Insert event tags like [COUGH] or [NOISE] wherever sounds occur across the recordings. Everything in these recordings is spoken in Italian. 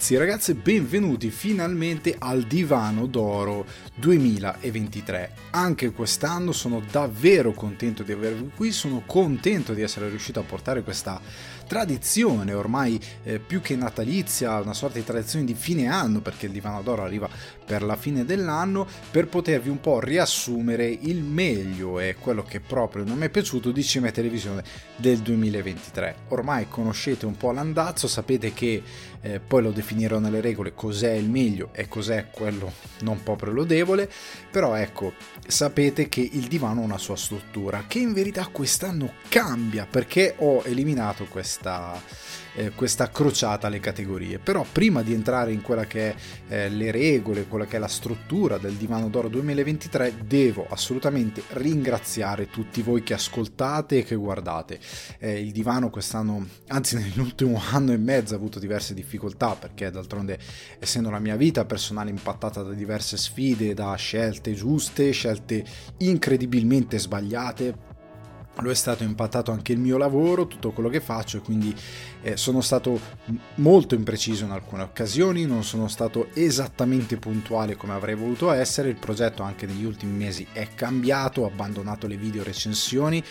ragazzi e ragazze, benvenuti finalmente al Divano d'Oro 2023. Anche quest'anno sono davvero contento di avervi qui, sono contento di essere riuscito a portare questa tradizione ormai eh, più che natalizia, una sorta di tradizione di fine anno, perché il Divano d'Oro arriva per la fine dell'anno, per potervi un po' riassumere il meglio e quello che proprio non mi è piaciuto di Cinema e Televisione del 2023. Ormai conoscete un po' l'andazzo, sapete che eh, poi lo definirò nelle regole cos'è il meglio e cos'è quello non proprio lodevole, però ecco, sapete che il divano ha una sua struttura, che in verità quest'anno cambia perché ho eliminato questa eh, questa crociata alle categorie. Però prima di entrare in quella che è eh, le regole, quella che è la struttura del Divano d'Oro 2023, devo assolutamente ringraziare tutti voi che ascoltate e che guardate. Eh, il divano quest'anno, anzi [LAUGHS] nell'ultimo anno e mezzo ha avuto diverse difficoltà perché d'altronde essendo la mia vita personale impattata da diverse sfide, da scelte giuste, scelte incredibilmente sbagliate, lo è stato impattato anche il mio lavoro, tutto quello che faccio e quindi eh, sono stato molto impreciso in alcune occasioni, non sono stato esattamente puntuale come avrei voluto essere, il progetto anche negli ultimi mesi è cambiato, ho abbandonato le video recensioni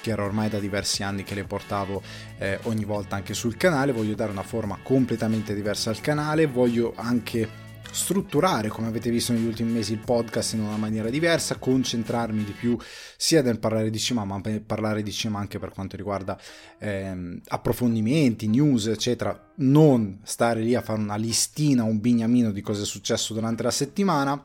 che era ormai da diversi anni che le portavo eh, ogni volta anche sul canale, voglio dare una forma completamente diversa al canale, voglio anche strutturare, come avete visto negli ultimi mesi, il podcast in una maniera diversa, concentrarmi di più sia nel parlare di cinema, ma per parlare di cinema anche per quanto riguarda ehm, approfondimenti, news, eccetera, non stare lì a fare una listina, un bignamino di cosa è successo durante la settimana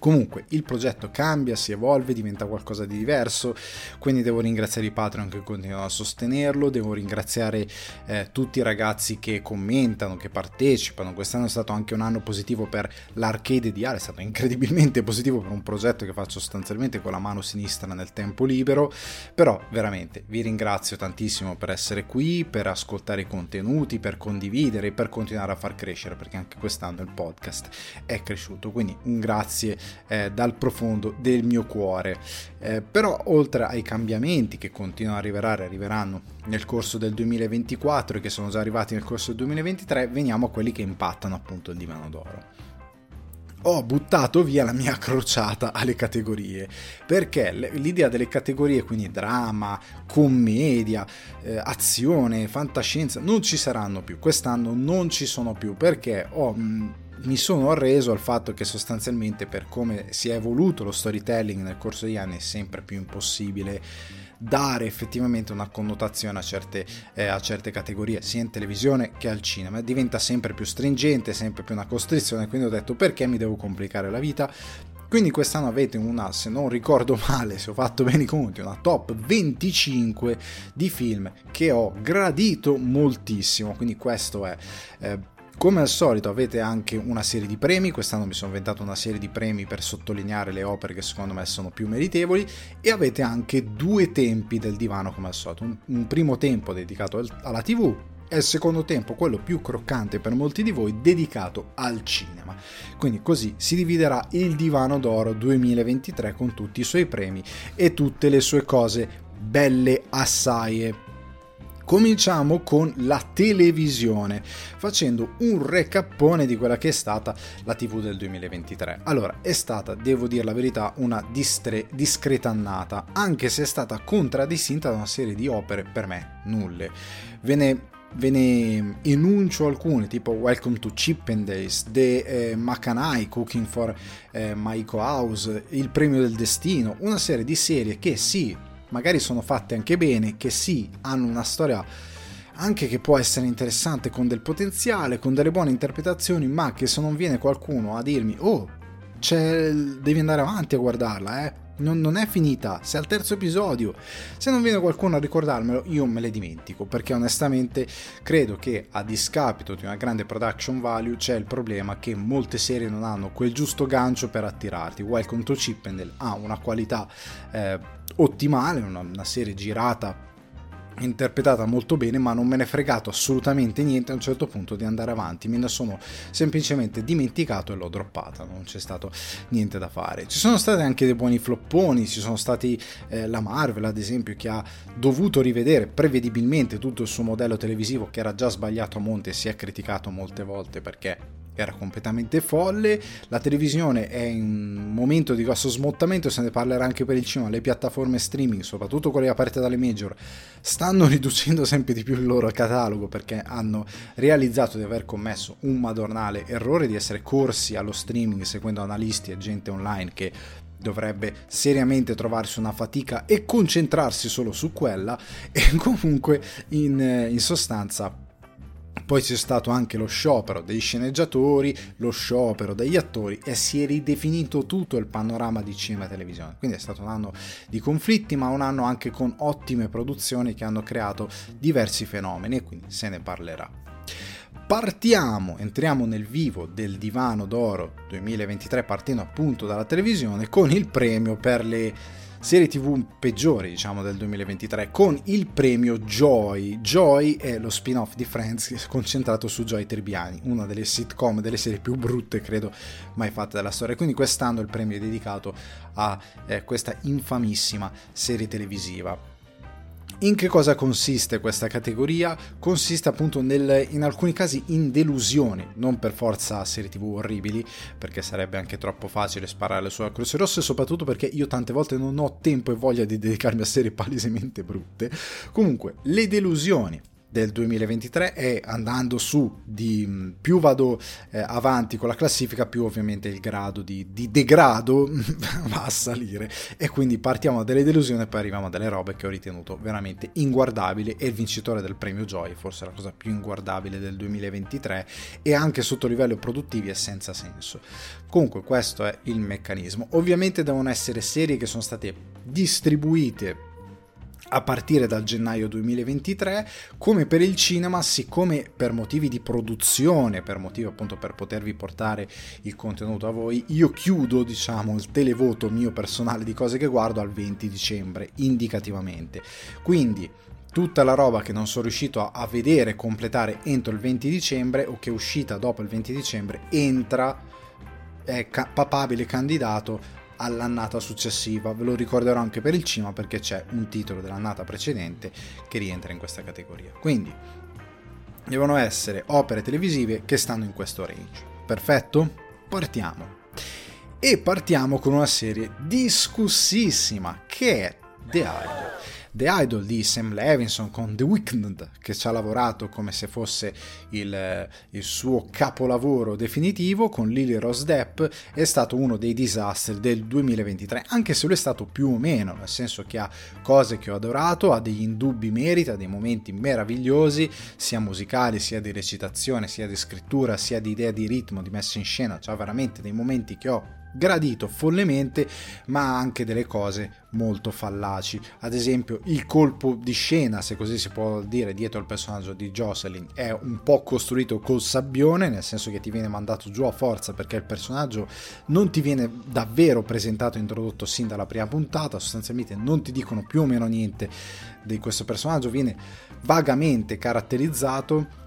Comunque il progetto cambia, si evolve, diventa qualcosa di diverso, quindi devo ringraziare i Patreon che continuano a sostenerlo, devo ringraziare eh, tutti i ragazzi che commentano, che partecipano. Quest'anno è stato anche un anno positivo per l'arcade di Ale, è stato incredibilmente [LAUGHS] positivo per un progetto che faccio sostanzialmente con la mano sinistra nel tempo libero, però veramente vi ringrazio tantissimo per essere qui, per ascoltare i contenuti, per condividere, per continuare a far crescere, perché anche quest'anno il podcast è cresciuto. Quindi un grazie eh, dal profondo del mio cuore. Eh, però oltre ai cambiamenti che continuano ad arrivare, arriveranno nel corso del 2024 e che sono già arrivati nel corso del 2023, veniamo a quelli che impattano appunto il divano d'oro ho buttato via la mia crociata alle categorie perché l'idea delle categorie quindi dramma, commedia, eh, azione, fantascienza non ci saranno più quest'anno non ci sono più perché ho mh, mi sono arreso al fatto che sostanzialmente per come si è evoluto lo storytelling nel corso degli anni è sempre più impossibile dare effettivamente una connotazione a certe, eh, a certe categorie, sia in televisione che al cinema. Diventa sempre più stringente, sempre più una costrizione, quindi ho detto perché mi devo complicare la vita? Quindi quest'anno avete una, se non ricordo [LAUGHS] male, se ho fatto bene i conti, una top 25 di film che ho gradito moltissimo. Quindi questo è eh, come al solito avete anche una serie di premi, quest'anno mi sono inventato una serie di premi per sottolineare le opere che secondo me sono più meritevoli e avete anche due tempi del divano come al solito, un, un primo tempo dedicato alla tv e il secondo tempo, quello più croccante per molti di voi, dedicato al cinema. Quindi così si dividerà il divano d'oro 2023 con tutti i suoi premi e tutte le sue cose belle assai Cominciamo con la televisione, facendo un recappone di quella che è stata la TV del 2023. Allora, è stata, devo dire la verità, una distre- discreta annata, anche se è stata contraddistinta da una serie di opere per me nulle. Ve ne ve ne enuncio alcune tipo Welcome to Chippendales, The eh, Macanai, Cooking for eh, Maiko House, Il premio del destino, una serie di serie che sì, magari sono fatte anche bene, che sì, hanno una storia anche che può essere interessante con del potenziale, con delle buone interpretazioni, ma che se non viene qualcuno a dirmi "Oh, devi andare avanti a guardarla, eh" non, non, è finita, sei al terzo episodio. Se non viene qualcuno a ricordarmelo, io me le dimentico, perché onestamente credo che a discapito di una grande production value c'è il problema che molte serie non hanno quel giusto gancio per attirarti. Welcome to Chippendale ha una qualità eh, ottimale, una, una serie girata interpretata molto bene, ma non me ne è fregato assolutamente niente a un certo punto di andare avanti. Me ne sono semplicemente dimenticato e l'ho droppata. Non c'è stato niente da fare. Ci sono stati anche dei buoni flopponi. Ci sono stati eh, la Marvel, ad esempio, che ha dovuto rivedere prevedibilmente tutto il suo modello televisivo che era già sbagliato a monte e si è criticato molte volte perché era completamente folle. La televisione è in un momento di grosso smottamento, se ne parlerà anche per il cinema. Le piattaforme streaming, soprattutto quelle aperte dalle major, stanno [LAUGHS] riducendo sempre di più il loro catalogo perché hanno realizzato di aver commesso un madornale errore di essere corsi allo streaming seguendo analisti e gente online che dovrebbe seriamente trovarsi una fatica e concentrarsi solo su quella [LAUGHS] e comunque in, in sostanza poi c'è stato anche lo sciopero dei sceneggiatori, lo sciopero degli attori e si è ridefinito tutto il panorama di cinema e televisione. Quindi è stato un anno di conflitti, ma un anno anche con ottime produzioni che hanno creato diversi fenomeni e quindi se ne parlerà. Partiamo, entriamo nel vivo del divano d'oro 2023 partendo appunto dalla televisione con il premio per le serie tv peggiori diciamo del 2023 con il premio Joy. Joy è lo spin-off di Friends concentrato su Joy Tribbiani, una delle sitcom, delle serie più brutte credo mai fatte della storia. Quindi quest'anno il premio è dedicato a eh, questa infamissima serie televisiva. In che cosa consiste questa categoria? Consiste appunto nel, in alcuni casi in delusioni, non per forza serie tv orribili, perché sarebbe anche troppo facile sparare sulla Croce Rossa, soprattutto perché io tante volte non ho tempo e voglia di dedicarmi a serie palesemente brutte. Comunque, le delusioni del 2023 e andando su di mm, più vado eh, avanti con la classifica più ovviamente il grado di, di degrado [LAUGHS] va a salire. E quindi partiamo da delle delusioni e poi arriviamo a delle robe che ho ritenuto veramente inguardabili. E il vincitore del premio Joy forse la cosa più inguardabile del 2023 e anche sotto livello produttivi è senza senso. Comunque questo è il meccanismo. Ovviamente devono essere serie che sono state distribuite a partire dal gennaio 2023, come per il cinema, siccome per motivi di produzione, per motivi appunto per potervi portare il contenuto a voi, io chiudo, diciamo, il televoto mio personale di cose che guardo al 20 dicembre, indicativamente. Quindi tutta la roba che non sono riuscito a vedere completare entro il 20 dicembre o che è uscita dopo il 20 dicembre entra è ca- papabile candidato all'annata successiva. Ve lo ricorderò anche per il cinema perché c'è un titolo dell'annata precedente che rientra in questa categoria. Quindi devono essere opere televisive che stanno in questo range. Perfetto? Partiamo. E partiamo con una serie discussissima che è The Idol. The Idol di Sam Levinson con The Weeknd che ci ha lavorato come se fosse il, il suo capolavoro definitivo con Lily Rose Depp è stato uno dei disastri del 2023 anche se lo è stato più o meno nel senso che ha cose che ho adorato ha degli indubbi meriti ha dei momenti meravigliosi sia musicali sia di recitazione sia di scrittura sia di idea di ritmo di messa in scena c'ha veramente dei momenti che ho gradito follemente, ma anche delle cose molto fallaci. Ad esempio, il colpo di scena, se così si può dire, dietro al personaggio di Jocelyn è un po' costruito col sabbione, nel senso che ti viene mandato giù a forza perché il personaggio non ti viene davvero presentato e introdotto sin dalla prima puntata, sostanzialmente non ti dicono più o meno niente di questo personaggio, viene vagamente caratterizzato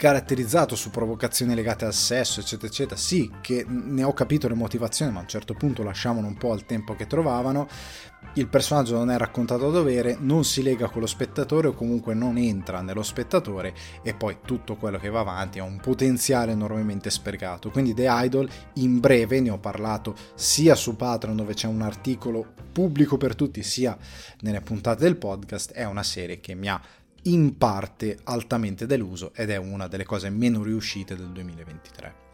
caratterizzato su provocazioni legate al sesso, eccetera, eccetera. Sì, che ne ho capito le motivazioni, ma a un certo punto lasciavano un po' al tempo che trovavano. Il personaggio non è raccontato a dovere, non si lega con lo spettatore o comunque non entra nello spettatore e poi tutto quello che va avanti ha un potenziale enormemente sprecato. Quindi The Idol in breve ne ho parlato sia su Patreon dove c'è un articolo pubblico per tutti, sia nelle puntate del podcast, è una serie che mi ha in parte altamente deluso ed è una delle cose meno riuscite del 2023.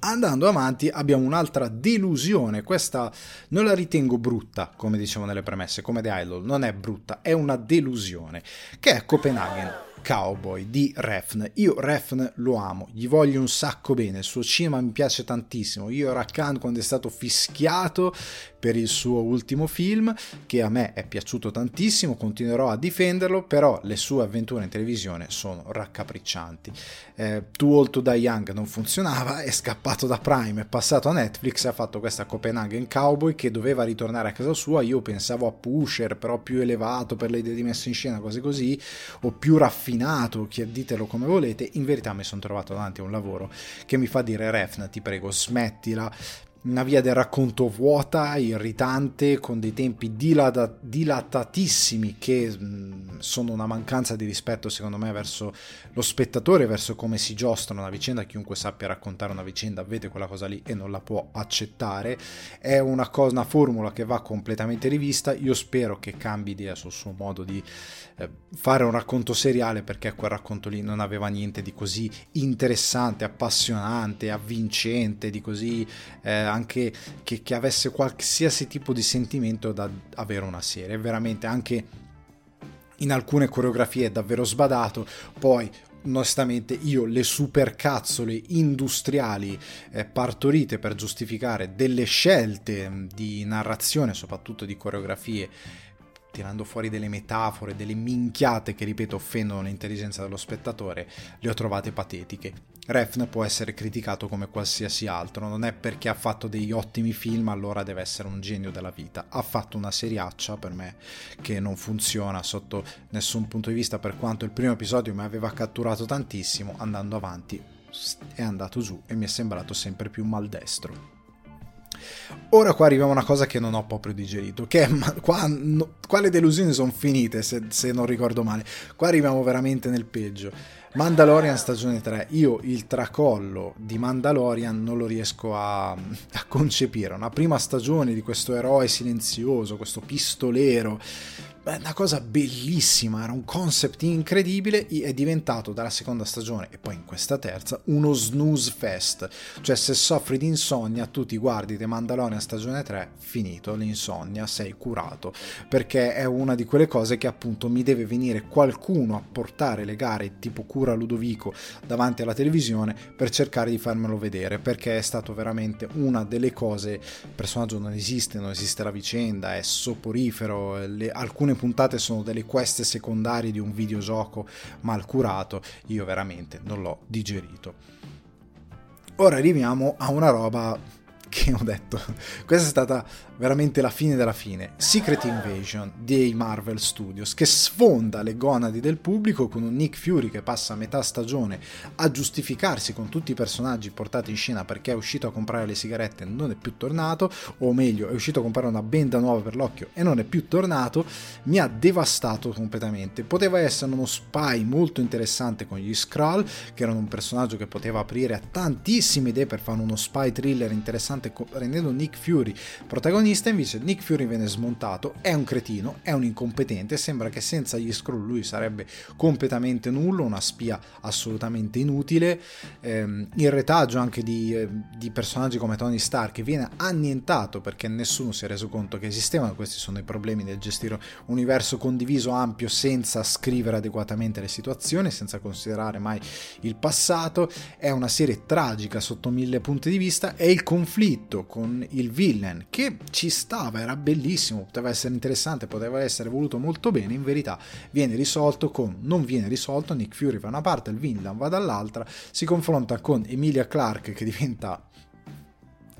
Andando avanti abbiamo un'altra delusione, questa non la ritengo brutta, come dicevo nelle premesse, come The Idol, non è brutta, è una delusione, che è Copenaghen. Cowboy di Refn. Io Refn lo amo, gli voglio un sacco bene, il suo cinema mi piace tantissimo. Io ero quando è stato fischiato per il suo ultimo film, che a me è piaciuto tantissimo, continuerò a difenderlo, però le sue avventure in televisione sono raccapriccianti. Eh, Too Old to Die Young non funzionava, è scappato da Prime, è passato a Netflix, ha fatto questa Copenhagen Cowboy che doveva ritornare a casa sua, io pensavo a Pusher, però più elevato per le idee di messa in scena, cose così, o più raffinato, ditelo come volete, in verità mi sono trovato davanti a un lavoro che mi fa dire Refn, ti prego, smettila, una via del racconto vuota, irritante, con dei tempi dilata- dilatatissimi che mh, sono una mancanza di rispetto secondo me verso lo spettatore, verso come si giostra una vicenda, chiunque sappia raccontare una vicenda vede quella cosa lì e non la può accettare, è una, cosa, una formula che va completamente rivista, io spero che cambi idea sul suo modo di fare un racconto seriale perché quel racconto lì non aveva niente di così interessante, appassionante, avvincente, di così... Eh, anche che, che avesse qualsiasi tipo di sentimento da avere una serie. Veramente anche in alcune coreografie è davvero sbadato. Poi onestamente io le supercazzole industriali eh, partorite per giustificare delle scelte di narrazione, soprattutto di coreografie, tirando fuori delle metafore, delle minchiate che ripeto offendono l'intelligenza dello spettatore, le ho trovate patetiche. Refn può essere criticato come qualsiasi altro, non è perché ha fatto degli ottimi film allora deve essere un genio della vita. Ha fatto una seriaccia per me che non funziona sotto nessun punto di vista, per quanto il primo episodio mi aveva catturato tantissimo, andando avanti è andato giù e mi è sembrato sempre più maldestro. Ora qua arriviamo a una cosa che non ho proprio digerito, che è, ma, qua, no, qua le delusioni sono finite se, se non ricordo male, qua arriviamo veramente nel peggio. Mandalorian stagione 3, io il tracollo di Mandalorian non lo riesco a, a concepire. Una prima stagione di questo eroe silenzioso, questo pistolero una cosa bellissima, era un concept incredibile, è diventato dalla seconda stagione e poi in questa terza uno snooze fest, cioè se soffri di insonnia tu ti guardi The Mandalorian stagione 3, finito l'insonnia, sei curato, perché è una di quelle cose che appunto mi deve venire qualcuno a portare le gare tipo cura Ludovico davanti alla televisione per cercare di farmelo vedere, perché è stato veramente una delle cose, il personaggio non esiste, non esiste la vicenda, è soporifero, le, alcune puntate sono delle quest secondarie di un videogioco mal curato, io veramente non l'ho digerito. Ora arriviamo a una roba che ho detto, [LAUGHS] questa è stata veramente la fine della fine. Secret Invasion dei Marvel Studios che sfonda le gonadi del pubblico con un Nick Fury che passa metà stagione a giustificarsi con tutti i personaggi portati in scena perché è uscito a comprare le sigarette e non è più tornato, o meglio, è uscito a comprare una benda nuova per l'occhio e non è più tornato, mi ha devastato completamente. Poteva essere uno spy molto interessante con gli Skrull, che erano un personaggio che poteva aprire a tantissime idee per fare uno spy thriller interessante rendendo Nick Fury protagonista protagonista invece Nick Fury viene smontato, è un cretino, è un incompetente, sembra che senza gli Skrull lui sarebbe completamente nullo, una spia assolutamente inutile, ehm, il retaggio anche di, eh, di, personaggi come Tony Stark viene annientato perché nessuno si è reso conto che esistevano, questi sono i problemi del gestire un universo condiviso ampio senza scrivere adeguatamente le situazioni, senza considerare mai il passato, è una serie tragica sotto mille punti di vista, è il conflitto con il villain che ci stava, era bellissimo, poteva essere interessante, poteva essere voluto molto bene, in verità viene risolto con, non viene risolto, Nick Fury va da una parte, il Vinland va dall'altra, si confronta con Emilia Clark che diventa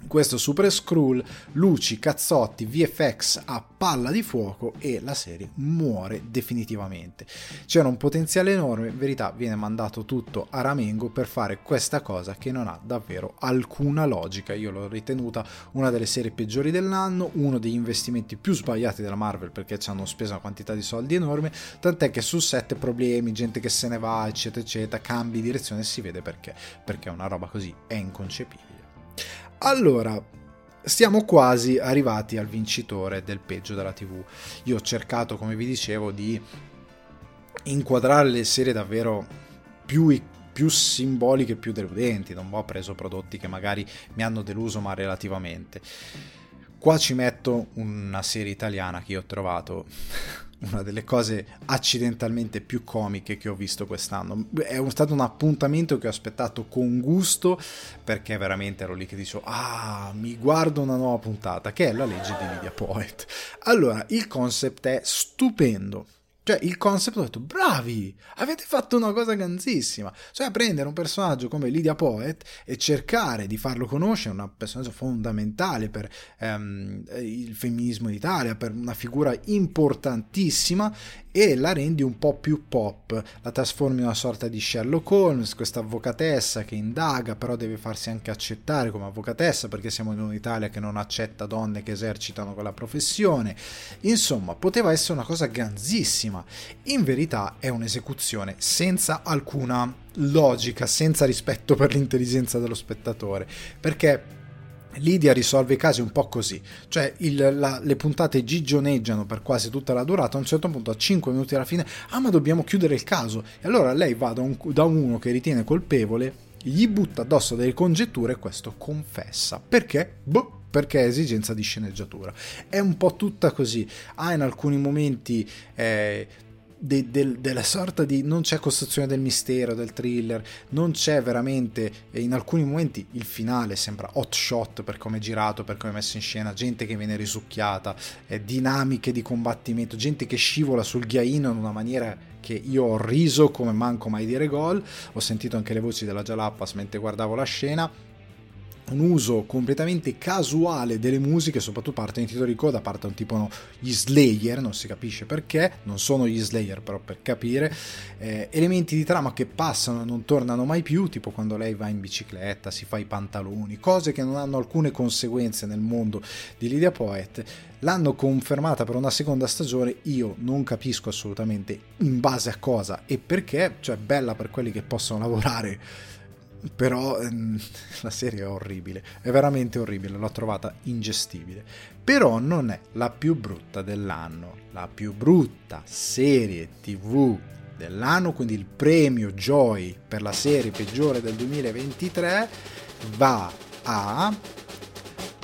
questo Super Skrull, luci, cazzotti, VFX a palla di fuoco e la serie muore definitivamente. C'era un potenziale enorme, in verità viene mandato tutto a Ramengo per fare questa cosa che non ha davvero alcuna logica. Io l'ho ritenuta una delle serie peggiori dell'anno, uno degli investimenti più sbagliati della Marvel perché ci hanno speso una quantità di soldi enorme, tant'è che sul set problemi, gente che se ne va, eccetera, eccetera, cambi direzione, si vede perché, perché una roba così è inconcepibile. Allora, siamo quasi arrivati al vincitore del peggio della TV. Io ho cercato, come vi dicevo, di inquadrare le serie davvero più, più simboliche, più deludenti. Non ho preso prodotti che magari mi hanno deluso, ma relativamente. Qua ci metto una serie italiana che io ho trovato una delle cose accidentalmente più comiche che ho visto quest'anno. È stato un appuntamento che ho aspettato con gusto perché veramente ero lì che dicevo ah mi guardo una nuova puntata che è la legge di Lydia Poet. Allora il concept è stupendo cioè, il concept ho detto, bravi, avete fatto una cosa ganzissima. Cioè, prendere un personaggio come Lydia Poet e cercare di farlo conoscere, un personaggio fondamentale per ehm, il femminismo in Italia, per una figura importantissima, e la rendi un po' più pop, la trasformi in una sorta di Sherlock Holmes, questa avvocatessa che indaga, però deve farsi anche accettare come avvocatessa perché siamo in un'Italia che non accetta donne che esercitano quella professione. Insomma, poteva essere una cosa ganzissima. In verità è un'esecuzione senza alcuna logica, senza rispetto per l'intelligenza dello spettatore, perché Lidia risolve i casi un po' così, cioè il, la, le puntate gigioneggiano per quasi tutta la durata, a un certo punto a 5 minuti alla fine, ah ma dobbiamo chiudere il caso, e allora lei va da, un, da uno che ritiene colpevole, gli butta addosso delle congetture e questo confessa. Perché? Boh, perché è esigenza di sceneggiatura. È un po' tutta così. Ha in alcuni momenti eh, de, de, della sorta di non c'è costruzione del mistero, del thriller, non c'è veramente, in alcuni momenti il finale sembra hot shot per come è girato, per come è messo in scena, gente che viene risucchiata, eh, dinamiche di combattimento, gente che scivola sul ghiaino in una maniera che io ho riso come manco mai dire gol, ho sentito anche le voci della Jalappas mentre guardavo la scena un uso completamente casuale delle musiche, soprattutto parte in titoli coda, parte un tipo no, gli Slayer, non si capisce perché, non sono gli Slayer però per capire, eh, elementi di trama che passano e non tornano mai più, tipo quando lei va in bicicletta, si fa i pantaloni, cose che non hanno alcune conseguenze nel mondo di Lydia Poet, l'hanno confermata per una seconda stagione, io non capisco assolutamente in base a cosa e perché, cioè bella per quelli che possono lavorare però ehm, la serie è orribile, è veramente orribile, l'ho trovata ingestibile. Però non è la più brutta dell'anno, la più brutta serie TV dell'anno, quindi il premio Joy per la serie peggiore del 2023 va a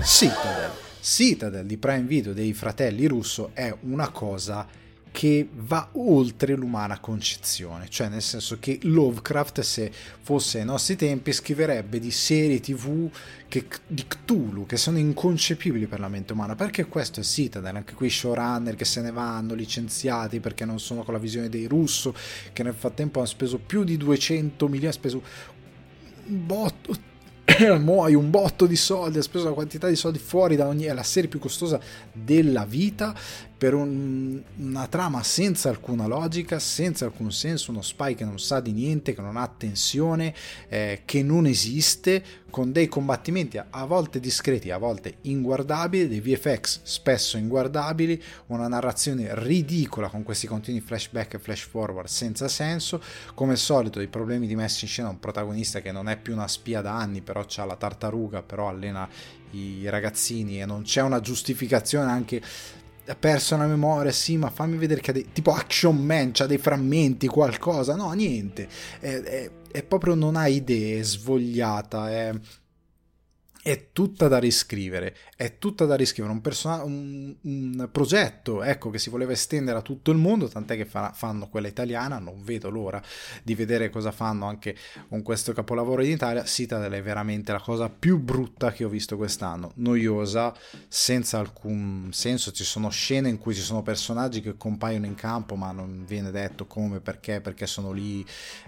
Citadel. Citadel di Prime Video dei fratelli Russo è una cosa che va oltre l'umana concezione, cioè nel senso che Lovecraft se fosse ai nostri tempi scriverebbe di serie tv che, di Cthulhu che sono inconcepibili per la mente umana, perché questo è Citadel, anche quei showrunner che se ne vanno licenziati perché non sono con la visione dei russo, che nel frattempo hanno speso più di 200 milioni, hanno speso un botto [COUGHS] muoi un botto di soldi, ha speso una quantità di soldi fuori da ogni... è la serie più costosa della vita per un, una trama senza alcuna logica, senza alcun senso, uno spy che non sa di niente, che non ha tensione, eh, che non esiste, con dei combattimenti a volte discreti, a volte inguardabili, dei VFX spesso inguardabili, una narrazione ridicola con questi continui flashback e flash forward senza senso, come al solito i problemi di messa in scena, un protagonista che non è più una spia da anni, però ha la tartaruga, però allena i ragazzini e non c'è una giustificazione anche ha perso la memoria, sì, ma fammi vedere che ha dei, tipo Action Man, c'ha dei frammenti, qualcosa, no, niente, è, è, è proprio non ha idee, è svogliata, è è tutta da riscrivere, è tutta da riscrivere, un, person- un, un progetto ecco, che si voleva estendere a tutto il mondo, tant'è che fa- fanno quella italiana, non vedo l'ora di vedere cosa fanno anche con questo capolavoro in Italia, Citadel è veramente la cosa più brutta che ho visto quest'anno, noiosa, senza alcun senso, ci sono scene in cui ci sono personaggi che compaiono in campo ma non viene detto come, perché, perché sono lì,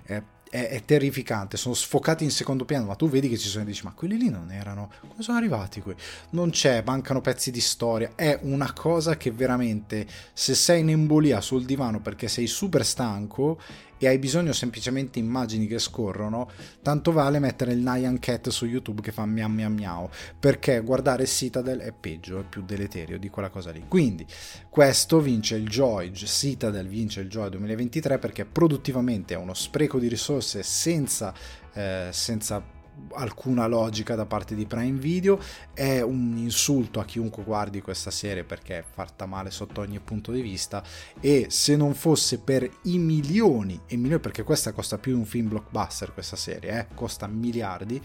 eh, è, è, terrificante, sono sfocati in secondo piano, ma tu vedi che ci sono e dici ma quelli lì non erano, come sono arrivati qui? Non c'è, mancano pezzi di storia, è una cosa che veramente se sei in embolia sul divano perché sei super stanco e hai bisogno semplicemente di immagini che scorrono, tanto vale mettere il Nyan Cat su YouTube che fa miam miam miau, perché guardare Citadel è peggio, è più deleterio di quella cosa lì. Quindi questo vince il Joy, Citadel vince il Joy 2023 perché produttivamente è uno spreco di risorse senza, eh, senza alcuna logica da parte di Prime Video, è un insulto a chiunque guardi questa serie perché è fatta male sotto ogni punto di vista. E se non fosse per i milioni e milioni perché questa costa più di un film blockbuster questa serie, eh, costa miliardi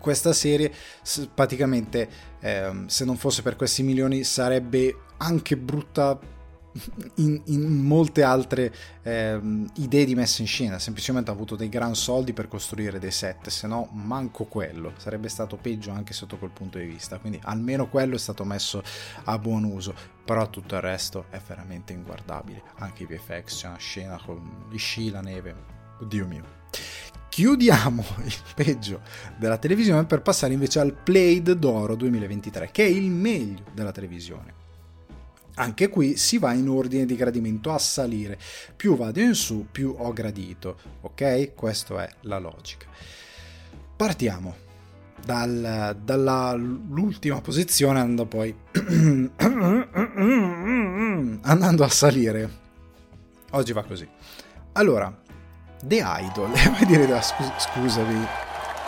questa serie praticamente eh, se non fosse per questi milioni sarebbe anche brutta in, in molte altre eh, idee di messa in scena, semplicemente ha avuto dei gran soldi per costruire dei set, se no manco quello, sarebbe stato peggio anche sotto quel punto di vista, quindi almeno quello è stato messo a buon uso, però tutto il resto è veramente inguardabile, anche i VFX, c'è una scena con gli sci, la neve, oddio mio. Chiudiamo [LAUGHS] il peggio della televisione per passare invece al Played d'Oro 2023, che è il meglio della televisione. Anche qui si va in ordine di gradimento a salire. Più vado in su, più ho gradito. Ok? Questa è la logica. Partiamo dal, dall'ultima posizione andando poi [CLEARS THROAT] andando a salire. Oggi va così. Allora, The Idol, [LAUGHS] vuoi dire scusami,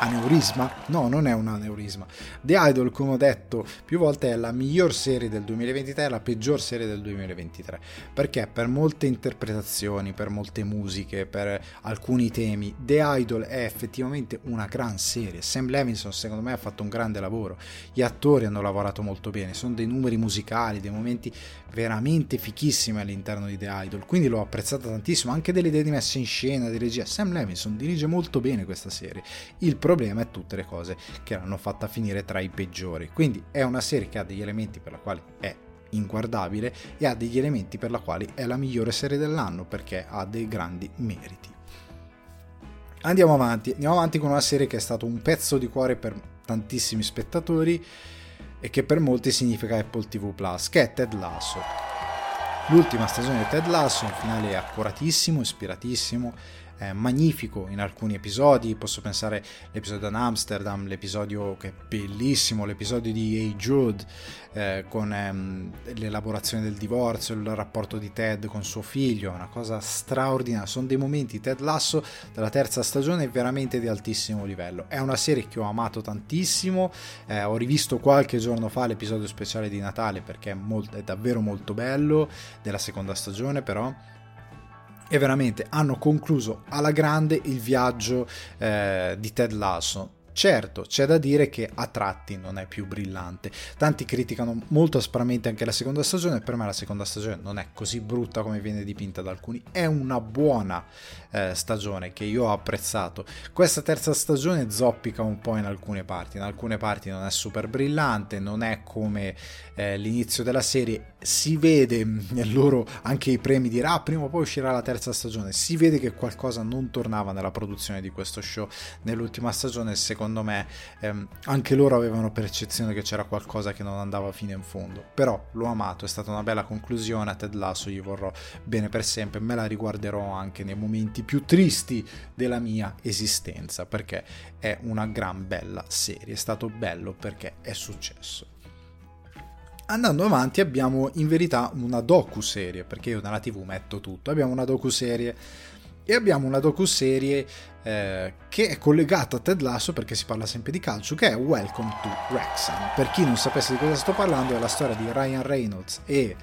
aneurisma? No, non è un aneurisma. The Idol, come ho detto più volte, è la miglior serie del 2023 e la peggior serie del 2023. Perché per molte interpretazioni, per molte musiche, per alcuni temi, The Idol è effettivamente una gran serie. Sam Levinson, secondo me, ha fatto un grande lavoro. Gli attori hanno lavorato molto bene. Sono dei numeri musicali, dei momenti veramente fichissimi all'interno di The Idol. Quindi l'ho apprezzata tantissimo. Anche delle idee di messa in scena, di regia. Sam Levinson dirige molto bene questa serie. Il problema è tutte le cose che l'hanno fatta finire tra i peggiori. Quindi è una serie che ha degli elementi per la quale è inguardabile e ha degli elementi per la quale è la migliore serie dell'anno perché ha dei grandi meriti. Andiamo avanti, andiamo avanti con una serie che è stato un pezzo di cuore per tantissimi spettatori e che per molti significa Apple TV Plus, che è Ted Lasso. L'ultima stagione di Ted Lasso, un finale accuratissimo, ispiratissimo, magnifico in alcuni episodi, posso pensare all'episodio ad Amsterdam, l'episodio che è bellissimo, l'episodio di Hey Jude eh, con ehm, l'elaborazione del divorzio, il rapporto di Ted con suo figlio, una cosa straordinaria, sono dei momenti Ted Lasso della terza stagione veramente di altissimo livello, è una serie che ho amato tantissimo, eh, ho rivisto qualche giorno fa l'episodio speciale di Natale perché è, molto, è davvero molto bello, della seconda stagione però e veramente hanno concluso alla grande il viaggio eh, di Ted Lasso. Certo, c'è da dire che a tratti non è più brillante. Tanti criticano molto aspramente anche la seconda stagione, per me la seconda stagione non è così brutta come viene dipinta da alcuni, è una buona eh, stagione che io ho apprezzato. Questa terza stagione zoppica un po' in alcune parti, in alcune parti non è super brillante, non è come eh, l'inizio della serie, si vede nel loro anche i premi di ah, prima o poi uscirà la terza stagione, si vede che qualcosa non tornava nella produzione di questo show nell'ultima stagione, secondo me ehm, anche loro avevano percezione che c'era qualcosa che non andava fino in fondo, però l'ho amato, è stata una bella conclusione, a Ted Lasso gli vorrò bene per sempre, me la riguarderò anche nei momenti più tristi della mia esistenza, perché è una gran bella serie, è stato bello perché è successo. Andando avanti abbiamo in verità una docu-serie, perché io nella tv metto tutto, abbiamo una docu-serie e abbiamo una docu-serie eh, che è collegata a Ted Lasso perché si parla sempre di calcio, che è Welcome to Wrexham. Per chi non sapesse di cosa sto parlando è la storia di Ryan Reynolds e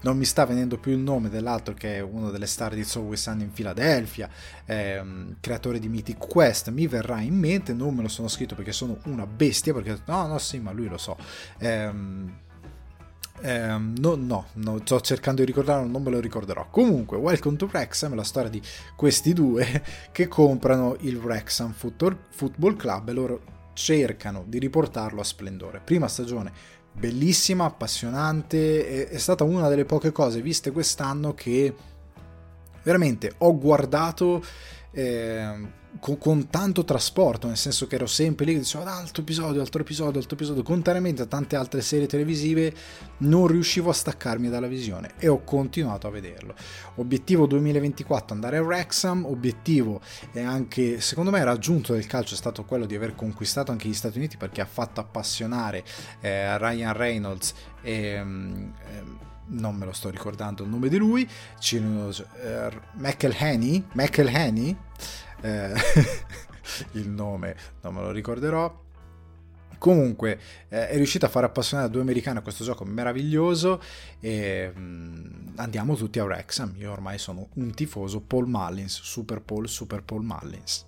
non mi sta venendo più il nome dell'altro che è uno delle star di Always Sun in Philadelphia, ehm, creatore di Mythic Quest, mi verrà in mente, non me lo sono scritto perché sono una bestia, perché no, no, sì, ma lui lo so. Ehm, eh, no, no, no, sto cercando di ricordarlo, non me lo ricorderò. Comunque, Welcome to Wrexham è la storia di questi due [LAUGHS] che comprano il Wrexham Football Club e loro cercano di riportarlo a splendore. Prima stagione bellissima, appassionante, è, stata una delle poche cose viste quest'anno che veramente ho guardato eh, con, con, tanto trasporto, nel senso che ero sempre lì dicevo ah, altro episodio, altro episodio, altro episodio, contrariamente a tante altre serie televisive non riuscivo a staccarmi dalla visione e ho continuato a vederlo. Obiettivo 2024 andare a Wrexham, obiettivo e anche secondo me raggiunto del calcio è stato quello di aver conquistato anche gli Stati Uniti perché ha fatto appassionare eh, Ryan Reynolds e... Um, non me lo sto ricordando il nome di lui, uh, McElhenney, McElhenney eh, [LAUGHS] il nome non me lo ricorderò. Comunque eh, è riuscito a far appassionare a due americani a questo gioco meraviglioso e mh, mm, andiamo tutti a Wrexham. Io ormai sono un tifoso Paul Mullins, Super Paul, Super Paul Mullins.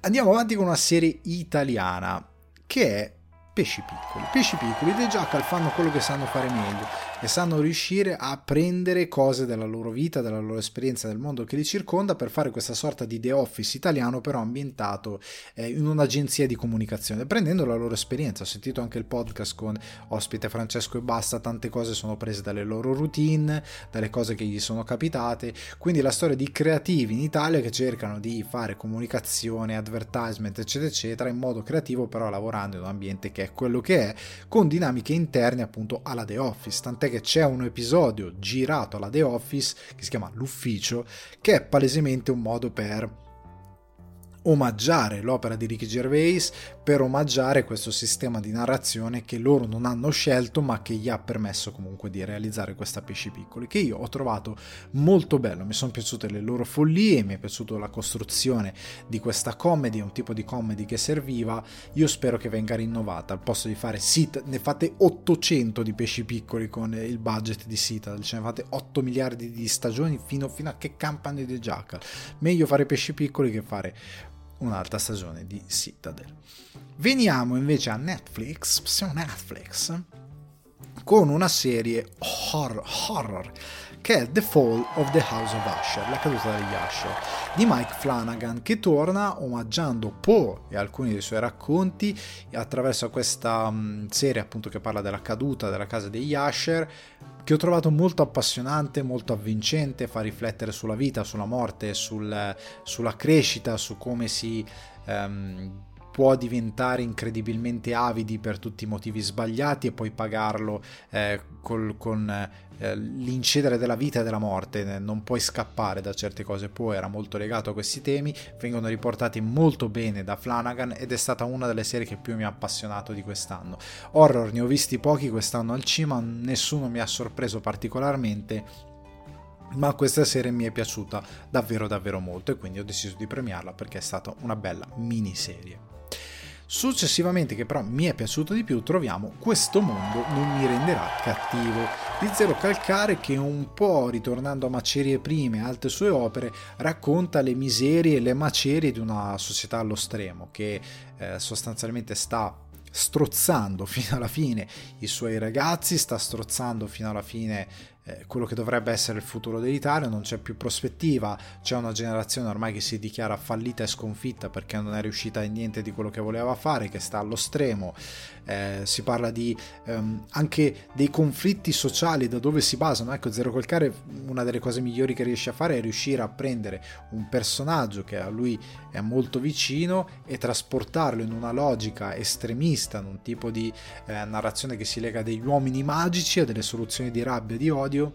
Andiamo avanti con una serie italiana che è pesci piccoli. Pesci piccoli dei Jackal fanno quello che sanno fare meglio e sanno riuscire a prendere cose della loro vita, della loro esperienza, del mondo che li circonda per fare questa sorta di The Office italiano però ambientato eh, in un'agenzia di comunicazione, prendendo la loro esperienza. Ho sentito anche il podcast con ospite Francesco e Basta, tante cose sono prese dalle loro routine, dalle cose che gli sono capitate, quindi la storia di creativi in Italia che cercano di fare comunicazione, advertisement, eccetera, eccetera, in modo creativo però lavorando in un ambiente che è quello che è, con dinamiche interne appunto alla The Office, tant'è che c'è un episodio girato alla The Office che si chiama L'Ufficio, che è palesemente un modo per omaggiare l'opera di Ricky Gervais per omaggiare questo sistema di narrazione che loro non hanno scelto ma che gli ha permesso comunque di realizzare questa pesci piccoli che io ho trovato molto bello. Mi sono piaciute le loro follie mi è piaciuta la costruzione di questa comedy un tipo di comedy che serviva. Io spero che venga rinnovata. Al posto di fare sit ne fate 800 di pesci piccoli con il budget di Citadel ce ne fate 8 miliardi di stagioni fino, fino a che campane di Jackal. Meglio fare pesci piccoli che fare un'altra stagione di Citadel. Veniamo invece a Netflix, su Netflix, con una serie horror, horror che è The Fall of the House of Usher, la caduta degli Usher, di Mike Flanagan, che torna omaggiando Poe e alcuni dei suoi racconti attraverso questa um, serie appunto che parla della caduta della casa degli Usher, che ho trovato molto appassionante, molto avvincente, fa riflettere sulla vita, sulla morte, sul, sulla crescita, su come si um, può diventare incredibilmente avidi per tutti i motivi sbagliati e poi pagarlo eh, col, con eh, l'incedere della vita e della morte, non puoi scappare da certe cose, poi era molto legato a questi temi, vengono riportati molto bene da Flanagan ed è stata una delle serie che più mi ha appassionato di quest'anno. Horror ne ho visti pochi quest'anno al cinema, nessuno mi ha sorpreso particolarmente, ma questa serie mi è piaciuta davvero davvero molto e quindi ho deciso di premiarla perché è stata una bella miniserie. Successivamente, che però mi è piaciuto di più, troviamo Questo mondo non mi renderà cattivo di Zero Calcare che un po' ritornando a macerie prime e altre sue opere racconta le miserie e le macerie di una società allo stremo che eh, sostanzialmente sta strozzando fino alla fine i suoi ragazzi, sta strozzando fino alla fine eh, quello che dovrebbe essere il futuro dell'Italia, non c'è più prospettiva, c'è una generazione ormai che si dichiara fallita e sconfitta perché non è riuscita in niente di quello che voleva fare, che sta allo stremo, eh, si parla di, ehm, anche dei conflitti sociali da dove si basano, ecco Zero Colcare una delle cose migliori che riesce a fare è riuscire a prendere un personaggio che a lui è molto vicino e trasportarlo in una logica estremista, in un tipo di eh, narrazione che si lega a degli uomini magici, a delle soluzioni di rabbia e di odio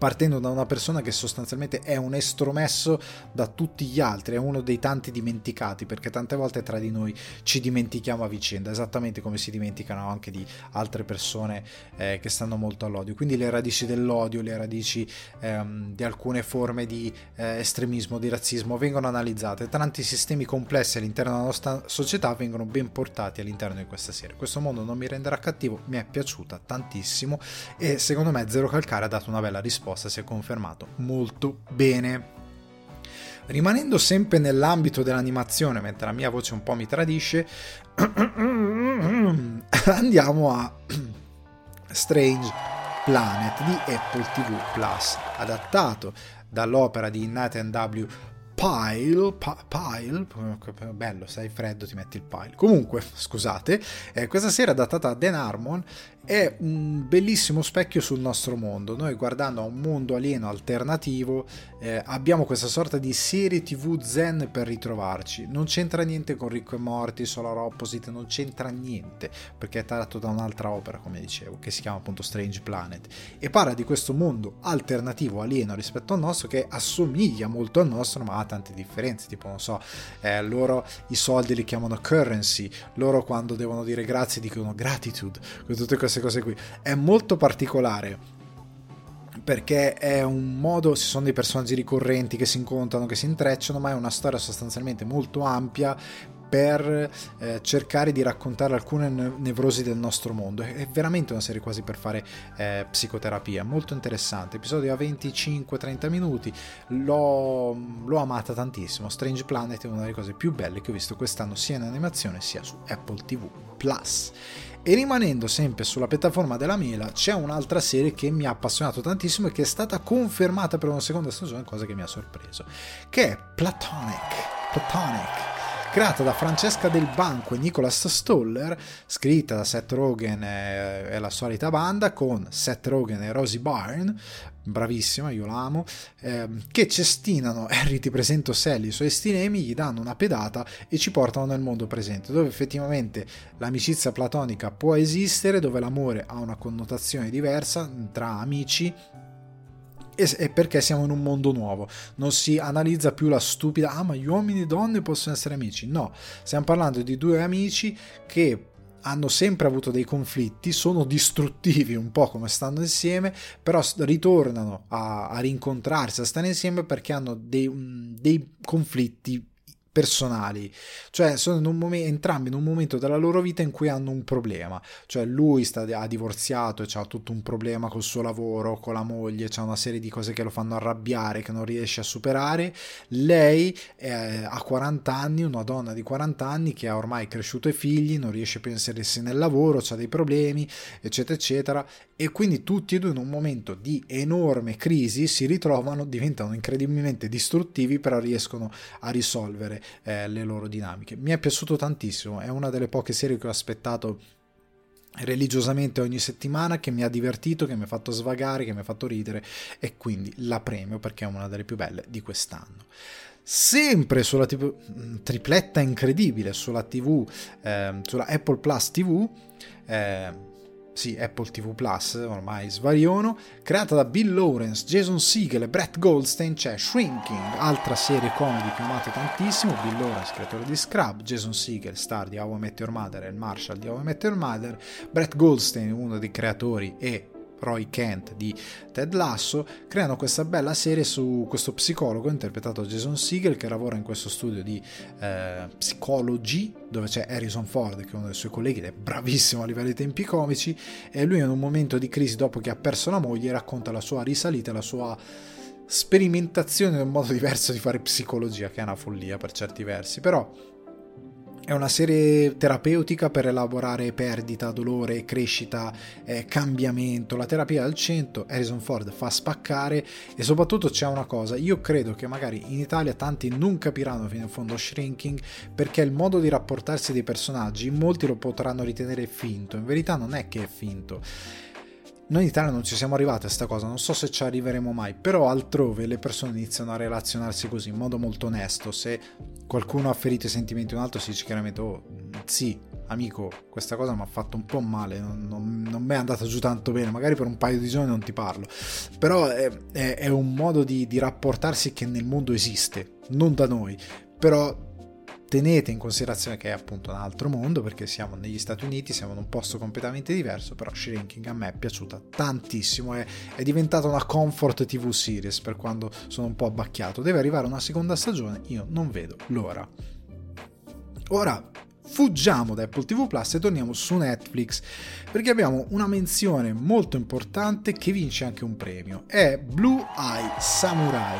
partendo da una persona che sostanzialmente è un estromesso da tutti gli altri, è uno dei tanti dimenticati, perché tante volte tra di noi ci dimentichiamo a vicenda, esattamente come si dimenticano anche di altre persone eh, che stanno molto all'odio. Quindi le radici dell'odio, le radici ehm, di alcune forme di eh, estremismo, di razzismo vengono analizzate, tanti sistemi complessi all'interno della nostra società vengono ben portati all'interno di questa serie. Questo mondo non mi renderà cattivo, mi è piaciuta tantissimo e secondo me Zero Calcare ha dato una bella risposta risposta si è confermato molto bene. Rimanendo sempre nell'ambito dell'animazione, mentre la mia voce un po' mi tradisce, [CLEARS THROAT] andiamo a [CLEARS THROAT] Strange Planet di Apple TV Plus, adattato dall'opera di Nathan W. Pile, pile, bello, sei freddo, ti metti il pile. Comunque, scusate, eh, questa sera adattata a Dan Harmon è un bellissimo specchio sul nostro mondo. Noi guardando a un mondo alieno alternativo eh, abbiamo questa sorta di serie tv zen per ritrovarci. Non c'entra niente con Ricco e Morti, Solar Opposite, non c'entra niente perché è tratto da un'altra opera, come dicevo, che si chiama appunto Strange Planet e parla di questo mondo alternativo alieno rispetto al nostro che assomiglia molto al nostro ma ha tante differenze, tipo non so, eh, loro i soldi li chiamano currency, loro quando devono dire grazie dicono gratitude, tutte queste queste cose qui. È molto particolare perché è un modo, ci sono dei personaggi ricorrenti che si incontrano, che si intrecciano, ma è una storia sostanzialmente molto ampia per eh, cercare di raccontare alcune nevrosi del nostro mondo. È veramente una serie quasi per fare eh, psicoterapia, molto interessante. Episodio a 25-30 minuti, l'ho, l'ho amata tantissimo. Strange Planet è una delle cose più belle che ho visto quest'anno sia in animazione sia su Apple TV. E rimanendo sempre sulla piattaforma della Mela, c'è un'altra serie che mi ha appassionato tantissimo e che è stata confermata per una seconda stagione, cosa che mi ha sorpreso, che è Platonic. Platonic creata da Francesca Del Banco e Nicholas Stoller, scritta da Seth Rogen e, la solita banda con Seth Rogen e Rosie Byrne, bravissima, io l'amo, eh, che cestinano [LAUGHS] Harry ti presento Sally, i suoi stilemi, gli danno una pedata e ci portano nel mondo presente, dove effettivamente l'amicizia platonica può esistere, dove l'amore ha una connotazione diversa tra amici e perché siamo in un mondo nuovo. Non si analizza più la stupida, ah ma gli uomini e donne possono essere amici. No, stiamo parlando di due amici che hanno sempre avuto dei conflitti, sono distruttivi un po' come stanno insieme, però ritornano a, a rincontrarsi, a stare insieme perché hanno dei, dei conflitti personali, cioè sono in momento, entrambi in un momento della loro vita in cui hanno un problema, cioè lui sta, ha divorziato e ha tutto un problema col suo lavoro, con la moglie, c'è una serie di cose che lo fanno arrabbiare, che non riesce a superare, lei è, ha 40 anni, una donna di 40 anni che ha ormai cresciuto i figli, non riesce più a inserirsi nel lavoro, ha dei problemi, eccetera, eccetera, e quindi tutti e due in un momento di enorme crisi si ritrovano, diventano incredibilmente distruttivi, però riescono a risolvere eh, le loro dinamiche. Mi è piaciuto tantissimo, è una delle poche serie che ho aspettato religiosamente ogni settimana che mi ha divertito, che mi ha fatto svagare, che mi ha fatto ridere e quindi la premio perché è una delle più belle di quest'anno sempre sulla TV, tripletta incredibile sulla TV, eh, sulla Apple Plus TV, eh, sì, Apple TV Plus, ormai svariono, creata da Bill Lawrence, Jason Segel e Brett Goldstein, c'è Shrinking, altra serie comedy che ho amato tantissimo, Bill Lawrence, creatore di Scrub, Jason Segel, star di How I Met Your Mother e Marshall di How I Met Your Mother, Brett Goldstein, uno dei creatori e Roy Kent di Ted Lasso, creano questa bella serie su questo psicologo interpretato da Jason Siegel che lavora in questo studio di eh, psicologi dove c'è Harrison Ford che è uno dei suoi colleghi ed è bravissimo a livello di tempi comici e lui in un momento di crisi dopo che ha perso la moglie racconta la sua risalita, la sua sperimentazione di un modo diverso di fare psicologia che è una follia per certi versi però è una serie terapeutica per elaborare perdita, dolore, crescita, eh, cambiamento. La terapia al centro, Harrison Ford fa spaccare e soprattutto c'è una cosa, io credo che magari in Italia tanti non capiranno fino in fondo Shrinking perché il modo di rapportarsi dei personaggi, molti lo potranno ritenere finto, in verità non è che è finto noi in Italia non ci siamo arrivati a questa cosa, non so se ci arriveremo mai, però altrove le persone iniziano a relazionarsi così in modo molto onesto. Se qualcuno ha ferito i sentimenti di un altro, si dice chiaramente: Oh, sì, amico, questa cosa mi ha fatto un po' male, non, non, non mi è andata giù tanto bene, magari per un paio di giorni non ti parlo. Però è, è, è un modo di, di rapportarsi che nel mondo esiste, non da noi. Però tenete in considerazione che è appunto un altro mondo perché siamo negli Stati Uniti, siamo in un posto completamente diverso, però Shrinking a me è piaciuta tantissimo, è, è diventata una comfort TV series per quando sono un po' abbacchiato, deve arrivare una seconda stagione, io non vedo l'ora. Ora fuggiamo da Apple TV Plus e torniamo su Netflix perché abbiamo una menzione molto importante che vince anche un premio. È Blue Eye Samurai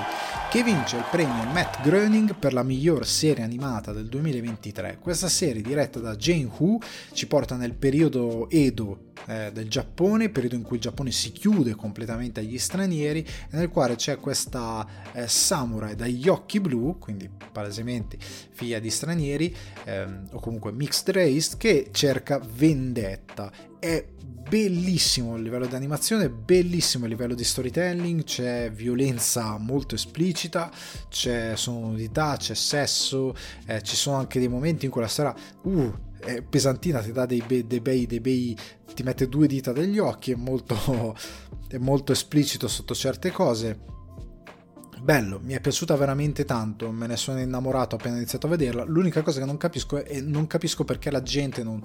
che vince il premio Matt Groening per la miglior serie animata del 2023. Questa serie diretta da Jane Hu ci porta nel periodo Edo eh, del Giappone, periodo in cui il Giappone si chiude completamente agli stranieri, nel quale c'è questa eh, samurai dagli occhi blu, quindi palesemente figlia di stranieri ehm, o comunque mixed race, che cerca vendetta. È bellissimo a livello di animazione, bellissimo a livello di storytelling, c'è violenza molto esplicita, c'è sonorità, c'è sesso, eh, ci sono anche dei momenti in cui la storia uh, è pesantina, ti dà dei, be- dei, bei, dei bei, ti mette due dita degli occhi, è molto, [LAUGHS] è molto esplicito sotto certe cose. Bello, mi è piaciuta veramente tanto, me ne sono innamorato appena iniziato a vederla. L'unica cosa che non capisco è non capisco perché la gente non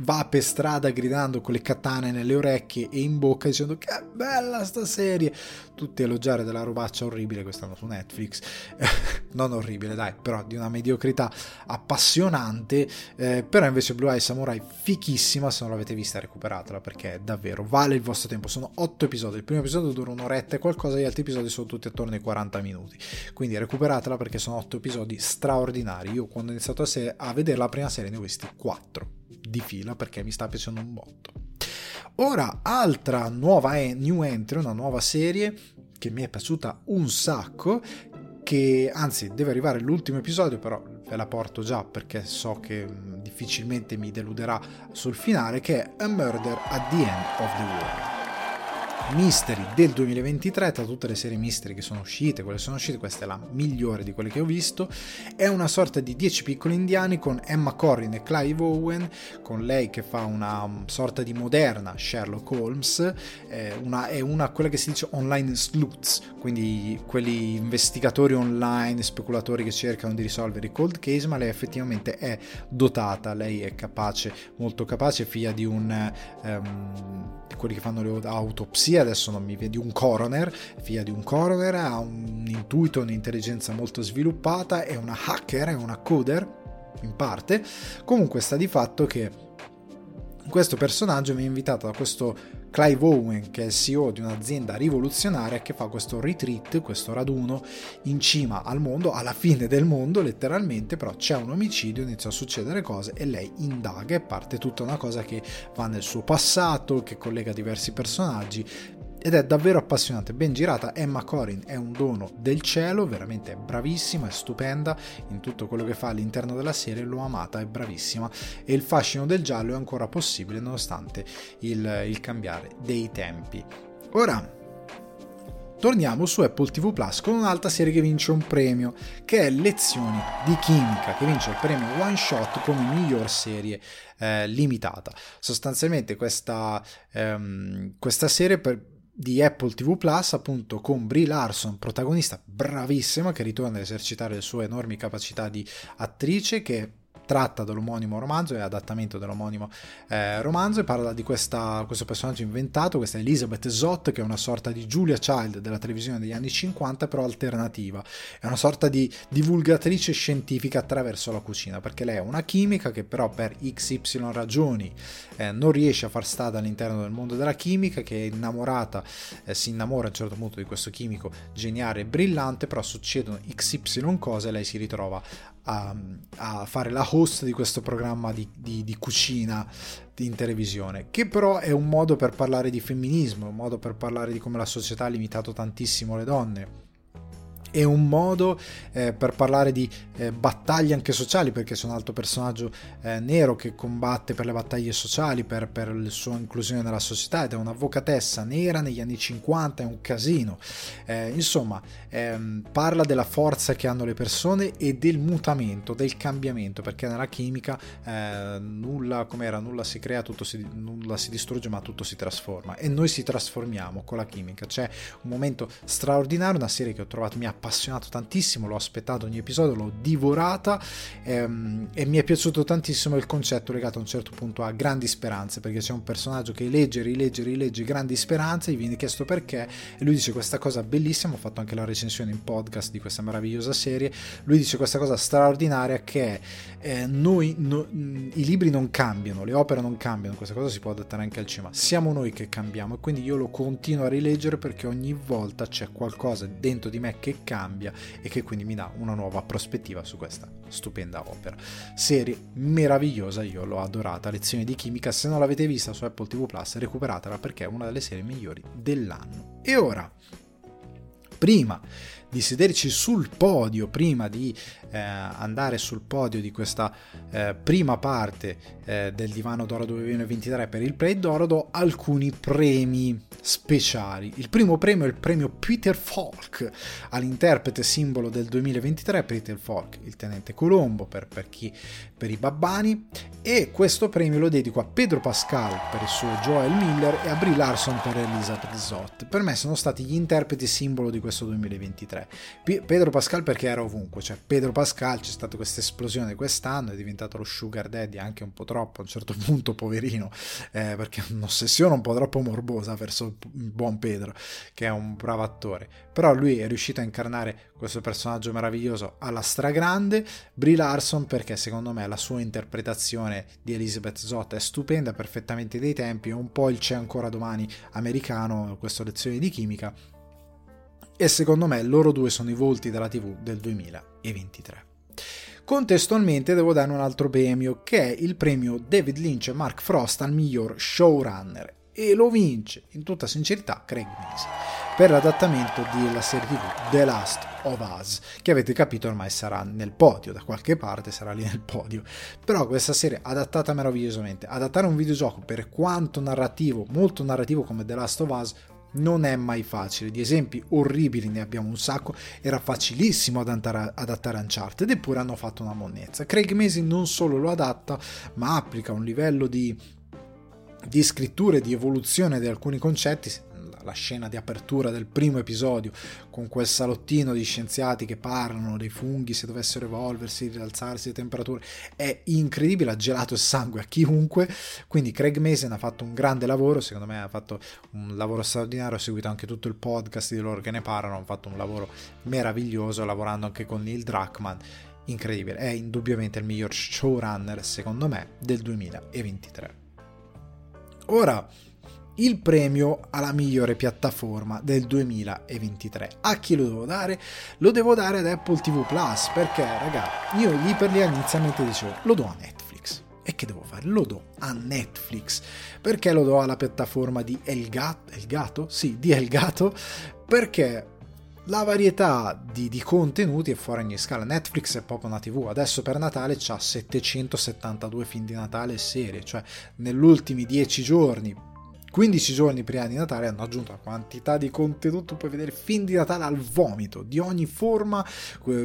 va per strada gridando con le katane nelle orecchie e in bocca dicendo che bella sta serie! Tutti elogiare della robaccia orribile quest'anno su Netflix. [LAUGHS] Non orribile dai però di una mediocrità appassionante. Eh, però invece Blue Eye Samurai fichissima se non l'avete vista recuperatela perché davvero vale il vostro tempo. Sono 8 episodi il primo episodio dura un'oretta e qualcosa gli altri episodi sono tutti attorno ai 40 minuti. Quindi recuperatela perché sono 8 episodi straordinari. Io quando ho iniziato a, se- a vedere la prima serie ne ho visti 4 di fila perché mi sta piacendo un botto. Ora, altra nuova new entry, una nuova serie che mi è piaciuta un sacco, che anzi deve arrivare l'ultimo episodio, però ve la porto già perché so che difficilmente mi deluderà sul finale, che è A Murder at the End of the World. Mystery del 2023, tra tutte le serie Mystery che sono uscite, quelle sono uscite, questa è la migliore di quelle che ho visto, è una sorta di 10 piccoli indiani con Emma Corrin e Clive Owen, con lei che fa una sorta di moderna Sherlock Holmes, eh, una, è una quella che si dice online sleuths, quindi quelli investigatori online, speculatori che cercano di risolvere i cold case, ma lei effettivamente è dotata, lei è capace, molto capace, figlia di un... Um, quelli che fanno le autopsie, adesso non mi vedi, un coroner, figlia di un coroner, ha un intuito, un'intelligenza molto sviluppata, è una hacker, è una coder, in parte. Comunque sta di fatto che questo personaggio mi ha invitato da questo Clive Owen, che è il CEO di un'azienda rivoluzionaria che fa questo retreat, questo raduno in cima al mondo, alla fine del mondo letteralmente, però c'è un omicidio, iniziano a succedere cose e lei indaga e parte tutta una cosa che va nel suo passato, che collega diversi personaggi ed è davvero appassionante, ben girata. Emma Corin è un dono del cielo, veramente è bravissima, è stupenda in tutto quello che fa all'interno della serie, l'ho amata, è bravissima e il fascino del giallo è ancora possibile nonostante il, il cambiare dei tempi. Ora, torniamo su Apple TV Plus con un'altra serie che vince un premio, che è Lezioni di Chimica, che vince il premio One Shot come miglior serie eh, limitata. Sostanzialmente questa, ehm, questa serie per di Apple TV Plus, appunto con Brie Larson, protagonista bravissima, che ritorna ad esercitare le sue enormi capacità di attrice, che tratta dell'omonimo romanzo, è adattamento dell'omonimo eh, romanzo e parla di questa, questo personaggio inventato, questa Elizabeth Zott, che è una sorta di Julia Child della televisione degli anni 50, però alternativa. È una sorta di divulgatrice scientifica attraverso la cucina, perché lei è una chimica che però per XY ragioni eh, non riesce a far stare all'interno del mondo della chimica, che è innamorata, eh, si innamora a un certo punto di questo chimico geniale e brillante, però succedono XY cose e lei si ritrova a, a fare la host di questo programma di, di, di cucina in televisione, che però è un modo per parlare di femminismo, un modo per parlare di come la società ha limitato tantissimo le donne è un modo eh, per parlare di eh, battaglie anche sociali perché c'è un altro personaggio eh, nero che combatte per le battaglie sociali per, per, la sua inclusione nella società ed è un'avvocatessa nera negli anni 50 è un casino. Eh, insomma ehm, parla della forza che hanno le persone e del mutamento del cambiamento perché nella chimica eh, nulla come era nulla si crea tutto si, nulla si distrugge ma tutto si trasforma. E noi si trasformiamo con la chimica. C'è un momento straordinario una serie che ho trovato mi ha appassionato tantissimo, l'ho aspettato ogni episodio, l'ho divorata ehm, e mi è piaciuto tantissimo il concetto legato a un certo punto a grandi speranze, perché c'è un personaggio che legge, rilegge, rilegge grandi speranze, gli viene chiesto perché e lui dice questa cosa bellissima, ho fatto anche la recensione in podcast di questa meravigliosa serie, lui dice questa cosa straordinaria che eh, noi, no, i libri non cambiano, le opere non cambiano, questa cosa si può adattare anche al cinema, siamo noi che cambiamo e quindi io lo continuo a rileggere perché ogni volta c'è qualcosa dentro di me che cambia e che quindi mi dà una nuova prospettiva su questa stupenda opera. Serie meravigliosa, io l'ho adorata, lezione di chimica, se non l'avete vista su Apple TV Plus recuperatela perché è una delle serie migliori dell'anno. E ora, prima di sederci sul podio, prima di eh, andare sul podio di questa eh, prima parte eh, del Divano d'Oro 2023 per il Play d'Oro, do alcuni premi speciali. Il primo premio è il premio Peter Falk all'interprete simbolo del 2023, Peter Falk, il tenente Colombo per, per, chi, per i babbani, e questo premio lo dedico a Pedro Pascal per il suo Joel Miller e a Brie Larson per Elizabeth Zott. Per me sono stati gli interpreti simbolo di questo 2023. P- Pedro Pascal perché era ovunque, cioè Pedro Pascal c'è stata questa esplosione quest'anno, è diventato lo sugar daddy anche un po' troppo a un certo [LAUGHS] punto, poverino, eh, perché un'ossessione un po' troppo morbosa verso il buon Pedro, che è un bravo attore. Però lui è riuscito a incarnare questo personaggio meraviglioso alla stragrande. Brie Larson perché secondo me la sua interpretazione di Elizabeth Zott è stupenda, perfettamente dei tempi, è un po' il c'è ancora domani americano, questa lezione di chimica. E secondo me loro due sono i volti della TV del 2023. Contestualmente devo dare un altro premio, che è il premio David Lynch e Mark Frost al miglior showrunner. E lo vince, in tutta sincerità, Craig Mason, per l'adattamento della serie TV The Last of Us, che avete capito ormai sarà nel podio, da qualche parte sarà lì nel podio. Però questa serie adattata meravigliosamente, adattare un videogioco per quanto narrativo, molto narrativo come The Last of Us, non è mai facile. Di esempi orribili ne abbiamo un sacco. Era facilissimo adattare, adattare Uncharted, eppure hanno fatto una monnezza. Craig Mason non solo lo adatta, ma applica un livello di, di scrittura e di evoluzione di alcuni concetti la scena di apertura del primo episodio con quel salottino di scienziati che parlano dei funghi se dovessero evolversi, rialzarsi le temperature, è incredibile, ha gelato il sangue a chiunque, quindi Craig Mason ha fatto un grande lavoro, secondo me ha fatto un lavoro straordinario, ho seguito anche tutto il podcast di loro che ne parlano, hanno fatto un lavoro meraviglioso lavorando anche con Neil Druckmann. Incredibile, è indubbiamente il miglior showrunner secondo me del 2023. Ora, il premio alla migliore piattaforma del 2023. A chi lo devo dare? Lo devo dare ad Apple TV Plus perché, raga, io lì per lì inizialmente dicevo lo do a Netflix. E che devo fare? Lo do a Netflix. Perché lo do alla piattaforma di Elgato? Elgato? Sì, di Elgato. Perché la varietà di, di, contenuti è fuori ogni scala. Netflix è proprio una TV. Adesso per Natale c'ha 772 film di Natale e serie, cioè negli ultimi 10 giorni 15 giorni prima di Natale hanno aggiunto una quantità di contenuto, puoi vedere film di Natale al vomito, di ogni forma,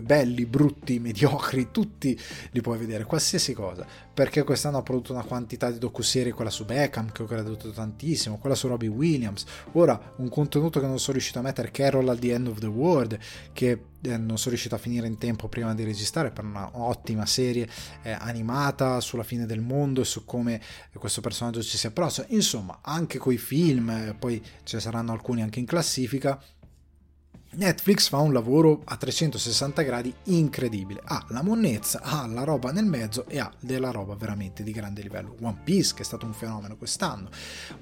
belli, brutti, [LAUGHS] mediocri, tutti li puoi vedere, qualsiasi cosa, perché quest'anno ha prodotto una quantità di docuserie, quella su Beckham che ho creduto tantissimo, quella su Robbie Williams, ora un contenuto che non sono riuscito a mettere, Carol at the End of the World, che eh, non sono riuscito a finire in tempo prima di registrare per una ottima serie eh, animata sulla fine del mondo e su come questo personaggio ci si approccia. Insomma, anche coi film, eh, poi ce ne saranno alcuni anche in classifica. Netflix fa un lavoro a 360 gradi incredibile. Ha la monnezza, ha la roba nel mezzo e ha della roba veramente di grande livello. One Piece, che è stato un fenomeno quest'anno.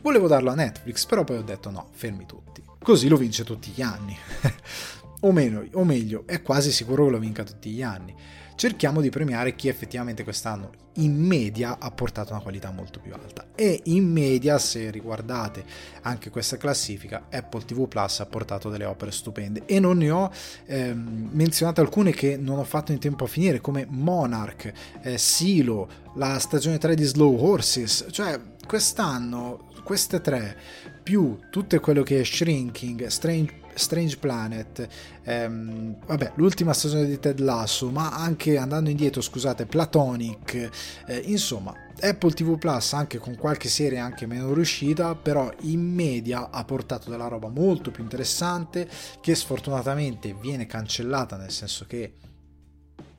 Volevo darlo a Netflix, però poi ho detto no, fermi tutti. Così lo vince tutti gli anni. [LAUGHS] o, meno, o meglio, è quasi sicuro che lo vinca tutti gli anni. Cerchiamo di premiare chi effettivamente quest'anno in media ha portato una qualità molto più alta. E in media, se riguardate anche questa classifica, Apple TV Plus ha portato delle opere stupende. E non ne ho ehm, menzionate alcune che non ho fatto in tempo a finire, come Monarch, eh, Silo, la stagione 3 di Slow Horses. Cioè, quest'anno queste tre più tutto quello che è Shrinking, Strange Strange Planet, ehm, vabbè, l'ultima stagione di Ted Lasso, ma anche andando indietro, scusate, Platonic, eh, insomma, Apple TV Plus anche con qualche serie anche meno riuscita, però in media ha portato della roba molto più interessante che sfortunatamente viene cancellata, nel senso che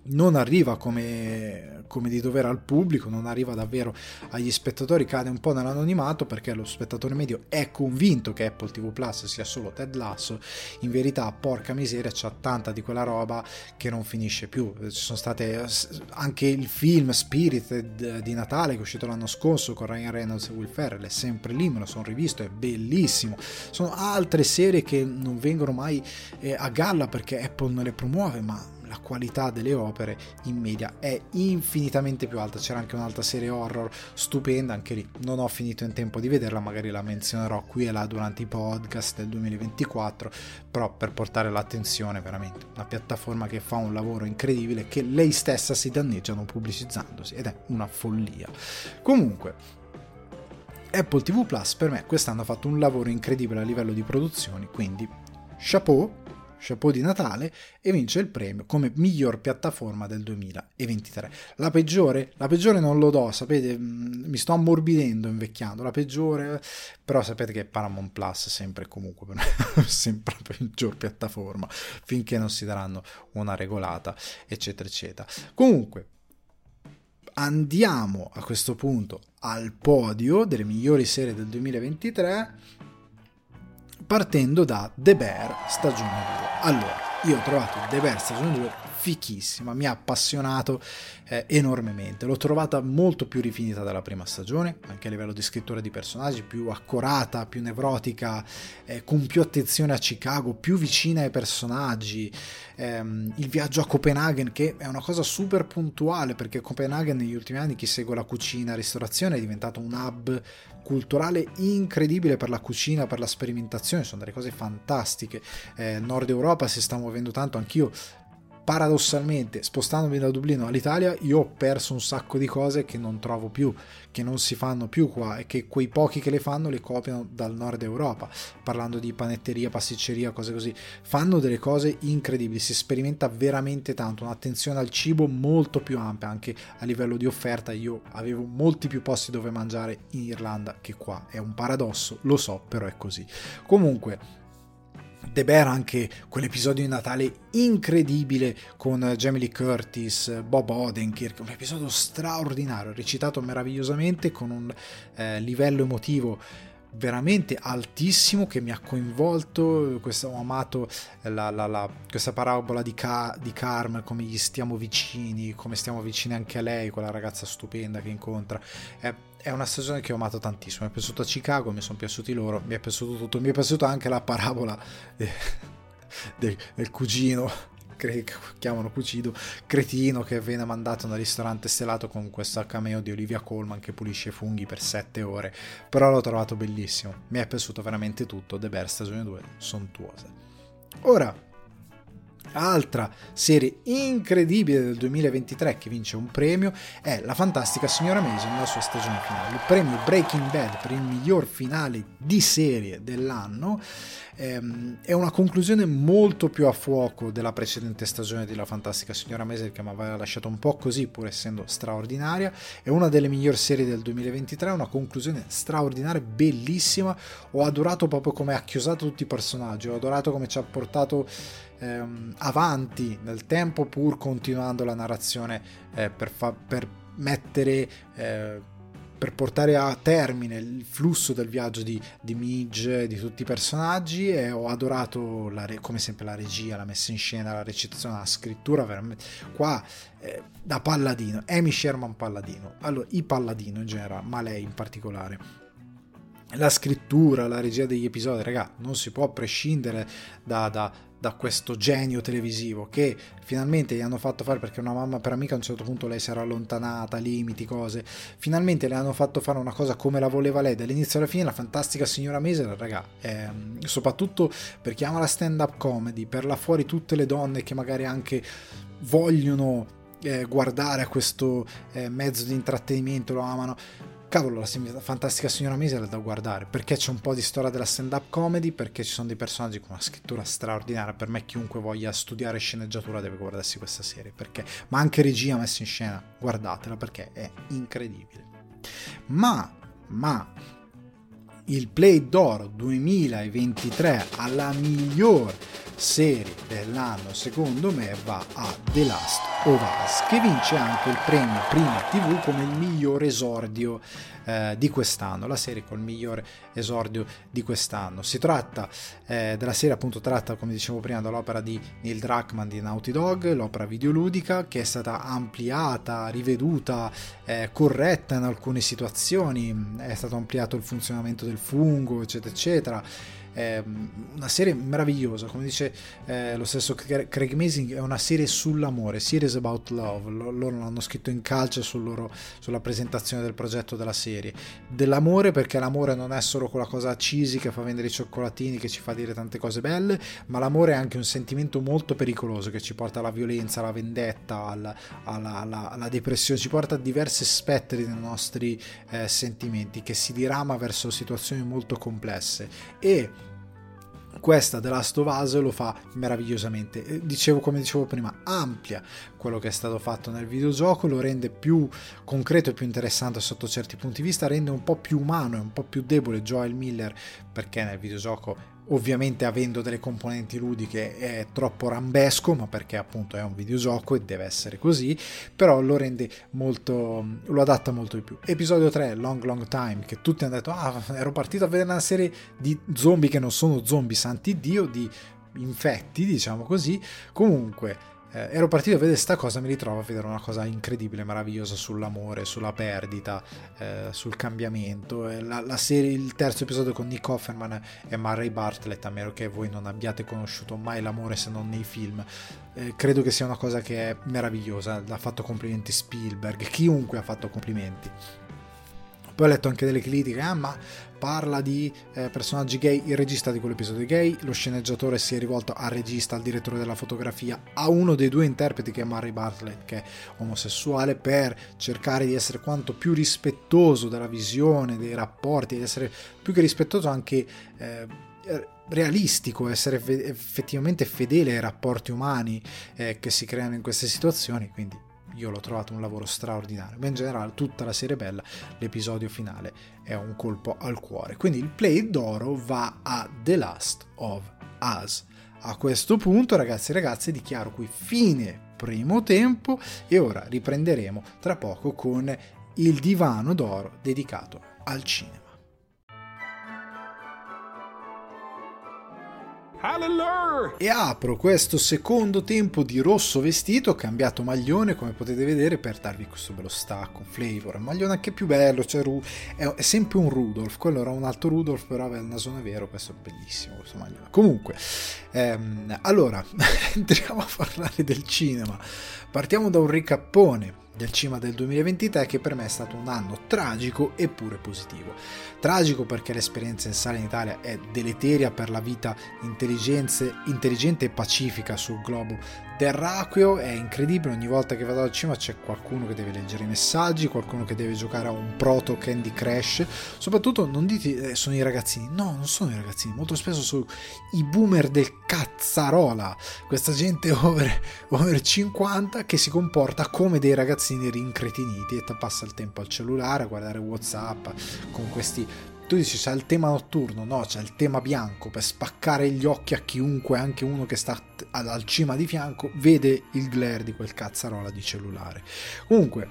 non arriva come, come, di dovere al pubblico, non arriva davvero agli spettatori, cade un po' nell'anonimato perché lo spettatore medio è convinto che Apple TV Plus sia solo Ted Lasso, in verità porca miseria c'è tanta di quella roba che non finisce più, ci sono state anche il film Spirited di Natale che è uscito l'anno scorso con Ryan Reynolds e Will Ferrell, è sempre lì, me lo sono rivisto, è bellissimo, sono altre serie che non vengono mai eh, a galla perché Apple non le promuove, ma la qualità delle opere in media è infinitamente più alta. C'era anche un'altra serie horror stupenda, anche lì non ho finito in tempo di vederla, magari la menzionerò qui e là durante i podcast del 2024, però per portare l'attenzione veramente una piattaforma che fa un lavoro incredibile che lei stessa si danneggiano pubblicizzandosi ed è una follia. Comunque Apple TV Plus per me quest'anno ha fatto un lavoro incredibile a livello di produzioni, quindi chapeau chapeau di Natale e vince il premio come miglior piattaforma del 2023. La peggiore? La peggiore non lo do, sapete, mm, mi sto ammorbidendo invecchiando, la peggiore, però sapete che Paramount Plus sempre comunque per me, [LAUGHS] sempre la peggior piattaforma finché non si daranno una regolata, eccetera, eccetera. Comunque, andiamo a questo punto al podio delle migliori serie del 2023 partendo da The Bear stagione 2. Allora, io ho trovato The Bear stagione 2 fichissima, mi ha appassionato eh, enormemente. L'ho trovata molto più rifinita dalla prima stagione, anche a livello di scrittura di personaggi, più accurata, più nevrotica, eh, con più attenzione a Chicago, più vicina ai personaggi. Ehm, il viaggio a Copenaghen, che è una cosa super puntuale, perché Copenaghen negli ultimi anni chi segue la cucina, la ristorazione è diventato un hub culturale incredibile per la cucina, per la sperimentazione, sono delle cose fantastiche. Eh, Nord Europa si sta muovendo tanto, anch'io paradossalmente spostandomi da Dublino all'Italia io ho perso un sacco di cose che non trovo più che non si fanno più qua e che quei pochi che le fanno le copiano dal nord Europa parlando di panetteria, pasticceria, cose così. Fanno delle cose incredibili si sperimenta veramente tanto un'attenzione al cibo molto più ampia anche a livello di offerta. Io avevo molti più posti dove mangiare in Irlanda che qua. È un paradosso lo so però è così. Comunque The Bear anche quell'episodio di Natale incredibile con Jamie Lee Curtis, Bob Odenkirk, un episodio straordinario, recitato meravigliosamente con un eh, livello emotivo veramente altissimo che mi ha coinvolto questo, ho amato la, la, la, questa parabola di, Ka, di Carmen come gli stiamo vicini come stiamo vicini anche a lei quella ragazza stupenda che incontra. È è una stagione che ho amato tantissimo. Mi è piaciuta Chicago, mi sono piaciuti loro, mi è piaciuto tutto. Mi è piaciuta anche la parabola del, del cugino, che chiamano Cucido, cretino che viene mandato nel ristorante stellato con questo cameo di Olivia Colman che pulisce funghi per 7 ore. Però l'ho trovato bellissimo. Mi è piaciuto veramente tutto. The Bear stagione 2, sontuosa. Ora Altra serie incredibile del 2023 che vince un premio è La Fantastica Signora Mason nella sua stagione finale. Il premio Breaking Bad per il miglior finale di serie dell'anno ehm, è una conclusione molto più a fuoco della precedente stagione di La Fantastica Signora Mason che mi aveva lasciato un po' così pur essendo straordinaria. È una delle migliori serie del 2023, una conclusione straordinaria, bellissima. Ho adorato proprio come ha chiusato tutti i personaggi, ho adorato come ci ha portato ehm, avanti nel tempo pur continuando la narrazione eh, per, fa- per, mettere eh, per portare a termine il flusso del viaggio di, di Midge, di tutti i personaggi e ho adorato re- come sempre la regia, la messa in scena, la recitazione, la scrittura veramente qua eh, da palladino, Amy Sherman palladino. Allora i palladino in generale ma lei in particolare. La scrittura, la regia degli episodi, raga, non si può prescindere da, da, da questo genio televisivo che finalmente gli hanno fatto fare perché una mamma per amica a un certo punto lei si era allontanata, limiti, cose. Finalmente le hanno fatto fare una cosa come la voleva lei dall'inizio alla fine, la fantastica signora Mason, raga, eh, soprattutto per chi ama la stand up comedy, per là fuori tutte le donne che magari anche vogliono eh, guardare a questo eh, mezzo di intrattenimento, lo amano cavolo, la fantastica signora Maisel è da guardare perché c'è un po' di storia della stand-up comedy, perché ci sono dei personaggi con una scrittura straordinaria. Per me, chiunque voglia studiare sceneggiatura deve guardarsi questa serie, perché, ma anche regia messa in scena, guardatela perché è incredibile. Ma, ma il Play d'Oro 2023 alla miglior serie dell'anno secondo me va a The Last of Us che vince anche il premio Prima TV come il miglior esordio eh, di quest'anno, la serie col migliore esordio di quest'anno. Si tratta eh, della serie appunto tratta come dicevo prima dall'opera di Neil Druckmann di Naughty Dog, l'opera videoludica che è stata ampliata, riveduta, eh, corretta in alcune situazioni, è stato ampliato il funzionamento del fungo eccetera eccetera è una serie meravigliosa, come dice eh, lo stesso Craig Mazing, è una serie sull'amore, series about love, loro l'hanno scritto in calce sul loro, sulla presentazione del progetto della serie, dell'amore perché l'amore non è solo quella cosa cheesy che fa vendere i cioccolatini, che ci fa dire tante cose belle, ma l'amore è anche un sentimento molto pericoloso che ci porta alla violenza, alla vendetta, alla, alla, alla, alla depressione, ci porta a diversi spettri dei nostri eh, sentimenti che si dirama verso situazioni molto complesse. E questa The Last of Us lo fa meravigliosamente. Dicevo, come dicevo prima, amplia quello che è stato fatto nel videogioco, lo rende più concreto e più interessante sotto certi punti di vista, rende un po' più umano e un po' più debole Joel Miller perché nel videogioco ovviamente avendo delle componenti ludiche è troppo rambesco, ma perché appunto è un videogioco e deve essere così, però lo rende molto, lo adatta molto di più. Episodio 3, Long Long Time, che tutti hanno detto, ah, ero partito a vedere una serie di zombie che non sono zombie santi Dio, di infetti, diciamo così, comunque eh, ero partito a vedere questa cosa, mi ritrovo a vedere una cosa incredibile, meravigliosa sull'amore, sulla perdita, eh, sul cambiamento. La, la, serie, il terzo episodio con Nick Offerman e Murray Bartlett, a meno che voi non abbiate conosciuto mai l'amore se non nei film, eh, credo che sia una cosa che è meravigliosa. Ha fatto complimenti Spielberg, chiunque ha fatto complimenti. Poi ho letto anche delle critiche, ah, ma parla di eh, personaggi gay, il regista di quell'episodio è gay, lo sceneggiatore si è rivolto al regista, al direttore della fotografia, a uno dei due interpreti che è Murray Bartlett, che è omosessuale, per cercare di essere quanto più rispettoso della visione, dei rapporti, di essere più che rispettoso anche... Eh, realistico, essere effettivamente fedele ai rapporti umani eh, che si creano in queste situazioni, quindi io l'ho trovato un lavoro straordinario, ma in generale tutta la serie è bella, l'episodio finale è un colpo al cuore. Quindi il play d'oro va a The Last of Us. A questo punto, ragazzi e ragazze, dichiaro qui fine primo tempo e ora riprenderemo tra poco con il divano d'oro dedicato al cinema. E apro questo secondo tempo di rosso vestito, ho cambiato maglione come potete vedere per darvi questo bello stacco, flavor, un maglione anche più bello, cioè è, sempre un Rudolph, quello era un altro Rudolph però aveva il nasone vero, questo è bellissimo questo maglione. Comunque, ehm, allora, [LAUGHS] entriamo a parlare del cinema, partiamo da un ricappone del cinema del 2023 che per me è stato un anno tragico eppure positivo. Tragico perché l'esperienza in sala in Italia è deleteria per la vita intelligente e pacifica sul globo terracqueo, è incredibile, ogni volta che vado al cinema c'è qualcuno che deve leggere i messaggi, qualcuno che deve giocare a un proto Candy Crash, soprattutto non dite eh, sono i ragazzini, no, non sono i ragazzini, molto spesso sono i boomer del cazzarola, questa gente [LAUGHS] over, over 50 che si comporta come dei ragazzini rincretiniti e passa il tempo al cellulare a guardare Whatsapp con questi tu dici c'è il tema notturno, no, c'è il tema bianco per spaccare gli occhi a chiunque, anche uno che sta al cima di fianco, vede il glare di quel cazzarola di cellulare. Comunque,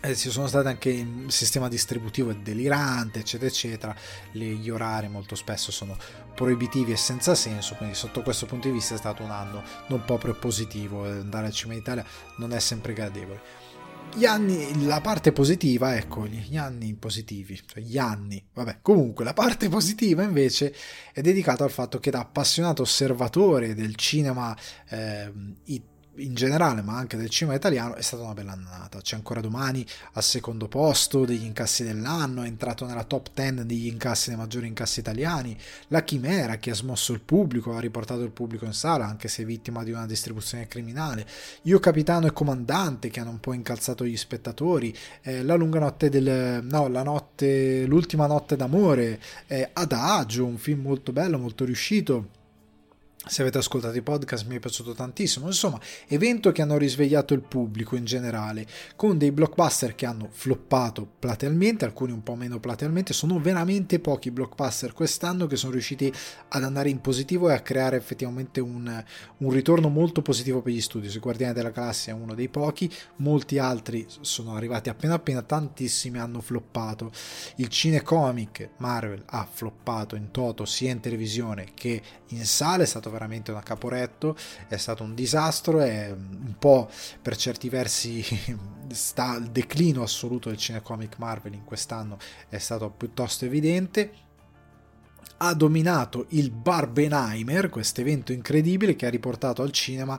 eh, ci sono state anche il sistema distributivo è delirante, eccetera, eccetera. Gli orari molto spesso sono proibitivi e senza senso, quindi sotto questo punto di vista è stato un anno non proprio positivo. Andare al cinema in Italia non è sempre gradevole gli anni, la parte positiva, ecco, gli anni positivi, cioè gli anni, vabbè, comunque la parte positiva invece è dedicata al fatto che da appassionato osservatore del cinema eh, in generale, ma anche del cinema italiano, è stata una bella annata. C'è ancora domani al secondo posto degli incassi dell'anno, è entrato nella top 10 degli incassi dei maggiori incassi italiani. La Chimera che ha smosso il pubblico, ha riportato il pubblico in sala, anche se vittima di una distribuzione criminale. Io Capitano e Comandante che hanno un po' incalzato gli spettatori. Eh, la lunga notte del no, la notte l'ultima notte d'amore, eh, Adagio, un film molto bello, molto riuscito se avete ascoltato i podcast mi è piaciuto tantissimo, insomma, evento che hanno risvegliato il pubblico in generale, con dei blockbuster che hanno floppato platealmente, alcuni un po' meno platealmente, sono veramente pochi blockbuster quest'anno che sono riusciti ad andare in positivo e a creare effettivamente un, un ritorno molto positivo per gli studi. I Guardiani della Galassia è uno dei pochi, molti altri sono arrivati appena appena, tantissimi hanno floppato. Il cinecomic Marvel ha floppato in toto sia in televisione che in sala, è stato veramente una caporetto, è stato un disastro, è un po' per certi versi [LAUGHS] sta, il declino assoluto del cinecomic Marvel in quest'anno è stato piuttosto evidente. Ha dominato il Barbenheimer, questo evento incredibile che ha riportato al cinema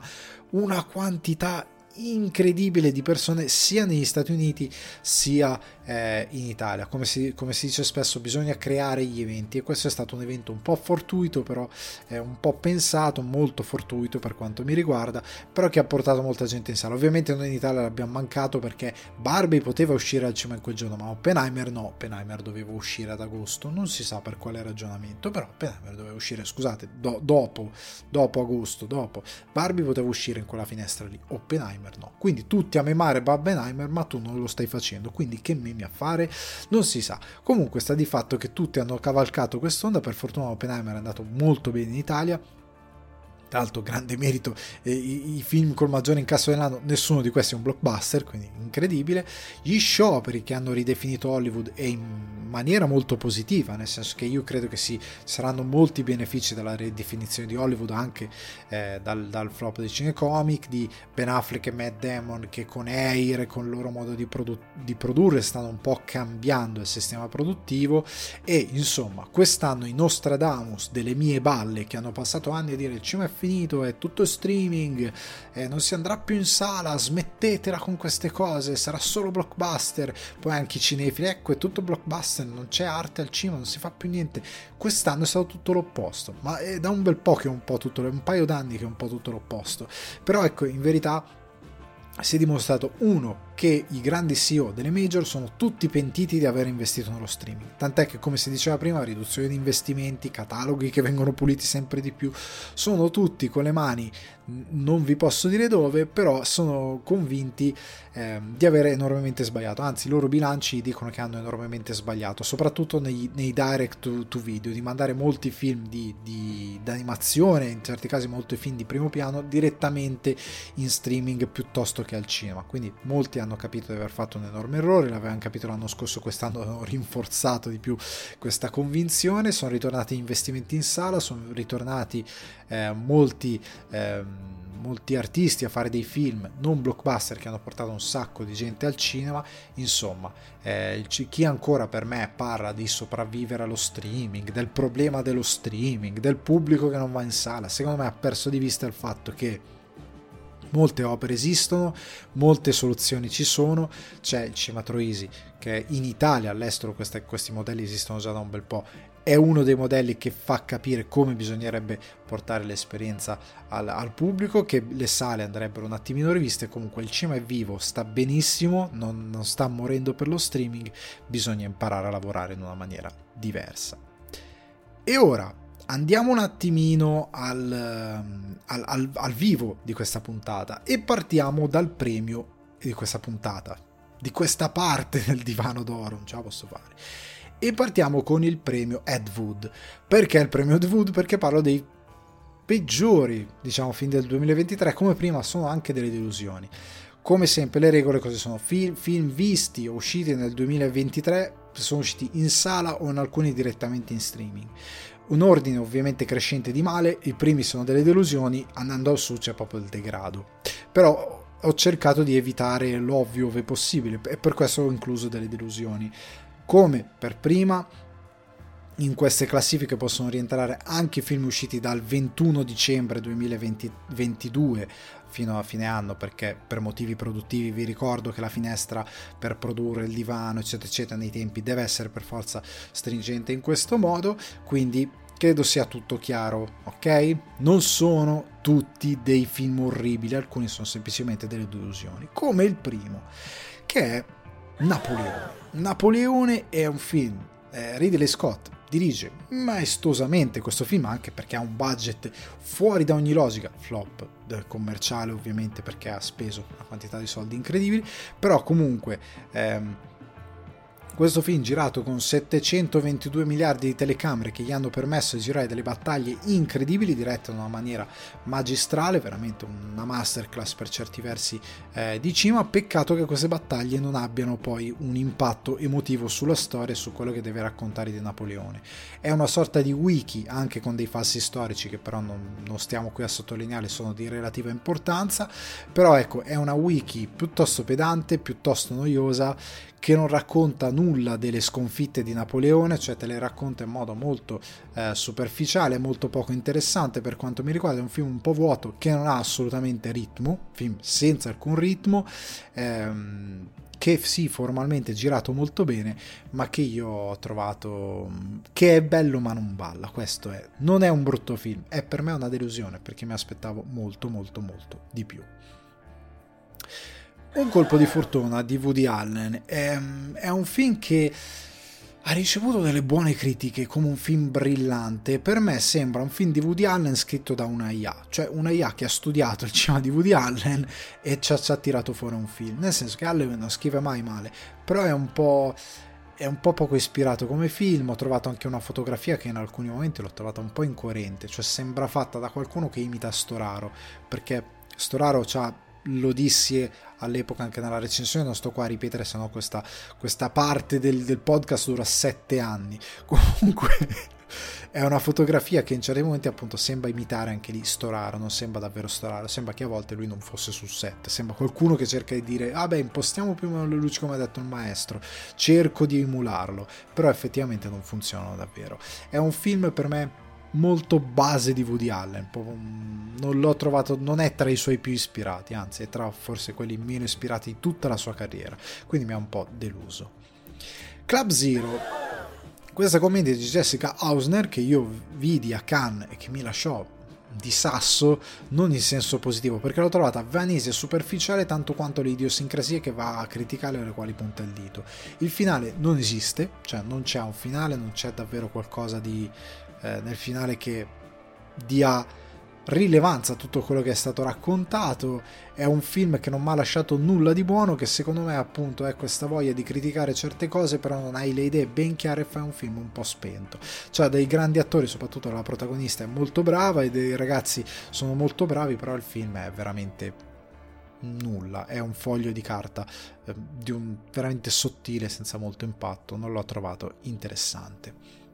una quantità incredibile di persone sia negli Stati Uniti sia eh, in Italia. Come si, come si, dice spesso, bisogna creare gli eventi e questo è stato un evento un po' fortuito, però eh, un po' pensato, molto fortuito per quanto mi riguarda, però che ha portato molta gente in sala. Ovviamente noi in Italia l'abbiamo mancato perché Barbie poteva uscire al cinema in quel giorno, ma Oppenheimer no, Oppenheimer doveva uscire ad agosto, non si sa per quale ragionamento, però Oppenheimer doveva uscire, scusate, do, dopo, dopo agosto, dopo. Barbie poteva uscire in quella finestra lì, Oppenheimer no. Quindi tutti a memare Barbenheimer, ma tu non lo stai facendo, quindi che meme a fare? Non si sa. Comunque sta di fatto che tutti hanno cavalcato quest'onda, per fortuna Oppenheimer è andato molto bene in Italia, tra l'altro grande merito eh, i, i, film col maggiore incasso dell'anno nessuno di questi è un blockbuster quindi incredibile. Gli scioperi che hanno ridefinito Hollywood e in maniera molto positiva, nel senso che io credo che si saranno molti benefici dalla ridefinizione di Hollywood anche eh, dal, dal, flop di Cinecomic, di Ben Affleck e Matt Damon che con Air e con il loro modo di, produ- di produrre stanno un po' cambiando il sistema produttivo. E insomma quest'anno i Nostradamus delle mie balle che hanno passato anni a dire il cinema è finito, è tutto streaming, eh, non si andrà più in sala, smettetela con queste cose, sarà solo blockbuster, poi anche i cinefili, ecco è tutto blockbuster, non c'è arte al cinema, non si fa più niente. Quest'anno è stato tutto l'opposto, ma è da un bel po' che è un po' tutto, un paio d'anni che è un po' tutto l'opposto. Però ecco, in verità si è dimostrato uno che i grandi CEO delle major sono tutti pentiti di aver investito nello streaming. Tant'è che, come si diceva prima, riduzione di investimenti, cataloghi che vengono puliti sempre di più, sono tutti con le mani, non vi posso dire dove, però sono convinti eh, di aver enormemente sbagliato. Anzi, i loro bilanci dicono che hanno enormemente sbagliato, soprattutto nei, nei direct to, to, video, di mandare molti film di, di animazione, in certi casi molti film di primo piano, direttamente in streaming piuttosto che al cinema. Quindi molti hanno hanno capito di aver fatto un enorme errore, l'avevano capito l'anno scorso, quest'anno hanno rinforzato di più questa convinzione, sono ritornati investimenti in sala, sono ritornati eh, molti... Eh, molti artisti a fare dei film non blockbuster che hanno portato un sacco di gente al cinema. Insomma eh, chi ancora per me parla di sopravvivere allo streaming del problema dello streaming del pubblico che non va in sala secondo me ha perso di vista il fatto che Molte opere esistono, molte soluzioni ci sono, c'è il Cimatroisi che in Italia, all'estero queste, questi modelli esistono già da un bel po', è uno dei modelli che fa capire come bisognerebbe portare l'esperienza al, al, pubblico, che le sale andrebbero un attimino riviste, comunque il cinema è vivo, sta benissimo, non, non sta morendo per lo streaming, bisogna imparare a lavorare in una maniera diversa. E ora, andiamo un attimino al, al, al, al, vivo di questa puntata e partiamo dal premio di questa puntata, di questa parte del divano d'oro, non ce la posso fare. E partiamo con il premio Ed Wood. Perché il premio Ed Wood? Perché parlo dei peggiori, diciamo, film del 2023, come prima sono anche delle delusioni. Come sempre le regole cosa sono? Film, film visti o usciti nel 2023 sono usciti in sala o in alcuni direttamente in streaming un ordine ovviamente crescente di male, i primi sono delle delusioni, andando su c'è proprio il degrado. Però ho cercato di evitare l'ovvio ove possibile e per questo ho incluso delle delusioni. Come per prima, in queste classifiche possono rientrare anche i film usciti dal 21 dicembre 2022 fino a fine anno perché per motivi produttivi vi ricordo che la finestra per produrre il divano eccetera eccetera nei tempi deve essere per forza stringente in questo modo quindi credo sia tutto chiaro ok? Non sono tutti dei film orribili alcuni sono semplicemente delle delusioni come il primo che è Napoleone. Napoleone è un film eh, Ridley Scott dirige maestosamente questo film anche perché ha un budget fuori da ogni logica, flop commerciale ovviamente perché ha speso una quantità di soldi incredibili, però comunque ehm, questo film girato con 722 miliardi di telecamere che gli hanno permesso di girare delle battaglie incredibili dirette in una maniera magistrale, veramente una masterclass per certi versi eh, di cima. Peccato che queste battaglie non abbiano poi un impatto emotivo sulla storia e su quello che deve raccontare di Napoleone. È una sorta di wiki anche con dei falsi storici che però non, non stiamo qui a sottolineare, sono di relativa importanza, però ecco è una wiki piuttosto pedante, piuttosto noiosa che non racconta nulla delle sconfitte di Napoleone, cioè te le racconta in modo molto eh, superficiale, molto poco interessante per quanto mi riguarda, è un film un po' vuoto che non ha assolutamente ritmo, film senza alcun ritmo, ehm, che sì, formalmente girato molto bene, ma che io ho trovato che è bello ma non balla, questo è. Non è un brutto film, è per me una delusione perché mi aspettavo molto molto molto di più. Un colpo di fortuna di Woody Allen è, è un film che ha ricevuto delle buone critiche come un film brillante. Per me sembra un film di Woody Allen scritto da una IA, cioè una IA che ha studiato il cinema di Woody Allen e ci ha, ci ha tirato fuori un film. Nel senso che Allen non scrive mai male, però è un po' è un po' poco ispirato come film. Ho trovato anche una fotografia che in alcuni momenti l'ho trovata un po' incoerente, cioè sembra fatta da qualcuno che imita Storaro, perché Storaro ha lo dissi all'epoca anche nella recensione, non sto qua a ripetere, sennò questa, questa parte del, del podcast dura sette anni. [LAUGHS] Comunque è una fotografia che in certi momenti appunto sembra imitare anche lì Storaro, non sembra davvero Storaro, sembra che a volte lui non fosse sul set, sembra qualcuno che cerca di dire ah beh impostiamo più o meno le luci come ha detto il maestro, cerco di emularlo, però effettivamente non funzionano davvero. È un film per me molto base di Woody Allen. Non l'ho trovato, non è tra i suoi più ispirati, anzi è tra forse quelli meno ispirati di tutta la sua carriera. Quindi mi ha un po' deluso. Club Zero, questa commedia di Jessica Hausner che io vidi a Cannes e che mi lasciò di sasso, non in senso positivo, perché l'ho trovata vanese e superficiale tanto quanto le idiosincrasie che va a criticare alle quali punta il dito. Il finale non esiste, cioè non c'è un finale, non c'è davvero qualcosa di eh, nel finale che dia rilevanza a tutto quello che è stato raccontato. È un film che non mi ha lasciato nulla di buono, che secondo me appunto è questa voglia di criticare certe cose, però non hai le idee ben chiare e fai un film un po' spento. Cioè dei grandi attori, soprattutto la protagonista è molto brava e dei ragazzi sono molto bravi, però il film è veramente nulla, è un foglio di carta eh, di un veramente sottile senza molto impatto, non l'ho trovato interessante.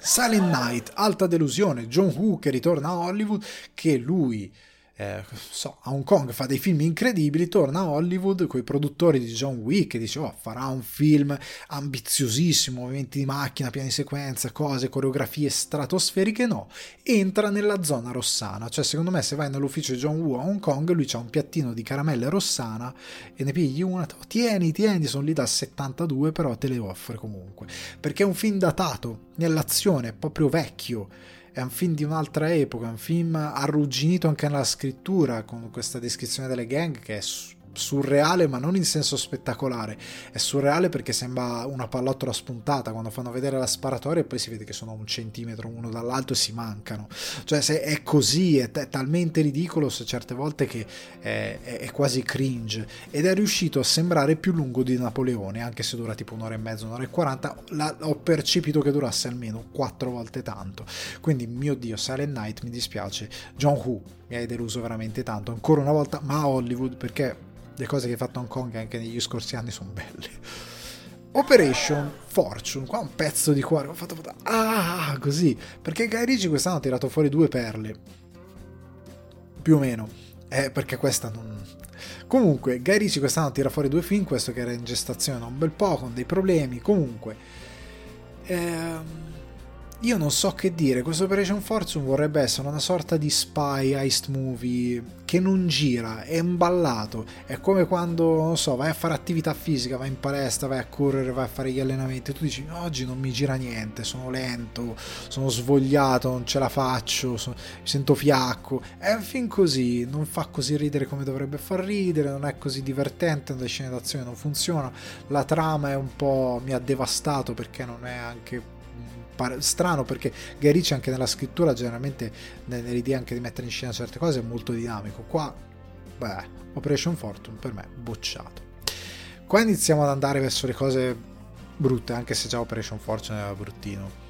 Silent Night, alta delusione, John Woo che ritorna a Hollywood, che lui eh, so, a Hong Kong fa dei film incredibili, torna a Hollywood con i produttori di John Wick e dice oh, farà un film ambiziosissimo, movimenti di macchina, piani sequenza, cose, coreografie stratosferiche, no, entra nella zona rossana, cioè secondo me se vai nell'ufficio di John Woo a Hong Kong lui c'ha un piattino di caramelle rossana e ne pigli una, tieni, tieni, sono lì dal 72 però te le offre comunque, perché è un film datato nell'azione, proprio vecchio, è un film di un'altra epoca, un film arrugginito anche nella scrittura, con questa descrizione delle gang che è surreale ma non in senso spettacolare. È surreale perché sembra una pallottola spuntata. Quando fanno vedere la sparatoria e poi si vede che sono un centimetro uno dall'altro e si mancano. Cioè se è così è, t- talmente ridicolo se certe volte che è, è, è, quasi cringe. Ed è riuscito a sembrare più lungo di Napoleone anche se dura tipo un'ora e mezza un'ora e quaranta. La, ho percepito che durasse almeno quattro volte tanto. Quindi mio dio Silent Night mi dispiace. John Woo mi hai deluso veramente tanto. Ancora una volta ma a Hollywood perché le cose che hai fatto Hong Kong anche negli scorsi anni sono belle. Operation Fortune, qua un pezzo di cuore, ho fatto, fatto ah, così, perché Guy Ritchie quest'anno ha tirato fuori due perle, più o meno, eh, perché questa non... Comunque, Guy Ritchie quest'anno tira fuori due film, questo che era in gestazione da un bel po', con dei problemi, comunque... Ehm io non so che dire, questo Operation Fortune vorrebbe essere una sorta di spy heist movie che non gira, è imballato, è come quando, non so, vai a fare attività fisica, vai in palestra, vai a correre, vai a fare gli allenamenti e tu dici oggi non mi gira niente, sono lento, sono svogliato, non ce la faccio, sono, mi sento fiacco, è film così, non fa così ridere come dovrebbe far ridere, non è così divertente, le scene d'azione non funzionano, la trama è un po' mi ha devastato perché non è anche strano perché Guy anche nella scrittura generalmente nell'idea anche di mettere in scena certe cose è molto dinamico qua beh Operation Fortune per me bocciato qua iniziamo ad andare verso le cose brutte anche se già Operation Fortune era bruttino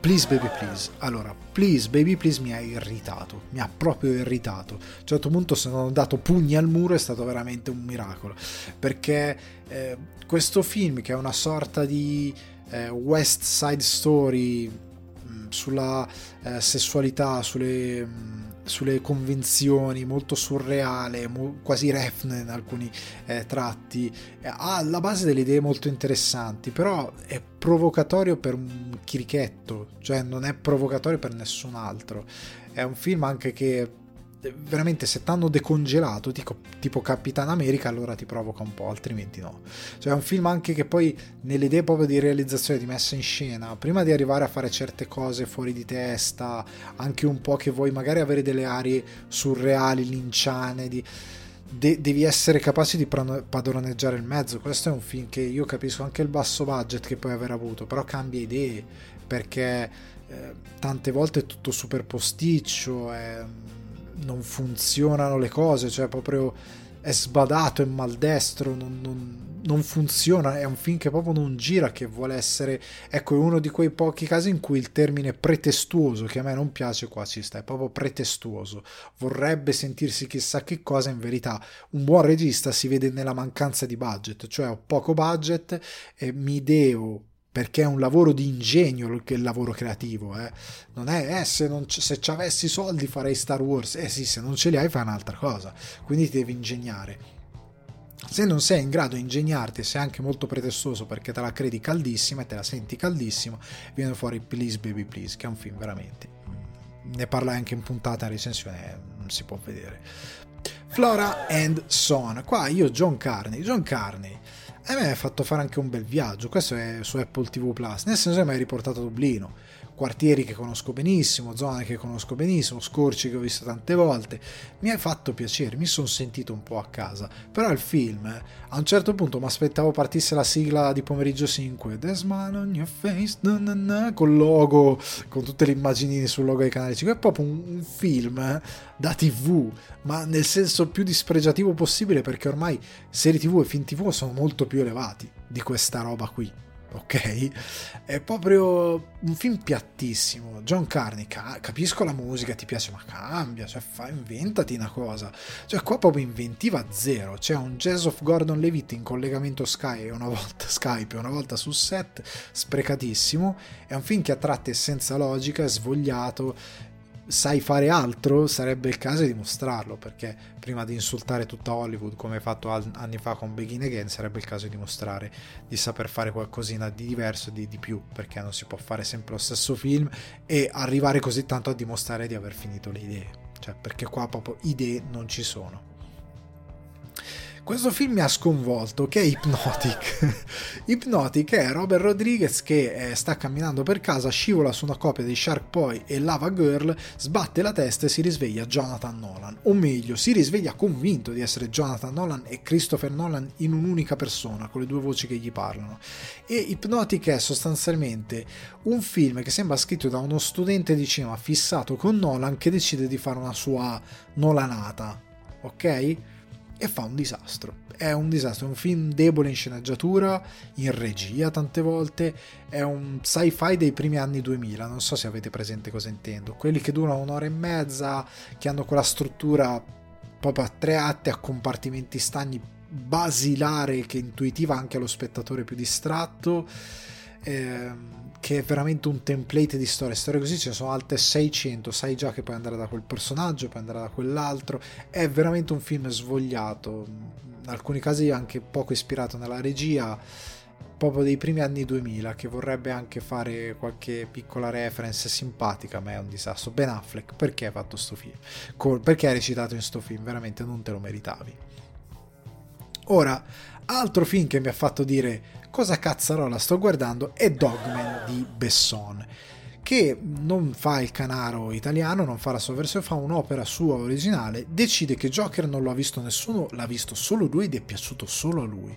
Please Baby Please. Allora, Please Baby Please mi ha irritato, mi ha proprio irritato. A un certo punto ho dato pugni al muro è stato veramente un miracolo, perché eh, questo film che è una sorta di eh, West Side Story mh, mm, sulla eh, sessualità, sulle, mh, mm, sulle, convenzioni, molto surreale, mo- quasi refne in alcuni eh, tratti, ha alla base delle idee molto interessanti, però è provocatorio per un chirichetto, cioè non è provocatorio per nessun altro. È un film anche che veramente se ti hanno decongelato tipo, tipo Capitan America allora ti provoca un po' altrimenti no. Cioè è un film anche che poi nelle idee proprio di realizzazione di messa in scena prima di arrivare a fare certe cose fuori di testa anche un po' che vuoi magari avere delle aree surreali linciane di, de- devi essere capace di padroneggiare il mezzo. Questo è un film che io capisco anche il basso budget che puoi aver avuto però cambia idee perché eh, tante volte è tutto super posticcio è non funzionano le cose, cioè proprio è sbadato, è maldestro, non, non, non funziona, è un film che proprio non gira, che vuole essere, ecco, è uno di quei pochi casi in cui il termine pretestuoso, che a me non piace, qua ci sta, è proprio pretestuoso, vorrebbe sentirsi chissà che cosa, in verità un buon regista si vede nella mancanza di budget, cioè ho poco budget e mi devo perché è un lavoro di ingegno il lavoro creativo. Eh. Non è eh, se, non se ci avessi soldi farei Star Wars. Eh sì, se non ce li hai fai un'altra cosa. Quindi ti devi ingegnare. Se non sei in grado di ingegnarti, sei anche molto pretestoso perché te la credi caldissima e te la senti caldissima, viene fuori Please Baby Please, che è un film veramente. Ne parla anche in puntata in recensione, non si può vedere. Flora and Son. Qua io John Carney. John Carney a me ha fatto fare anche un bel viaggio. Questo è su Apple TV Plus. Nel senso che mi hai riportato a Dublino quartieri che conosco benissimo, zone che conosco benissimo, scorci che ho visto tante volte. Mi ha fatto piacere, mi sono sentito un po' a casa. Però il film, a un certo punto mi aspettavo partisse la sigla di pomeriggio 5, The smile on your face, na na na, col logo, con tutte le immaginine sul logo dei canali 5. È proprio un, un film da TV, ma nel senso più dispregiativo possibile perché ormai serie TV e film TV sono molto più elevati di questa roba qui ok? È proprio un film piattissimo. John Carney, ca- capisco la musica, ti piace, ma cambia, cioè fa, inventati una cosa. Cioè qua proprio inventiva zero. C'è un Jazz of Gordon Levitt in collegamento Sky una volta [LAUGHS] Skype una volta su set, sprecatissimo. È un film che a tratti è senza logica, è svogliato sai fare altro, sarebbe il caso di dimostrarlo, perché prima di insultare tutta Hollywood come hai fatto anni fa con Begin Again, sarebbe il caso di dimostrare di saper fare qualcosina di diverso, di, di più, perché non si può fare sempre lo stesso film e arrivare così tanto a dimostrare di aver finito le idee, cioè perché qua proprio idee non ci sono. Questo film mi ha sconvolto, che è Hypnotic. [LAUGHS] Hypnotic è Robert Rodriguez che eh, sta camminando per casa, scivola su una copia di Shark Boy e Lava Girl, sbatte la testa e si risveglia Jonathan Nolan. O meglio, si risveglia convinto di essere Jonathan Nolan e Christopher Nolan in un'unica persona, con le due voci che gli parlano. E Hypnotic è sostanzialmente un film che sembra scritto da uno studente di cinema fissato con Nolan che decide di fare una sua Nolanata. Ok? E fa un disastro. È un disastro, è un film debole in sceneggiatura, in regia tante volte, è un sci-fi dei primi anni 2000, non so se avete presente cosa intendo, quelli che durano un'ora e mezza, che hanno quella struttura proprio a tre atti, a compartimenti stagni basilare che intuitiva anche allo spettatore più distratto. Eh, che è veramente un template di storie. Storie così ce ne sono altre 600, sai già che puoi andare da quel personaggio, puoi andare da quell'altro. È veramente un film svogliato, in alcuni casi anche poco ispirato nella regia, proprio dei primi anni 2000, che vorrebbe anche fare qualche piccola reference simpatica, ma è un disastro. Ben Affleck, perché hai fatto sto film? Perché hai recitato in sto film? Veramente non te lo meritavi. Ora, altro film che mi ha fatto dire cosa cazzarola sto guardando è Dogman di Besson che non fa il canaro italiano, non fa la sua versione, fa un'opera sua originale, decide che Joker non lo ha visto nessuno, l'ha visto solo lui ed è piaciuto solo a lui.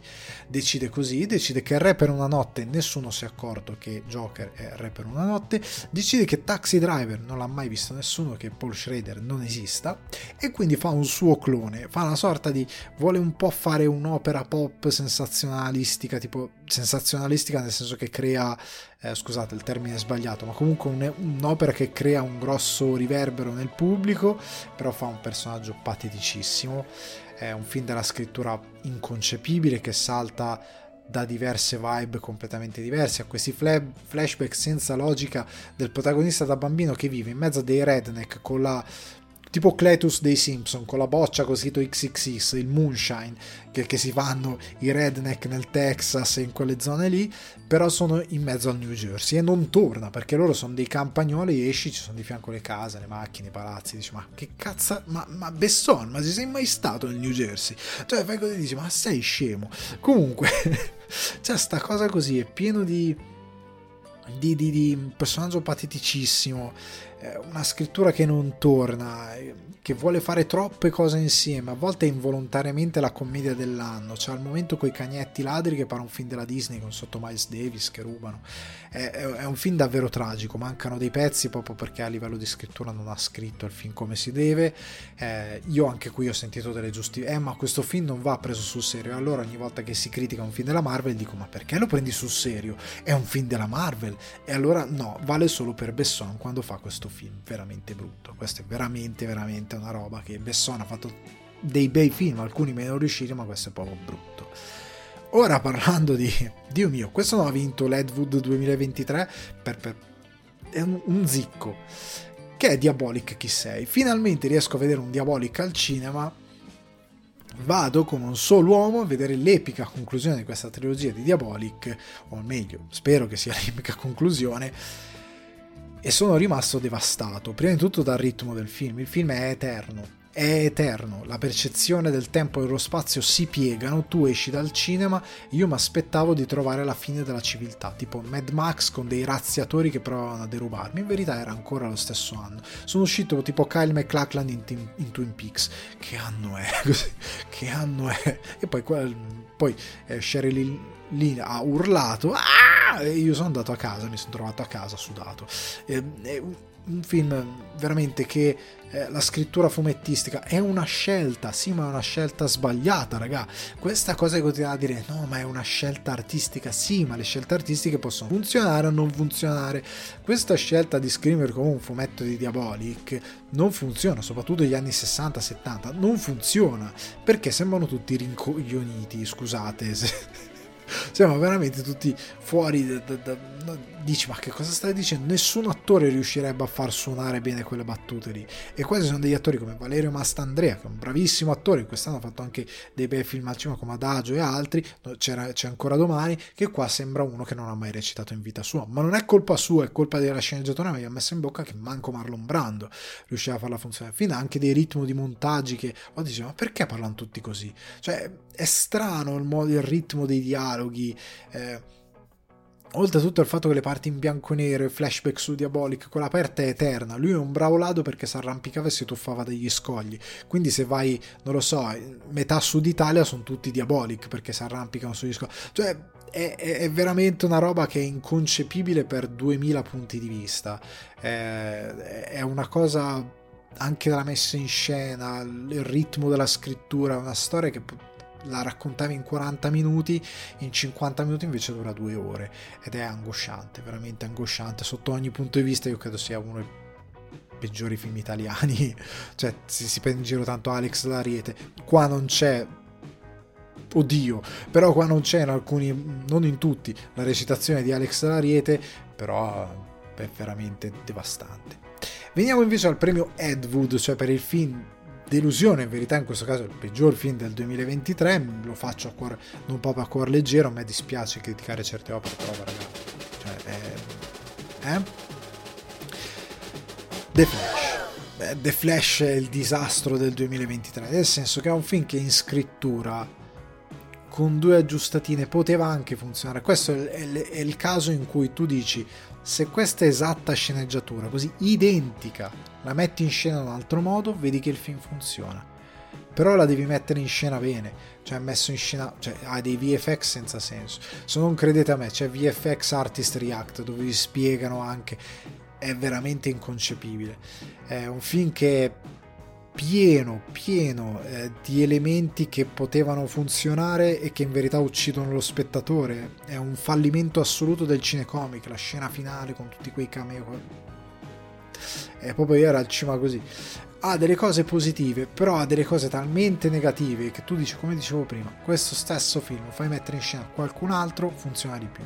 Decide così, decide che Re per una notte nessuno si è accorto che Joker è Re per una notte, decide che Taxi Driver non l'ha mai visto nessuno, che Paul Schrader non esista e quindi fa un suo clone, fa una sorta di vuole un po' fare un'opera pop sensazionalistica, tipo sensazionalistica nel senso che crea eh, scusate il termine sbagliato, ma comunque un, un'opera che crea un grosso riverbero nel pubblico, però fa un personaggio pateticissimo, è un film della scrittura inconcepibile che salta da diverse vibe completamente diverse, a questi flashback senza logica del protagonista da bambino che vive in mezzo a dei redneck con la tipo Cletus dei Simpson con la boccia con scritto XXX, il moonshine che, che, si fanno i redneck nel Texas e in quelle zone lì, però sono in mezzo al New Jersey e non torna perché loro sono dei campagnoli, esci, ci sono di fianco le case, le macchine, i palazzi, dici ma che cazzo, ma, ma Besson, ma ci sei mai stato nel New Jersey? Cioè fai così dici ma sei scemo. Comunque, [LAUGHS] c'è sta cosa così, è pieno di... Di, di, di, personaggio pateticissimo eh, una scrittura che non torna, eh, che vuole fare troppe cose insieme, a volte involontariamente la commedia dell'anno, cioè al momento quei cagnetti ladri che pare un film della Disney con sotto Miles Davis che rubano, è, è, un film davvero tragico, mancano dei pezzi proprio perché a livello di scrittura non ha scritto il film come si deve, eh, io anche qui ho sentito delle giusti, eh ma questo film non va preso sul serio, allora ogni volta che si critica un film della Marvel dico ma perché lo prendi sul serio? È un film della Marvel. E allora no, vale solo per Besson quando fa questo film, veramente brutto, questo è veramente veramente veramente una roba che Besson ha fatto dei bei film, alcuni meno riusciti, ma questo è proprio brutto. Ora parlando di... Dio mio, questo non ha vinto l'Edwood 2023 per, per è un, un, zicco. Che è Diabolic chi sei? Finalmente riesco a vedere un Diabolic al cinema. Vado con un solo uomo a vedere l'epica conclusione di questa trilogia di Diabolic, o meglio, spero che sia l'epica conclusione e sono rimasto devastato, prima di tutto dal ritmo del film, il film è eterno, è eterno, la percezione del tempo e dello spazio si piegano, tu esci dal cinema, io mi aspettavo di trovare la fine della civiltà, tipo Mad Max con dei razziatori che provavano a derubarmi, in verità era ancora lo stesso anno, sono uscito tipo Kyle McLachlan in, in, in Twin Peaks, che anno è? [LAUGHS] che anno è? E poi, poi eh, Sheryl lì ha urlato ah! e io sono andato a casa, mi sono trovato a casa sudato. È un film veramente che eh, la scrittura fumettistica è una scelta, sì, ma è una scelta sbagliata, raga. Questa cosa che continua a dire no, ma è una scelta artistica, sì, ma le scelte artistiche possono funzionare o non funzionare. Questa scelta di scrivere come un fumetto di Diabolic non funziona, soprattutto negli anni 60-70, non funziona perché sembrano tutti rincoglioniti, scusate se siamo veramente tutti fuori da, da, da, dici ma che cosa stai dicendo? Nessun attore riuscirebbe a far suonare bene quelle battute lì. E quasi sono degli attori come Valerio Mastandrea che è un bravissimo attore quest'anno ha fatto anche dei bei film al cinema come Adagio e altri c'è ancora domani che qua sembra uno che non ha mai recitato in vita sua. Ma non è colpa sua è colpa della sceneggiatura mi ha messo in bocca che manco Marlon Brando riusciva a farla funzionare fino anche dei ritmi di montaggi che ho dicevo ma perché parlano tutti così? Cioè è strano il, modo, il ritmo dei dialoghi eh, Oltretutto il fatto che le parti in bianco e nero e flashback su Diabolic, quella aperta è eterna. Lui è un bravo lado perché si arrampicava e si tuffava dagli scogli. Quindi se vai, non lo so, metà sud Italia sono tutti Diabolic perché si arrampicano sugli scogli. Cioè è, è, veramente una roba che è inconcepibile per 2000 punti di vista. È, è una cosa anche della messa in scena, il ritmo della scrittura, una storia che la raccontavi in 40 minuti, in 50 minuti invece dura due ore ed è angosciante, veramente angosciante sotto ogni punto di vista. Io credo sia uno dei peggiori film italiani, [LAUGHS] cioè si, si prende in giro tanto Alex Lariete, qua non c'è oddio, però qua non c'è in alcuni, non in tutti, la recitazione di Alex Lariete, però è veramente devastante. Veniamo invece al premio Ed Wood, cioè per il film delusione in verità in questo caso è il peggior film del 2023 lo faccio a cuore, non proprio a cuore leggero a me dispiace criticare certe opere però ragazzi cioè, eh, eh? The Flash The Flash è il disastro del 2023 nel senso che è un film che in scrittura con due aggiustatine poteva anche funzionare questo è, è, è il caso in cui tu dici se questa esatta sceneggiatura, così identica, la metti in scena in un altro modo, vedi che il film funziona. Però la devi mettere in scena bene, cioè messo in scena, cioè ha dei VFX senza senso. Se non credete a me, c'è VFX Artist React dove vi spiegano anche, è veramente inconcepibile. È un film che pieno, pieno eh, di elementi che potevano funzionare e che in verità uccidono lo spettatore. È un fallimento assoluto del cinecomic, la scena finale con tutti quei cameo. È proprio io era al cima così. Ha delle cose positive, però ha delle cose talmente negative che tu dici, come dicevo prima, questo stesso film fai mettere in scena qualcun altro, funziona di più.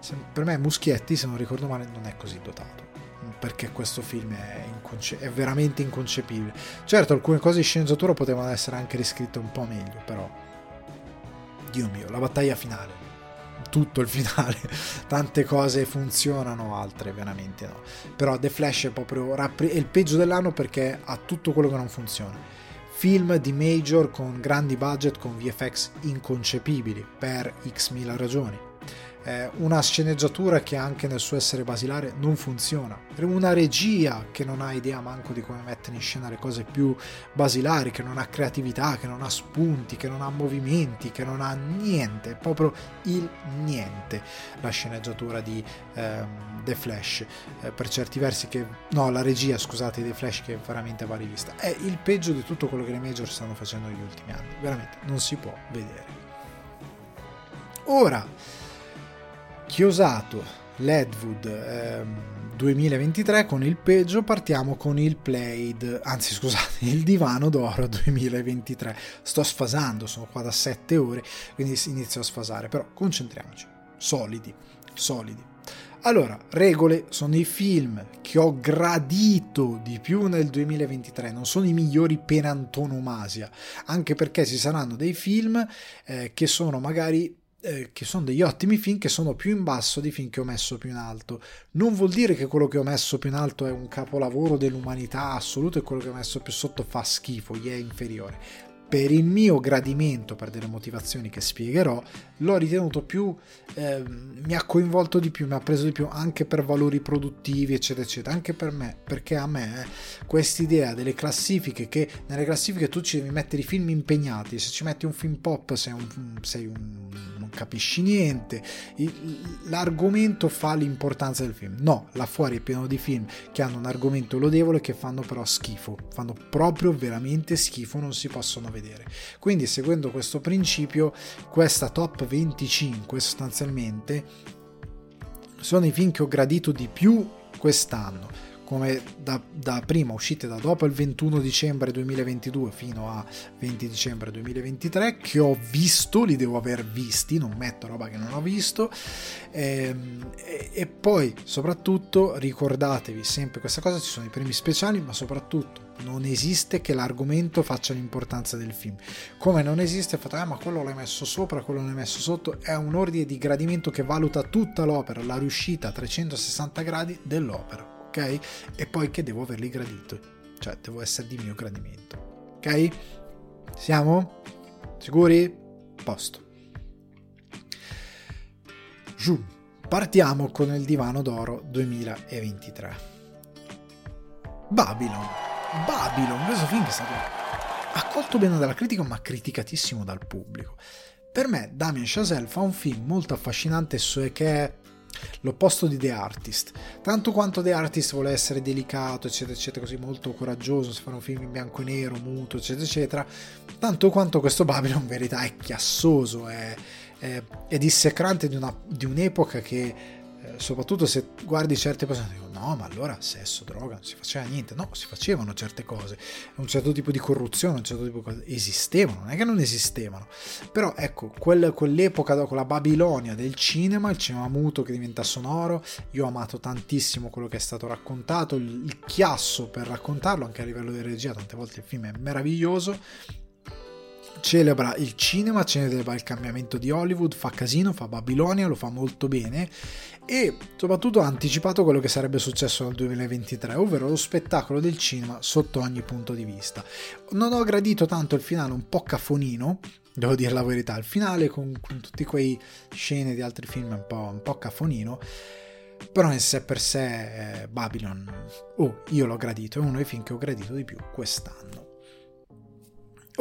Se, per me Muschietti, se non ricordo male, non è così dotato perché questo film è, inconce- è, veramente inconcepibile. Certo, alcune cose di sceneggiatura potevano essere anche riscritte un po' meglio, però. Dio mio, la battaglia finale. Tutto il finale. [LAUGHS] Tante cose funzionano, altre veramente no. Però The Flash è proprio è il peggio dell'anno perché ha tutto quello che non funziona. Film di major con grandi budget, con VFX inconcepibili per x mila ragioni eh, una sceneggiatura che anche nel suo essere basilare non funziona, una regia che non ha idea manco di come mettere in scena le cose più basilari, che non ha creatività, che non ha spunti, che non ha movimenti, che non ha niente, proprio il niente la sceneggiatura di ehm, The Flash, eh, per certi versi che no, la regia, scusate, di The Flash che veramente va rivista, è il peggio di tutto quello che le major stanno facendo negli ultimi anni, veramente non si può vedere. Ora chiosato l'Edwood ehm, 2023 con il peggio partiamo con il Plaid anzi scusate il divano d'oro 2023 sto sfasando sono qua da 7 ore quindi inizio a sfasare però concentriamoci. Solidi solidi. Allora, regole sono i film che ho gradito di più nel 2023, non sono i migliori per antonomasia, anche perché ci saranno dei film eh, che sono magari eh, che sono degli ottimi film che sono più in basso di film che ho messo più in alto. Non vuol dire che quello che ho messo più in alto è un capolavoro dell'umanità assoluto e quello che ho messo più sotto fa schifo, gli è inferiore per il mio gradimento, per delle motivazioni che spiegherò, l'ho ritenuto più, eh, mi ha coinvolto di più, mi ha preso di più anche per valori produttivi, eccetera, eccetera, anche per me, perché a me eh, quest'idea delle classifiche, che nelle classifiche tu ci devi mettere i film impegnati, se ci metti un film pop sei un, sei un non capisci niente, l'argomento fa l'importanza del film, no, là fuori è pieno di film che hanno un argomento lodevole che fanno però schifo, fanno proprio veramente schifo, non si possono vedere. Quindi seguendo questo principio, questa top 25 sostanzialmente sono i film che ho gradito di più quest'anno come da, da, prima uscite da dopo il 21 dicembre 2022 fino a 20 dicembre 2023 che ho visto, li devo aver visti, non metto roba che non ho visto. E, ehm, e, e poi soprattutto ricordatevi sempre questa cosa, ci sono i premi speciali ma soprattutto non esiste che l'argomento faccia l'importanza del film. Come non esiste fate ah ma quello l'hai messo sopra quello l'hai messo sotto è un ordine di gradimento che valuta tutta l'opera la riuscita a 360 gradi dell'opera ok? E poi che devo averli gradito, cioè devo essere di mio gradimento, ok? Siamo? Sicuri? Posto. Giù. Partiamo con il divano d'oro 2023. Babylon. Babylon, questo film è stato accolto bene dalla critica ma criticatissimo dal pubblico. Per me Damien Chazelle fa un film molto affascinante che l'opposto di The Artist. Tanto quanto The Artist vuole essere delicato, eccetera, eccetera, così molto coraggioso, fare un film in bianco e nero, muto, eccetera, eccetera, tanto quanto questo Babylon in verità è chiassoso, è, è, è dissecrante di, una, di un'epoca che eh, soprattutto se guardi certe persone no ma allora sesso, droga, non si faceva niente no, si facevano certe cose un certo tipo di corruzione, un certo tipo di cose esistevano, non è che non esistevano. Però ecco, quel, quell'epoca dopo la Babilonia del cinema il cinema muto che diventa sonoro io ho amato tantissimo quello che è stato raccontato il, il chiasso per raccontarlo anche a livello di regia, tante volte il film è meraviglioso celebra il cinema, celebra il cambiamento di Hollywood, fa casino, fa Babilonia, lo fa molto bene e soprattutto ha anticipato quello che sarebbe successo nel 2023, ovvero lo spettacolo del cinema sotto ogni punto di vista. Non ho gradito tanto il finale un po' cafonino, devo dire la verità, il finale con, con tutti quei scene di altri film un po', un po cafonino, però in sé per sé eh, Babylon, oh, io l'ho gradito, è uno dei film che ho gradito di più quest'anno.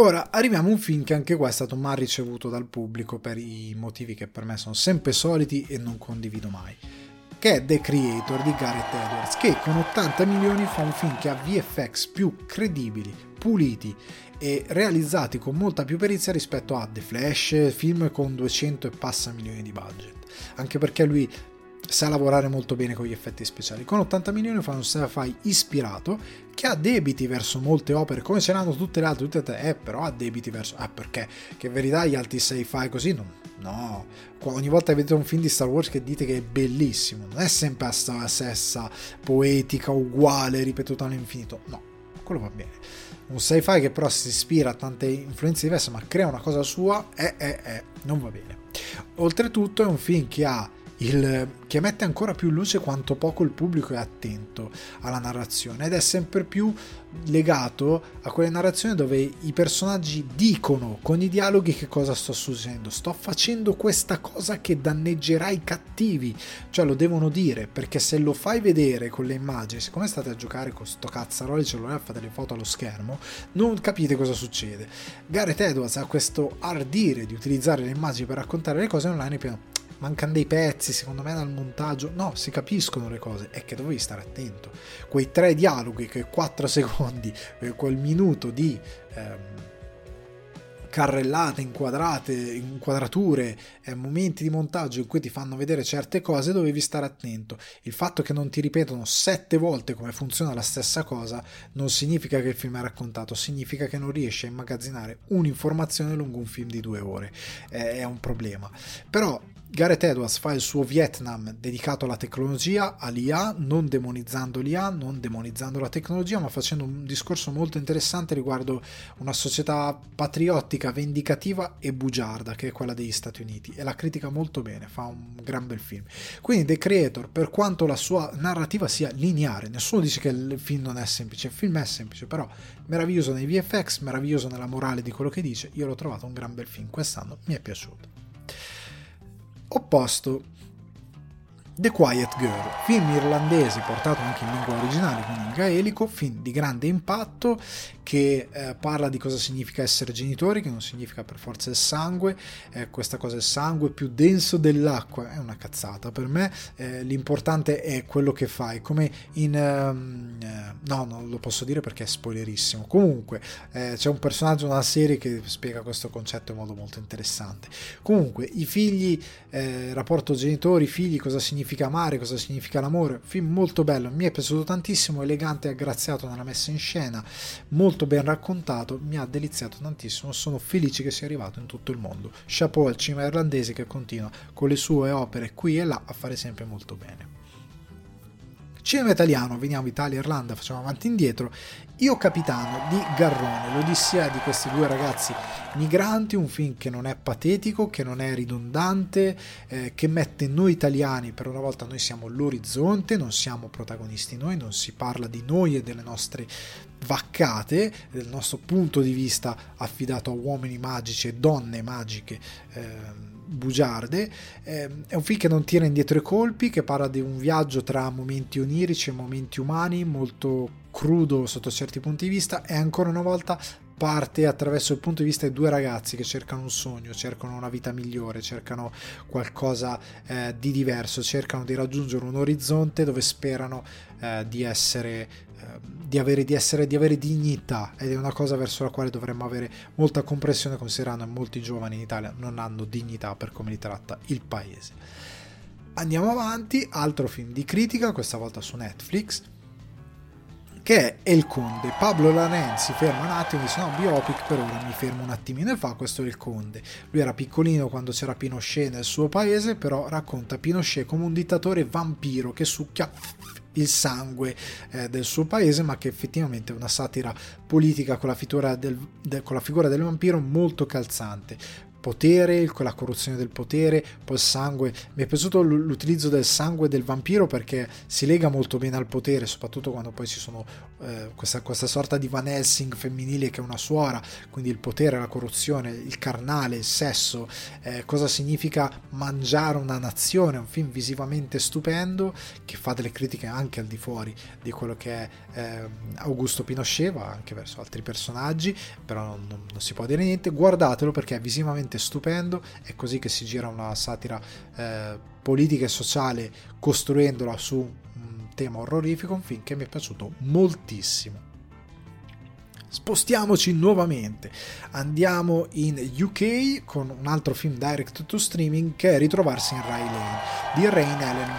Ora arriviamo a un film che anche qua è stato mal ricevuto dal pubblico per i motivi che per me sono sempre soliti e non condivido mai, che è The Creator di Gareth Edwards, che con 80 milioni fa un film che ha VFX più credibili, puliti e realizzati con molta più perizia rispetto a The Flash, film con 200 e passa milioni di budget. Anche perché lui sa lavorare molto bene con gli effetti speciali. Con 80 milioni fa un sci-fi ispirato che ha debiti verso molte opere, come ce l'hanno tutte le altre, tutte e tre, eh, però ha debiti verso... Ah, perché? Che verità gli altri sci-fi così non... No, ogni volta che vedete un film di Star Wars che dite che è bellissimo, non è sempre la stessa poetica uguale, ripetuta all'infinito, no, quello va bene. Un sci-fi che però si ispira a tante influenze diverse ma crea una cosa sua, eh, eh, eh, non va bene. Oltretutto è un film che ha il, che mette ancora più luce quanto poco il pubblico è attento alla narrazione ed è sempre più legato a quelle narrazioni dove i personaggi dicono con i dialoghi che cosa sto succedendo. Sto facendo questa cosa che danneggerà i cattivi, cioè lo devono dire perché se lo fai vedere con le immagini, siccome state a giocare con sto cazzarolo cellulare fa delle foto allo schermo, non capite cosa succede. Gareth Edwards ha questo ardire di utilizzare le immagini per raccontare le cose online e piano mancano dei pezzi, secondo me dal montaggio. No, si capiscono le cose, è che dovevi stare attento. Quei tre dialoghi, quei quattro [LAUGHS] secondi, quel minuto di... Ehm, carrellate, inquadrate, inquadrature, eh, momenti di montaggio in cui ti fanno vedere certe cose, dovevi stare attento. Il fatto che non ti ripetono sette volte come funziona la stessa cosa non significa che il film è raccontato, significa che non riesci a immagazzinare un'informazione lungo un film di due ore. Eh, è un problema. Però Gareth Edwards fa il suo Vietnam dedicato alla tecnologia, all'IA, non demonizzando l'IA, non demonizzando la tecnologia, ma facendo un discorso molto interessante riguardo una società patriottica, vendicativa e bugiarda, che è quella degli Stati Uniti. E la critica molto bene, fa un gran bel film. Quindi The Creator, per quanto la sua narrativa sia lineare, nessuno dice che il film non è semplice, il film è semplice, però meraviglioso nei VFX, meraviglioso nella morale di quello che dice, io l'ho trovato un gran bel film quest'anno, mi è piaciuto opposto The Quiet Girl, film irlandese portato anche in lingua originale, quindi in gaelico, film di grande impatto che eh, parla di cosa significa essere genitori, che non significa per forza il sangue, eh, questa cosa è sangue più denso dell'acqua, è una cazzata per me, eh, l'importante è quello che fai, come in... Um, no, non lo posso dire perché è spoilerissimo, comunque eh, c'è un personaggio nella serie che spiega questo concetto in modo molto interessante. Comunque, i figli, eh, rapporto genitori-figli, cosa significa amare, cosa significa l'amore, film molto bello, mi è piaciuto tantissimo, elegante e aggraziato nella messa in scena, molto ben raccontato, mi ha deliziato tantissimo, sono felice che sia arrivato in tutto il mondo. Chapeau al cinema irlandese che continua con le sue opere qui e là a fare sempre molto bene. Cinema italiano, veniamo Italia, Irlanda, facciamo avanti e indietro. Io capitano di Garrone, l'odissea di questi due ragazzi migranti, un film che non è patetico, che non è ridondante, eh, che mette noi italiani, per una volta noi siamo l'orizzonte, non siamo protagonisti noi, non si parla di noi e delle nostre vaccate, del nostro punto di vista affidato a uomini magici e donne magiche. Eh, bugiarde. Eh, è un film che non tira indietro i colpi, che parla di un viaggio tra momenti onirici e momenti umani, molto crudo sotto certi punti di vista, e ancora una volta parte attraverso il punto di vista di due ragazzi che cercano un sogno, cercano una vita migliore, cercano qualcosa eh, di diverso, cercano di raggiungere un orizzonte dove sperano eh, di essere di avere, di, essere, di avere dignità ed è una cosa verso la quale dovremmo avere molta comprensione considerando che molti giovani in Italia non hanno dignità per come li tratta il paese. Andiamo avanti, altro film di critica, questa volta su Netflix, che è El Conde. Pablo Larraín si ferma un attimo dice no, biopic per ora mi fermo un attimino e fa questo è Il Conde. Lui era piccolino quando c'era Pinochet nel suo paese, però racconta Pinochet come un dittatore vampiro che succhia il sangue eh, del suo paese, ma che effettivamente è una satira politica con la, figura del, de, con la figura del vampiro molto calzante potere, la corruzione del potere, poi il sangue. Mi è piaciuto l'utilizzo del sangue del vampiro perché si lega molto bene al potere, soprattutto quando poi ci sono eh, questa, questa, sorta di Van Helsing femminile che è una suora, quindi il potere, la corruzione, il carnale, il sesso, eh, cosa significa mangiare una nazione, un film visivamente stupendo che fa delle critiche anche al di fuori di quello che è eh, Augusto Pinochet, va anche verso altri personaggi, però non, non, non si può dire niente, guardatelo perché è visivamente stupendo, è così che si gira una satira eh, politica e sociale costruendola su un tema orrorifico, un film che mi è piaciuto moltissimo. Spostiamoci nuovamente, andiamo in UK con un altro film direct to streaming che è Ritrovarsi in Rai Lane di Rain Ellen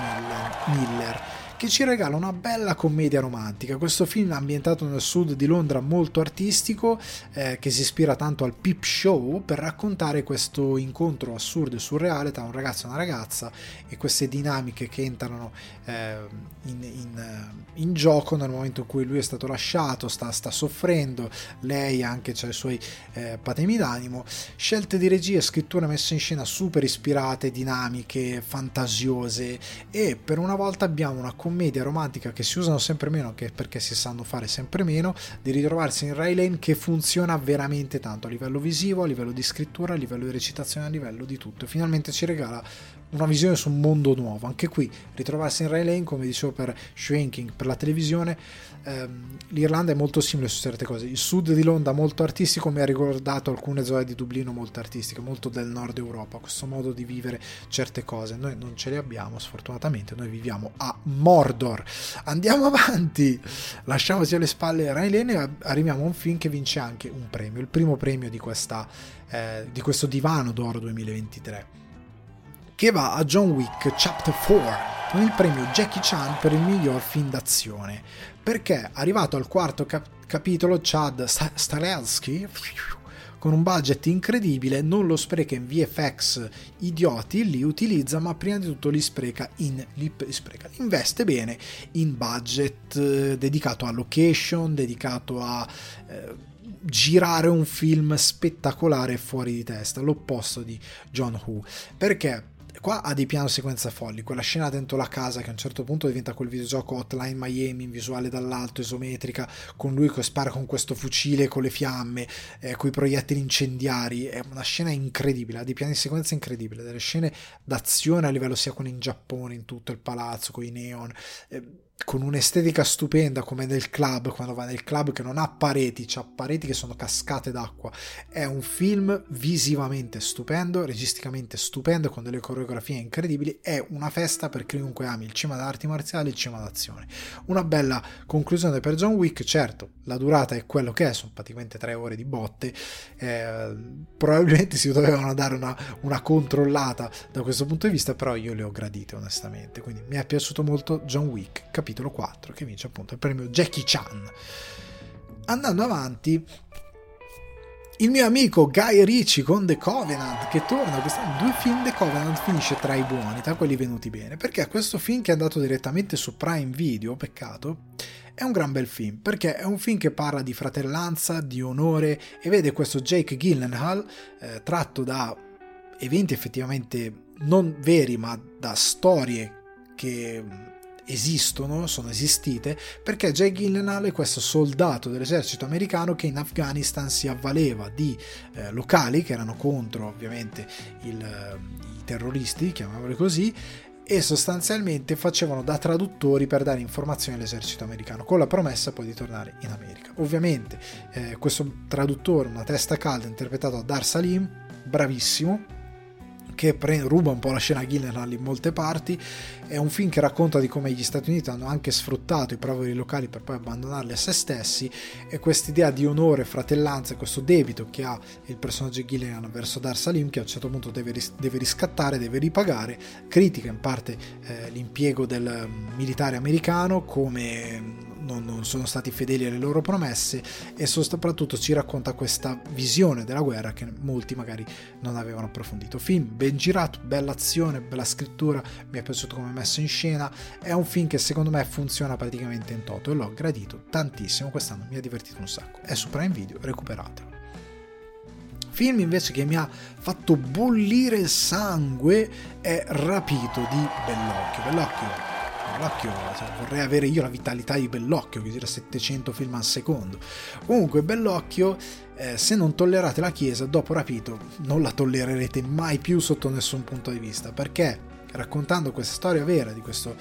Miller che ci regala una bella commedia romantica. Questo film ambientato nel sud di Londra molto artistico, eh, che si ispira tanto al Peep Show per raccontare questo incontro assurdo e surreale tra un ragazzo e una ragazza e queste dinamiche che entrano eh, in, in, eh, in, gioco nel momento in cui lui è stato lasciato, sta, sta soffrendo, lei anche ha i suoi eh, patemi d'animo. Scelte di regia e scrittura messe in scena super ispirate, dinamiche, fantasiose e per una volta abbiamo una commedia commedia romantica che si usano sempre meno, anche perché si sanno fare sempre meno, di ritrovarsi in Ray Lane che funziona veramente tanto a livello visivo, a livello di scrittura, a livello di recitazione, a livello di tutto. Finalmente ci regala una visione su un mondo nuovo. Anche qui, ritrovarsi in Ray Lane, come dicevo per Shrinking, per la televisione, ehm, l'Irlanda è molto simile su certe cose. Il sud di Londra molto artistico mi ha ricordato alcune zone di Dublino molto artistiche, molto del nord Europa, questo modo di vivere certe cose. Noi non ce le abbiamo, sfortunatamente, noi viviamo a Mordor. Andiamo [LAUGHS] avanti, lasciamoci alle spalle Ray Lane e arriviamo a un film che vince anche un premio, il primo premio di, questa, eh, di questo divano d'oro 2023 che va a John Wick Chapter 4 con il premio Jackie Chan per il miglior film d'azione perché arrivato al quarto cap- capitolo Chad Stahelski con un budget incredibile non lo spreca in VFX idioti, li utilizza ma prima di tutto li spreca in li spreca, investe bene in budget eh, dedicato a location, dedicato a eh, girare un film spettacolare fuori di testa, l'opposto di John Woo. Perché qua ha dei piano sequenza folli, quella scena dentro la casa che a un certo punto diventa quel videogioco Hotline Miami in visuale dall'alto, isometrica, con lui che spara con questo fucile con le fiamme, eh, con i proiettili incendiari, è una scena incredibile, ha dei piani sequenza incredibili, delle scene d'azione a livello sia con in Giappone, in tutto il palazzo, con i neon. Eh, con un'estetica stupenda come nel club, quando va nel club che non ha pareti, ha pareti che sono cascate d'acqua. È un film visivamente stupendo, registicamente stupendo, con delle coreografie incredibili. È una festa per chiunque ami il cinema d'arti marziali e il cinema d'azione. Una bella conclusione per John Wick, certo, la durata è quello che è, sono praticamente tre ore di botte. Eh, probabilmente si dovevano dare una, una controllata da questo punto di vista, però io le ho gradite onestamente. Quindi mi è piaciuto molto John Wick, capito? Capitolo 4 che vince appunto il premio Jackie Chan. Andando avanti, il mio amico Guy Ricci con The Covenant che torna, quest'anno due film The Covenant finisce tra i buoni, tra quelli venuti bene, perché questo film che è andato direttamente su Prime Video, peccato, è un gran bel film, perché è un film che parla di fratellanza, di onore e vede questo Jake Gyllenhaal eh, tratto da eventi effettivamente non veri, ma da storie che esistono, sono esistite, perché Jay Gyllenhaal è questo soldato dell'esercito americano che in Afghanistan si avvaleva di eh, locali che erano contro ovviamente il, eh, i terroristi, chiamiamoli così, e sostanzialmente facevano da traduttori per dare informazioni all'esercito americano, con la promessa poi di tornare in America. Ovviamente eh, questo traduttore, una testa calda, interpretato da Dar Salim, bravissimo, che pre- ruba un po' la scena Gyllenhaal in molte parti. È un film che racconta di come gli Stati Uniti hanno anche sfruttato i poveri locali per poi abbandonarli a se stessi e quest'idea di onore, fratellanza, questo debito che ha il personaggio Gillian verso Dar Salim che a un certo punto deve, ris- deve riscattare, deve ripagare, critica in parte eh, l'impiego del militare americano come non, non, sono stati fedeli alle loro promesse e soprattutto ci racconta questa visione della guerra che molti magari non avevano approfondito. Film ben girato, bella azione, bella scrittura, mi è piaciuto come è messo in scena, è un film che secondo me funziona praticamente in toto e l'ho gradito tantissimo, quest'anno mi ha divertito un sacco, è su Prime Video, recuperatelo. Film invece che mi ha fatto bollire il sangue è Rapito di Bellocchio. Bellocchio Bellocchio, cioè, vorrei avere io la vitalità di Bellocchio, che gira 700 film al secondo. Comunque, Bellocchio, eh, se non tollerate la Chiesa, dopo rapito, non la tollererete mai più sotto nessun punto di vista, perché raccontando questa storia vera di questo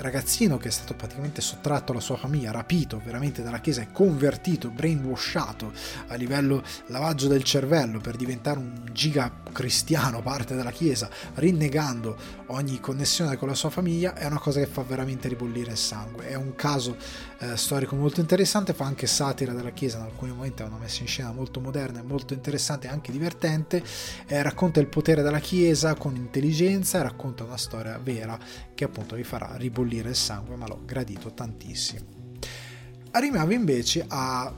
ragazzino che è stato praticamente sottratto alla sua famiglia, rapito veramente dalla chiesa e convertito, brainwashato a livello lavaggio del cervello per diventare un giga cristiano, parte della chiesa, rinnegando ogni connessione con la sua famiglia, è una cosa che fa veramente ribollire il sangue. È un caso eh, storico molto interessante, fa anche satira della chiesa, in alcuni momenti è una messa in scena molto moderna e molto interessante e anche divertente, eh, racconta il potere della chiesa con intelligenza e racconta una storia vera che appunto vi farà ribollire bollire il sangue, ma l'ho gradito tantissimo. Arriviamo invece a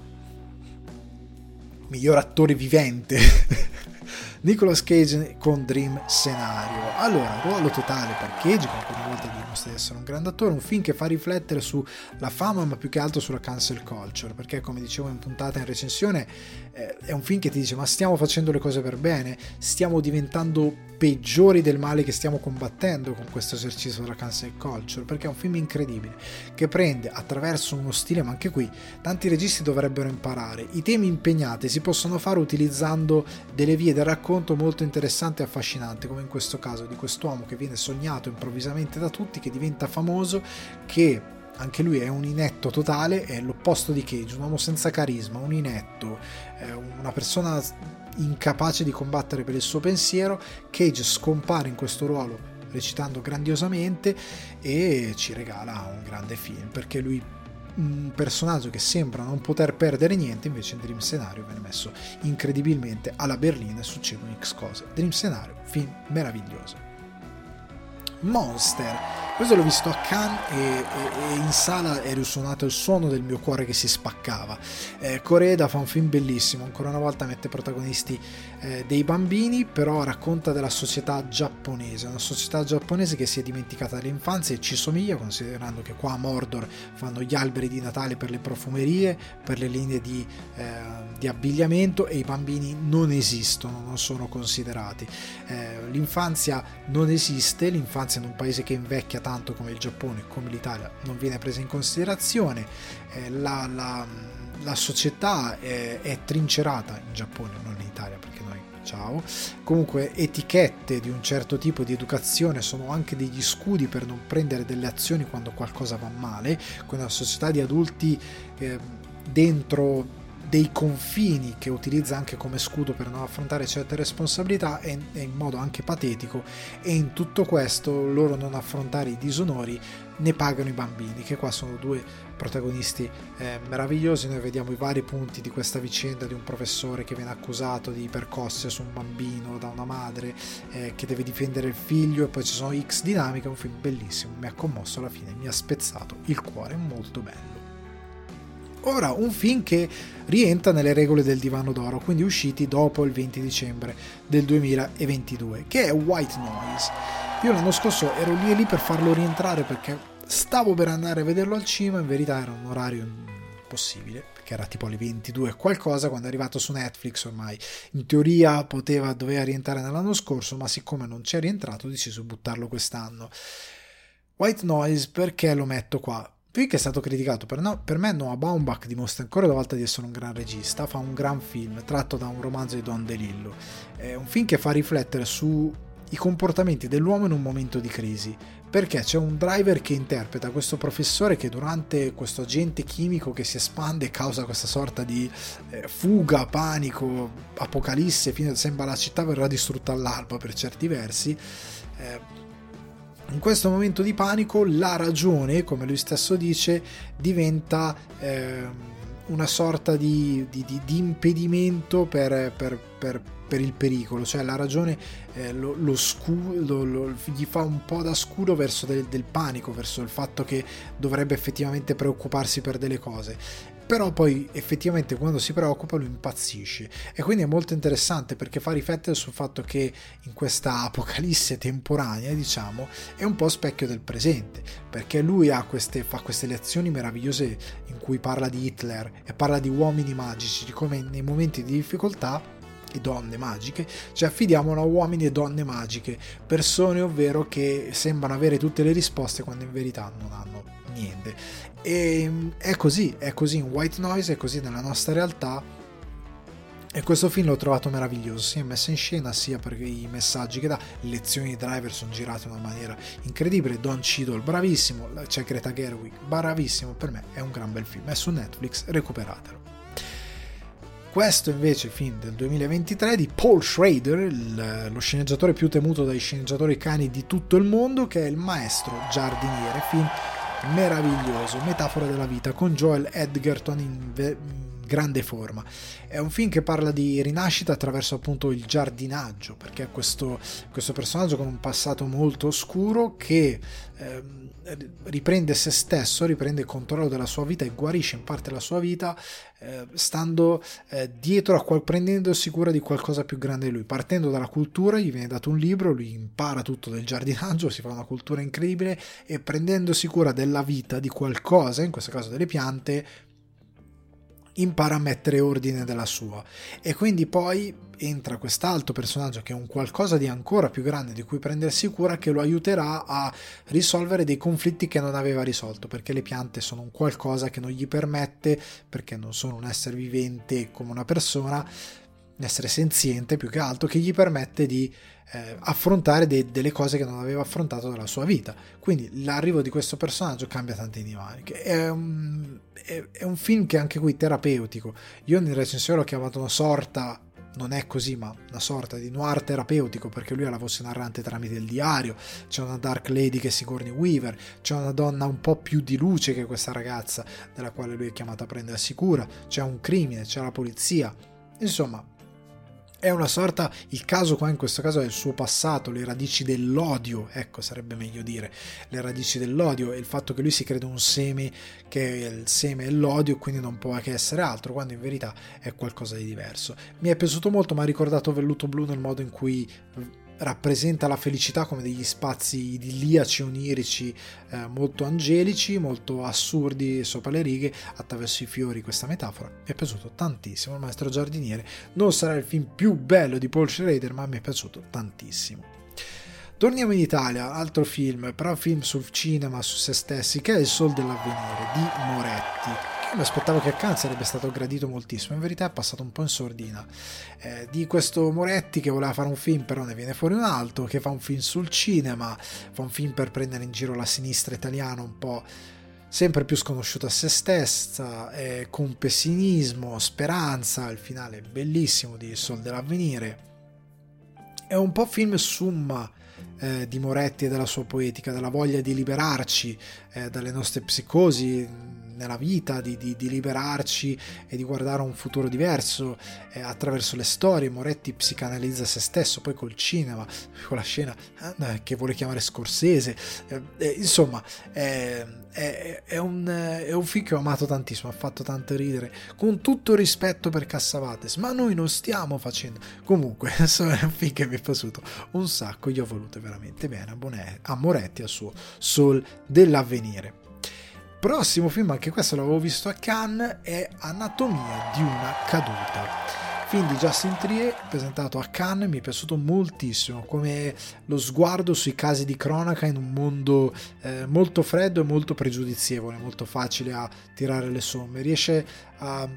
miglior attore vivente [LAUGHS] Nicolas Cage con Dream Scenario. Allora, ruolo totale per Cage, che una volta dimostra di essere un grande attore, un film che fa riflettere sulla fama, ma più che altro sulla cancel culture, perché come dicevo in puntata in recensione, eh, è un film che ti dice ma stiamo facendo le cose per bene, stiamo diventando peggiori del male che stiamo combattendo con questo esercizio della cancel culture, perché è un film incredibile, che prende attraverso uno stile, ma anche qui tanti registi dovrebbero imparare, i temi impegnati si possono fare utilizzando delle vie del racconto molto interessanti e affascinanti, come in questo caso di quest'uomo che viene sognato improvvisamente da tutti, che diventa famoso, che anche lui è un inetto totale, è l'opposto di Cage, un uomo senza carisma, un inetto, una persona incapace di combattere per il suo pensiero, Cage scompare in questo ruolo recitando grandiosamente e ci regala un grande film perché lui un personaggio che sembra non poter perdere niente invece in Dream Scenario viene messo incredibilmente alla berlina e succedono X cose. Dream Scenario, film meraviglioso Monster questo l'ho visto a Cannes e, e, e, in sala è risuonato il suono del mio cuore che si spaccava. Eh, Coreda fa un film bellissimo, ancora una volta mette protagonisti eh, dei bambini, però racconta della società giapponese, una società giapponese che si è dimenticata dell'infanzia e ci somiglia, considerando che qua a Mordor fanno gli alberi di Natale per le profumerie, per le linee di, eh, di abbigliamento e i bambini non esistono, non sono considerati. Eh, l'infanzia non esiste, l'infanzia in un paese che invecchia tanto come il Giappone, come l'Italia, non viene presa in considerazione, eh, la, la, la, società è, è, trincerata in Giappone, non in Italia perché noi ciao. Comunque etichette di un certo tipo di educazione sono anche degli scudi per non prendere delle azioni quando qualcosa va male, con una società di adulti eh, dentro dei confini che utilizza anche come scudo per non affrontare certe responsabilità e, in modo anche patetico. E in tutto questo loro non affrontare i disonori ne pagano i bambini che qua sono due protagonisti eh, meravigliosi. Noi vediamo i vari punti di questa vicenda di un professore che viene accusato di percosse su un bambino da una madre eh, che deve difendere il figlio e poi ci sono X dinamiche un film bellissimo mi ha commosso alla fine mi ha spezzato il cuore molto bello Ora, un film che rientra nelle regole del divano d'oro, quindi usciti dopo il 20 dicembre del 2022, che è White Noise. Io l'anno scorso ero lì e lì per farlo rientrare perché stavo per andare a vederlo al cinema, in verità era un orario impossibile, perché era tipo alle 22 e qualcosa, quando è arrivato su Netflix ormai in teoria poteva, doveva rientrare nell'anno scorso, ma siccome non c'è rientrato ho deciso di buttarlo quest'anno. White Noise perché lo metto qua? Qui che è stato criticato, per, no, per, me Noah Baumbach dimostra ancora una volta di essere un gran regista, fa un gran film tratto da un romanzo di Don DeLillo. È un film che fa riflettere sui comportamenti dell'uomo in un momento di crisi, perché c'è un driver che interpreta questo professore che durante questo agente chimico che si espande causa questa sorta di eh, fuga, panico, apocalisse, fino, sembra la città verrà distrutta all'alba per certi versi. Eh, in questo momento di panico la ragione, come lui stesso dice, diventa eh, una sorta di, di, di, di impedimento per, per, per, per, il pericolo, cioè la ragione eh, lo, lo, scu- lo, lo, gli fa un po' da scudo verso del, del panico, verso il fatto che dovrebbe effettivamente preoccuparsi per delle cose però poi effettivamente quando si preoccupa lui impazzisce. E quindi è molto interessante perché fa riflettere sul fatto che in questa apocalisse temporanea diciamo è un po' specchio del presente. Perché lui queste, fa queste lezioni meravigliose in cui parla di Hitler e parla di uomini magici di come nei momenti di difficoltà e donne magiche, ci affidiamo a uomini e donne magiche, persone ovvero che sembrano avere tutte le risposte quando in verità non hanno niente. E è così, è così in White Noise, è così nella nostra realtà. E questo film l'ho trovato meraviglioso, sia messo in scena sia per i messaggi che dà. Le lezioni di driver sono girate in una maniera incredibile. Don Cheadle, bravissimo. C'è Greta Gerwig, bravissimo. Per me è un gran bel film. È su Netflix, recuperatelo. Questo invece film del 2023 di Paul Schrader, lo sceneggiatore più temuto dai sceneggiatori cani di tutto il mondo, che è il maestro giardiniere. Film meraviglioso, metafora della vita, con Joel Edgerton in, grande forma. È un film che parla di rinascita attraverso appunto il giardinaggio, perché questo, questo personaggio con un passato molto oscuro che eh, riprende se stesso, riprende il controllo della sua vita e guarisce in parte la sua vita eh, stando eh, dietro a qual, prendendosi cura di qualcosa più grande di lui, partendo dalla cultura, gli viene dato un libro, lui impara tutto del giardinaggio, [LAUGHS] si fa una cultura incredibile e prendendosi cura della vita di qualcosa, in questo caso delle piante, impara a mettere ordine della sua. E quindi poi entra quest'altro personaggio che è un qualcosa di ancora più grande di cui prendersi cura che lo aiuterà a risolvere dei conflitti che non aveva risolto perché le piante sono un qualcosa che non gli permette perché non sono un essere vivente come una persona un essere senziente più che altro che gli permette di eh, affrontare de- delle cose che non aveva affrontato nella sua vita. Quindi l'arrivo di questo personaggio cambia tante dinamiche. È un, è, un film che anche qui terapeutico. Io in recensione l'ho chiamato una sorta non è così, ma una sorta di noir terapeutico perché lui è la voce narrante tramite il diario. C'è una Dark Lady che è Sigourney Weaver, c'è una donna un po' più di luce che questa ragazza della quale lui è chiamato a prendersi cura, c'è un crimine, c'è la polizia. Insomma, è una sorta, il caso qua in questo caso è il suo passato, le radici dell'odio, ecco sarebbe meglio dire, le radici dell'odio e il fatto che lui si crede un seme, che il seme è l'odio, quindi non può che essere altro, quando in verità è qualcosa di diverso. Mi è piaciuto molto, mi ha ricordato Velluto Blu nel modo in cui rappresenta la felicità come degli spazi idilliaci, onirici, eh, molto angelici, molto assurdi sopra le righe attraverso i fiori. Questa metafora mi è piaciuto tantissimo. Il maestro giardiniere non sarà il film più bello di Paul Schrader, ma mi è piaciuto tantissimo. Torniamo in Italia, altro film, però film sul cinema, su se stessi, che è Il Sol dell'Avvenire di Moretti mi aspettavo che a Cannes sarebbe stato gradito moltissimo, in verità è passato un po' in sordina. Eh, di questo Moretti che voleva fare un film, però ne viene fuori un altro, che fa un film sul cinema, fa un film per prendere in giro la sinistra italiana un po' sempre più sconosciuta a se stessa, eh, con pessimismo, speranza, il finale bellissimo di Sol dell'avvenire. È un po' film summa eh, di Moretti e della sua poetica, della voglia di liberarci eh, dalle nostre psicosi, nella vita, di, di, di, liberarci e di guardare a un futuro diverso eh, attraverso le storie. Moretti psicanalizza se stesso, poi col cinema, [LAUGHS] con la scena eh, che vuole chiamare Scorsese. Eh, eh insomma, è, è, un, è, un, film che ho amato tantissimo, ha fatto tanto ridere, con tutto rispetto per Cassavates, ma noi non stiamo facendo. Comunque, [LAUGHS] è un film che mi è piaciuto un sacco, io ho voluto veramente bene a Moretti al suo Sol dell'avvenire. Prossimo film, anche questo l'avevo visto a Cannes, è Anatomia di una caduta. Film di Justin Trier presentato a Cannes, mi è piaciuto moltissimo come lo sguardo sui casi di cronaca in un mondo eh, molto freddo e molto pregiudizievole, molto facile a tirare le somme. Riesce a,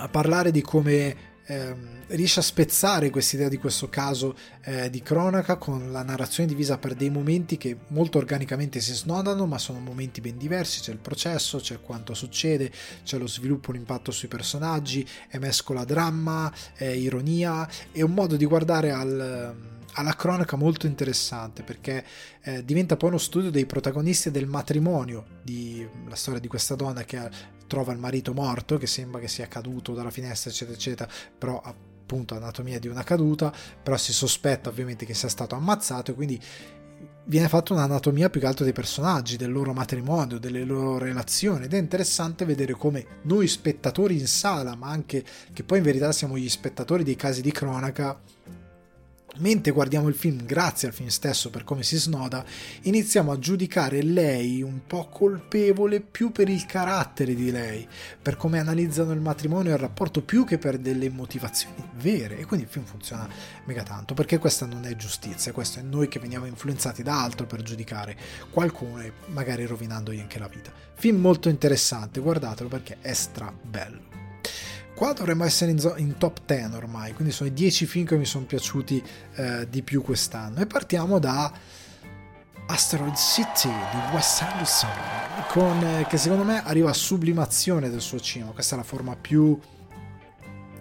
a parlare di come ehm, riesce a spezzare quest'idea di questo caso eh, di cronaca con la narrazione divisa per dei momenti che molto organicamente si snodano, ma sono momenti ben diversi. C'è il processo, c'è quanto succede, c'è lo sviluppo, l'impatto sui personaggi, e mescola dramma, eh, ironia e un modo di guardare al alla cronaca molto interessante perché eh, diventa poi uno studio dei protagonisti del matrimonio, di, la storia di questa donna che trova il marito morto, che sembra che sia caduto dalla finestra, eccetera, eccetera, però appunto anatomia di una caduta, però si sospetta ovviamente che sia stato ammazzato e quindi viene fatta un'anatomia più che altro dei personaggi, del loro matrimonio, delle loro relazioni ed è interessante vedere come noi spettatori in sala, ma anche che poi in verità siamo gli spettatori dei casi di cronaca, mentre guardiamo il film grazie al film stesso per come si snoda, iniziamo a giudicare lei un po' colpevole più per il carattere di lei, per come analizzano il matrimonio e il rapporto più che per delle motivazioni vere e quindi il film funziona mega tanto perché questa non è giustizia, questo è noi che veniamo influenzati da altro per giudicare qualcuno e magari rovinandogli anche la vita. Film molto interessante, guardatelo perché è stra bello. Qua dovremmo essere in, in, top 10 ormai, quindi sono i 10 film che mi sono piaciuti eh, di più quest'anno. E partiamo da Asteroid City di Wes Anderson, con, eh, che secondo me arriva a sublimazione del suo cinema. Questa è la forma più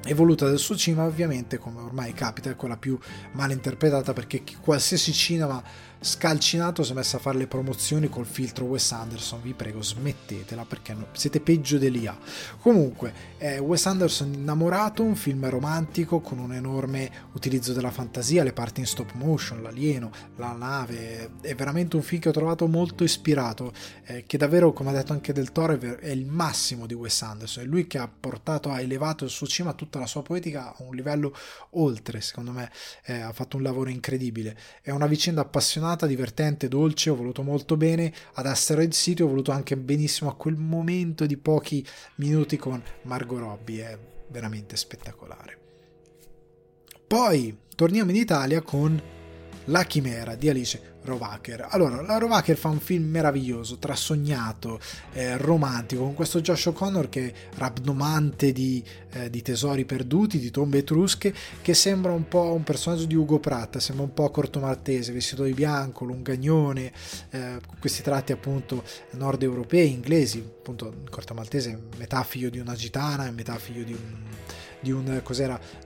evoluta del suo cinema ovviamente come ormai capita è quella più mal interpretata perché qualsiasi cinema scalcinato si è messo a fare le promozioni col filtro Wes Anderson. Vi prego smettetela perché siete peggio dell'IA comunque eh, Wes Anderson innamorato un film romantico con un enorme utilizzo della fantasia le parti in stop motion l'alieno la nave è veramente un film che ho trovato molto ispirato eh, che davvero come ha detto anche Del Toro è il massimo di Wes Anderson è lui che ha portato ha elevato il suo cinema tutta la sua poetica a un livello oltre secondo me eh, ha fatto un lavoro incredibile è una vicenda appassionata, divertente, dolce, ho voluto molto bene. Ad Asteroid City ho voluto anche benissimo a quel momento di pochi minuti con Margot Robbie, è veramente spettacolare. Poi torniamo in Italia con La Chimera di Alice Rovacher. Allora, la Rovacher fa un film meraviglioso, trasognato, eh, romantico, con questo Josh O'Connor che è rabdomante di, eh, di, tesori perduti, di tombe etrusche, che sembra un po' un personaggio di Ugo Pratt, sembra un po' corto maltese, vestito di bianco, lungagnone, eh, questi tratti appunto nord europei, inglesi, appunto corto maltese, metà figlio di una gitana metà figlio di un di un,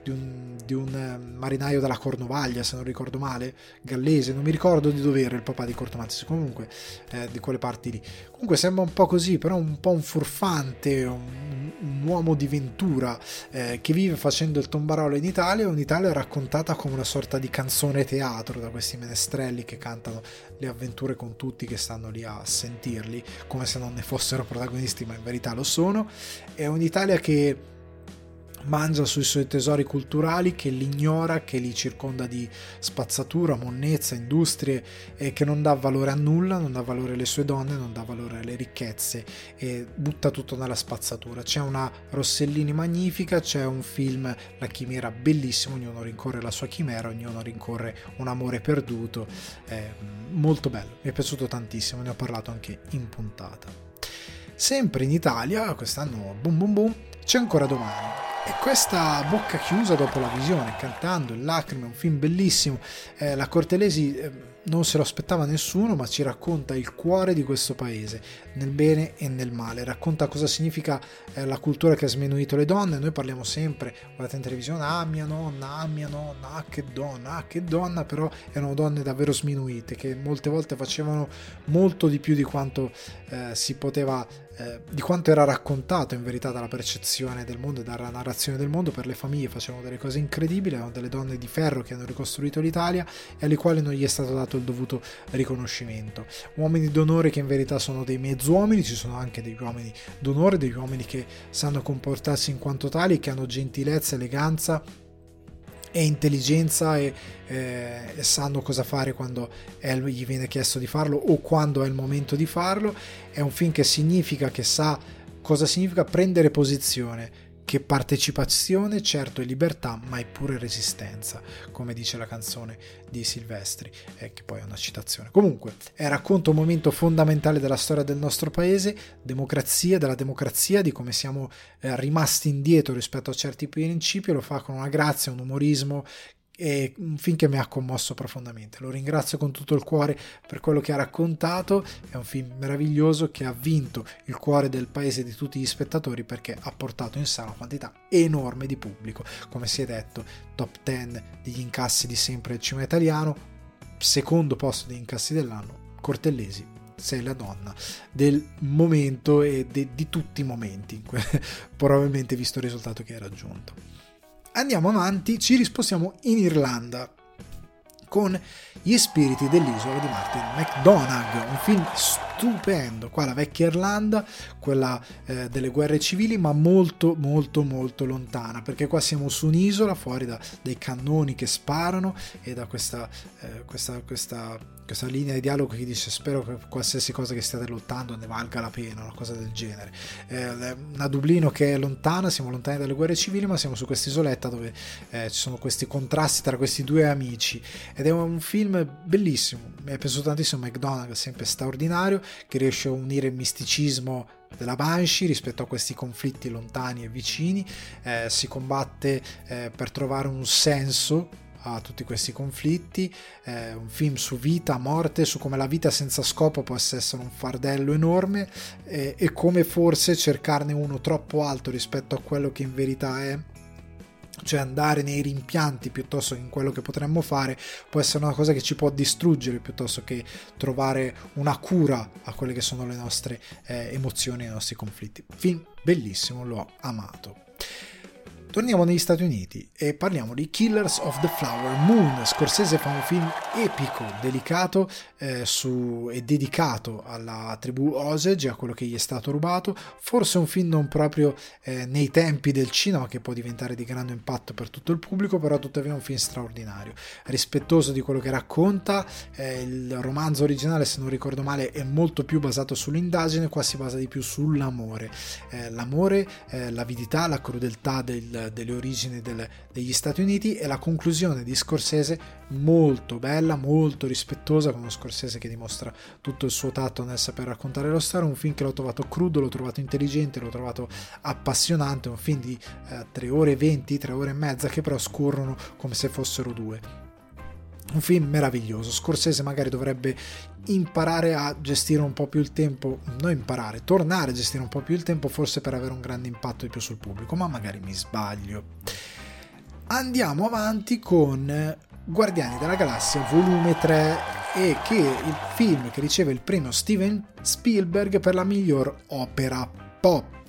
di un, di un eh, marinaio della Cornovaglia, se non ricordo male, gallese, non mi ricordo di dove era il papà di Cortomaltese, comunque eh, di quelle parti lì. Comunque sembra un po' così, però un po' un furfante, un, un uomo di ventura eh, che vive facendo il tombarolo in Italia, un'Italia raccontata come una sorta di canzone teatro da questi menestrelli che cantano le avventure con tutti che stanno lì a sentirli, come se non ne fossero protagonisti, ma in verità lo sono. È un'Italia che mangia sui suoi tesori culturali, che li ignora, che li circonda di spazzatura, monnezza, industrie e che non dà valore a nulla, non dà valore alle sue donne, non dà valore alle ricchezze e butta tutto nella spazzatura. C'è una Rossellini magnifica, c'è un film La chimera bellissimo, ognuno rincorre la sua chimera, ognuno rincorre un amore perduto, è molto bello, mi è piaciuto tantissimo, ne ho parlato anche in puntata. Sempre in Italia, quest'anno boom boom boom, c'è ancora domani e questa bocca chiusa dopo la visione, cantando in lacrime, un film bellissimo. Eh, la Cortelesi eh, non se lo aspettava nessuno, ma ci racconta il cuore di questo paese, nel bene e nel male. Racconta cosa significa eh, la cultura che ha sminuito le donne. Noi parliamo sempre, guardate in televisione, ah mia nonna, ah mia nonna, ah che donna, ah che donna, però erano donne davvero sminuite, che molte volte facevano molto di più di quanto eh, si poteva eh, di quanto era raccontato in verità dalla percezione del mondo e dalla narrazione del mondo per le famiglie facevano delle cose incredibili, erano delle donne di ferro che hanno ricostruito l'Italia e alle quali non gli è stato dato il dovuto riconoscimento. Uomini d'onore che in verità sono dei mezzuomini, ci sono anche degli uomini d'onore, degli uomini che sanno comportarsi in quanto tali, che hanno gentilezza, eleganza e intelligenza e, eh, e, sanno cosa fare quando è, gli viene chiesto di farlo o quando è il momento di farlo. È un film che significa che sa cosa significa prendere posizione che partecipazione certo è libertà, ma è pure resistenza, come dice la canzone di Silvestri, eh, che poi è una citazione. Comunque, è racconta un momento fondamentale della storia del nostro paese, democrazia, della democrazia, di come siamo eh, rimasti indietro rispetto a certi principi, lo fa con una grazia, un umorismo è un film che mi ha commosso profondamente. Lo ringrazio con tutto il cuore per quello che ha raccontato. È un film meraviglioso che ha vinto il cuore del paese di tutti gli spettatori perché ha portato in sala una quantità enorme di pubblico. Come si è detto, top 10 degli incassi di sempre del cinema italiano, secondo posto degli incassi dell'anno, Cortellesi. Sei la donna del momento e de, di tutti i momenti, [LAUGHS] probabilmente visto il risultato che hai raggiunto. Andiamo avanti, ci rispostiamo in Irlanda con Gli spiriti dell'isola di Martin McDonagh, un film stupendo, qua la vecchia Irlanda, quella eh, delle guerre civili, ma molto molto molto lontana, perché qua siamo su un'isola fuori da dei cannoni che sparano e da questa, eh, questa, questa questa linea di dialogo che dice spero che qualsiasi cosa che stiate lottando ne valga la pena, una cosa del genere. Eh, una Dublino che è lontana, siamo lontani dalle guerre civili, ma siamo su questa isoletta dove eh, ci sono questi contrasti tra questi due amici ed è un film bellissimo, mi è piaciuto tantissimo McDonald's, sempre straordinario, che riesce a unire il misticismo della Banshee rispetto a questi conflitti lontani e vicini, eh, si combatte eh, per trovare un senso a tutti questi conflitti, eh, un film su vita, morte, su come la vita senza scopo possa essere un fardello enorme eh, e come forse cercarne uno troppo alto rispetto a quello che in verità è cioè andare nei rimpianti piuttosto che in quello che potremmo fare può essere una cosa che ci può distruggere piuttosto che trovare una cura a quelle che sono le nostre eh, emozioni e i nostri conflitti. Film bellissimo, l'ho amato. Torniamo negli Stati Uniti e parliamo di Killers of the Flower Moon. Scorsese fa un film epico, delicato eh, su, e dedicato alla tribù Osage, a quello che gli è stato rubato. Forse un film non proprio eh, nei tempi del cinema, che può diventare di grande impatto per tutto il pubblico, però tuttavia un film straordinario. Rispettoso di quello che racconta, eh, il romanzo originale, se non ricordo male, è molto più basato sull'indagine, qua si basa di più sull'amore. Eh, l'amore, eh, l'avidità, la crudeltà del delle origini del, degli Stati Uniti e la conclusione di Scorsese molto bella, molto rispettosa, con uno Scorsese che dimostra tutto il suo tatto nel saper raccontare la storia, un film che l'ho trovato crudo, l'ho trovato intelligente, l'ho trovato appassionante, un film di eh, 3 ore e 20, 3 ore e mezza che però scorrono come se fossero due un film meraviglioso. Scorsese magari dovrebbe imparare a gestire un po' più il tempo, non imparare, tornare a gestire un po' più il tempo, forse per avere un grande impatto di più sul pubblico, ma magari mi sbaglio. Andiamo avanti con Guardiani della Galassia volume 3 e che è il film che riceve il premio Steven Spielberg per la miglior opera pop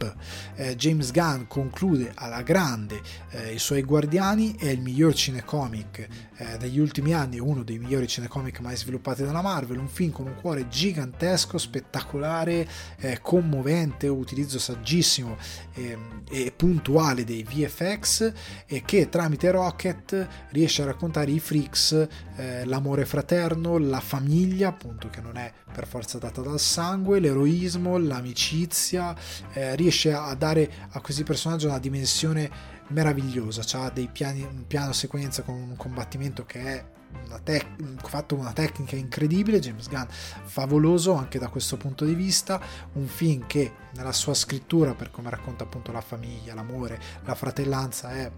eh, James Gunn conclude alla grande eh, i suoi Guardiani, è il miglior cinecomic eh, degli ultimi anni, uno dei migliori cinecomic mai sviluppati dalla Marvel, un film con un cuore gigantesco, spettacolare, eh, commovente, utilizzo saggissimo ehm, e puntuale dei VFX e che tramite Rocket riesce a raccontare i freaks, eh, l'amore fraterno, la famiglia, appunto che non è per forza data dal sangue, l'eroismo, l'amicizia, eh, riesce a dare a questi personaggi una dimensione meravigliosa, ha dei piani, un piano sequenza con un combattimento che è una tec- fatto una tecnica incredibile, James Gunn favoloso anche da questo punto di vista, un film che nella sua scrittura per come racconta appunto la famiglia, l'amore, la fratellanza è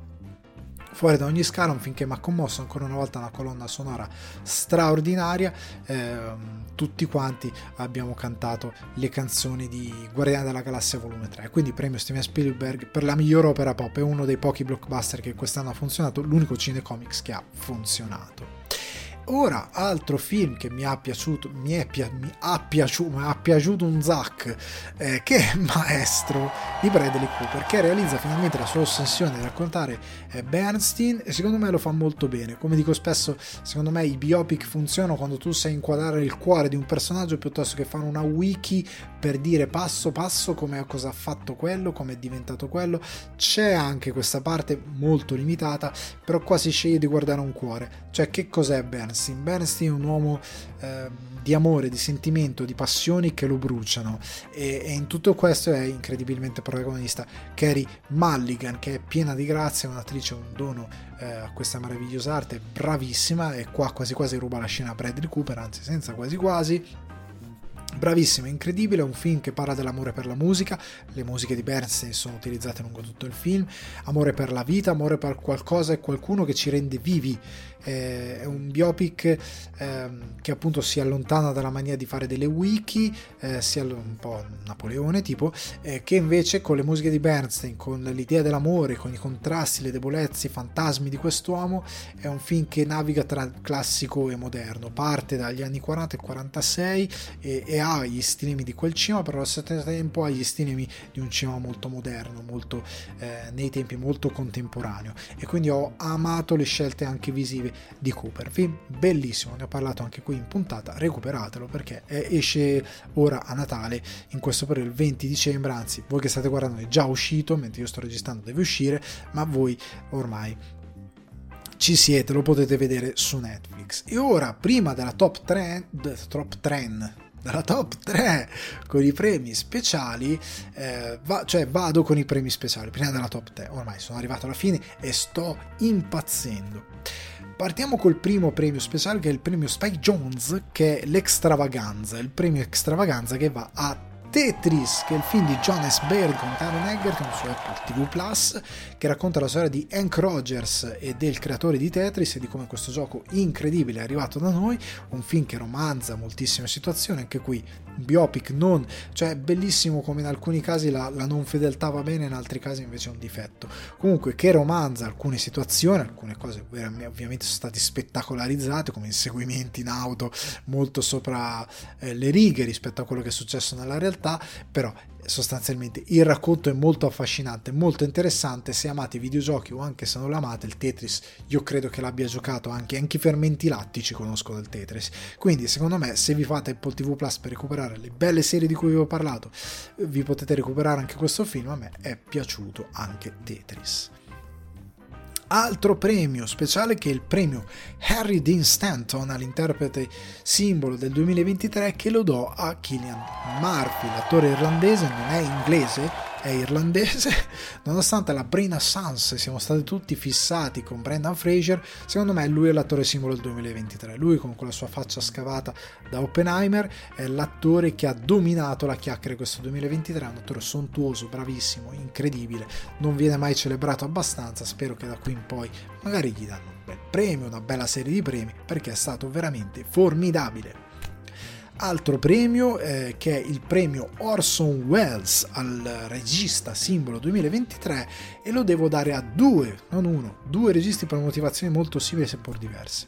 fuori da ogni scala, un film che mi ha commosso. Ancora una volta una colonna sonora straordinaria, eh, tutti quanti abbiamo cantato le canzoni di Guardiani della Galassia volume 3, quindi premio Steven Spielberg per la migliore opera pop, è uno dei pochi blockbuster che quest'anno ha funzionato, l'unico cinecomics che ha funzionato. Ora, altro film che mi ha piaciuto, mi, è, mi ha, piaciuto, mi ha piaciuto un zac, eh, che è Maestro di Bradley Cooper, che realizza finalmente la sua ossessione di raccontare eh, Bernstein e secondo me lo fa molto bene. Come dico spesso, secondo me i biopic funzionano quando tu sai inquadrare il cuore di un personaggio piuttosto che fare una wiki per dire passo passo come cosa ha fatto quello, come è diventato quello. C'è anche questa parte molto limitata, però qua si sceglie di guardare un cuore. Cioè, che cos'è Bernstein? Bernstein è un uomo eh, di amore, di sentimento, di passioni che lo bruciano. E, e, in tutto questo è incredibilmente protagonista Carrie Mulligan che è piena di grazia, un'attrice, un dono eh, a questa meravigliosa arte, bravissima e qua quasi quasi ruba la scena a Bradley Cooper, anzi senza quasi quasi. Bravissimo, incredibile, è un film che parla dell'amore per la musica, le musiche di Bernstein sono utilizzate lungo tutto il film, amore per la vita, amore per qualcosa e qualcuno che ci rende vivi eh, è un biopic eh, che appunto si allontana dalla mania di fare delle wiki, eh, sia un po' Napoleone tipo, eh, che invece con le musiche di Bernstein, con l'idea dell'amore, con i contrasti, le debolezze, i fantasmi di quest'uomo, è un film che naviga tra classico e moderno, parte dagli anni 40 e 46 e, e ha gli stilemi di quel cinema, però allo stesso tempo ha gli stilemi di un cinema molto moderno, molto eh, nei tempi molto contemporaneo. E quindi ho amato le scelte anche visive di Cooper. Film bellissimo, ne ho parlato anche qui in puntata, recuperatelo perché esce ora a Natale, in questo periodo il 20 dicembre, anzi voi che state guardando è già uscito, mentre io sto registrando deve uscire, ma voi ormai ci siete, lo potete vedere su Netflix. E ora, prima della top 3, top 3 dalla top 3 con i premi speciali, eh, va, cioè vado con i premi speciali prima della top 3. Ormai sono arrivato alla fine e sto impazzendo. Partiamo col primo premio speciale che è il premio Spike Jones, che è l'extravaganza, il premio extravaganza che va a Tetris, che è il film di John S. Baird con Taron Egerton su Apple TV Plus, che racconta la storia di Hank Rogers e del creatore di Tetris e di come questo gioco incredibile è arrivato da noi, un film che romanza moltissime situazioni, anche qui biopic non, cioè è bellissimo come in alcuni casi la, la, non fedeltà va bene, in altri casi invece è un difetto. Comunque che romanza alcune situazioni, alcune cose ovviamente sono state spettacolarizzate come inseguimenti in auto molto sopra eh, le righe rispetto a quello che è successo nella realtà, però sostanzialmente il racconto è molto affascinante, molto interessante. Se amate i videogiochi o anche se non l'amate, il Tetris io credo che l'abbia giocato anche, anche i fermenti lattici conoscono il Tetris. Quindi, secondo me, se vi fate Apple TV Plus per recuperare le belle serie di cui vi ho parlato, vi potete recuperare anche questo film. A me è piaciuto anche Tetris altro premio speciale che è il premio Harry Dean Stanton all'interprete simbolo del 2023 che lo do a Killian Murphy, l'attore irlandese non è inglese è irlandese, [LAUGHS] nonostante la Brina Sans siamo stati tutti fissati con Brendan Fraser, secondo me lui è l'attore simbolo del 2023. Lui con quella sua faccia scavata da Oppenheimer è l'attore che ha dominato la chiacchiera questo 2023, è un attore sontuoso, bravissimo, incredibile, non viene mai celebrato abbastanza, spero che da qui in poi magari gli danno un bel premio, una bella serie di premi, perché è stato veramente formidabile altro premio eh, che è il premio Orson Welles al regista simbolo 2023 e lo devo dare a due, non uno, due registi per motivazioni molto simili seppur diverse.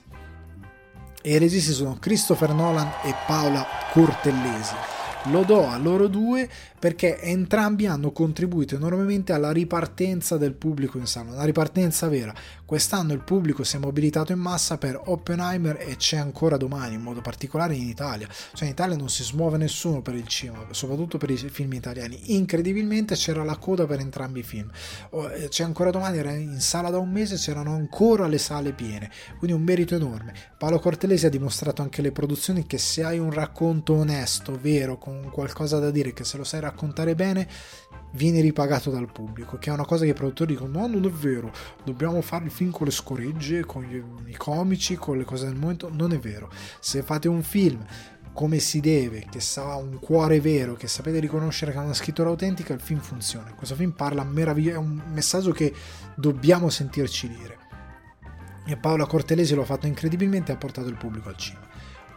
E i registi sono Christopher Nolan e Paola Cortellesi. Lo do a loro due perché entrambi hanno contribuito enormemente alla ripartenza del pubblico in sala, una ripartenza vera. Quest'anno il pubblico si è mobilitato in massa per Oppenheimer e c'è ancora domani, in modo particolare in Italia. Cioè in Italia non si smuove nessuno per il cinema, soprattutto per i film italiani. Incredibilmente c'era la coda per entrambi i film. Eh, c'è ancora domani, era in sala da un mese, c'erano ancora le sale piene, quindi un merito enorme. Paolo Cortelesi ha dimostrato anche le produzioni che se hai un racconto onesto, vero, con qualcosa da dire, che se lo sai raccontare bene viene ripagato dal pubblico, che è una cosa che i produttori dicono no non è vero, dobbiamo fare il film con le scoregge, con gli, i comici, con le cose del momento, non è vero. Se fate un film come si deve, che sa un cuore vero, che sapete riconoscere che ha una scrittura autentica, il film funziona. Questo film parla meraviglioso, è un messaggio che dobbiamo sentirci dire. E Paola Cortelesi lo ha fatto incredibilmente e ha portato il pubblico al cinema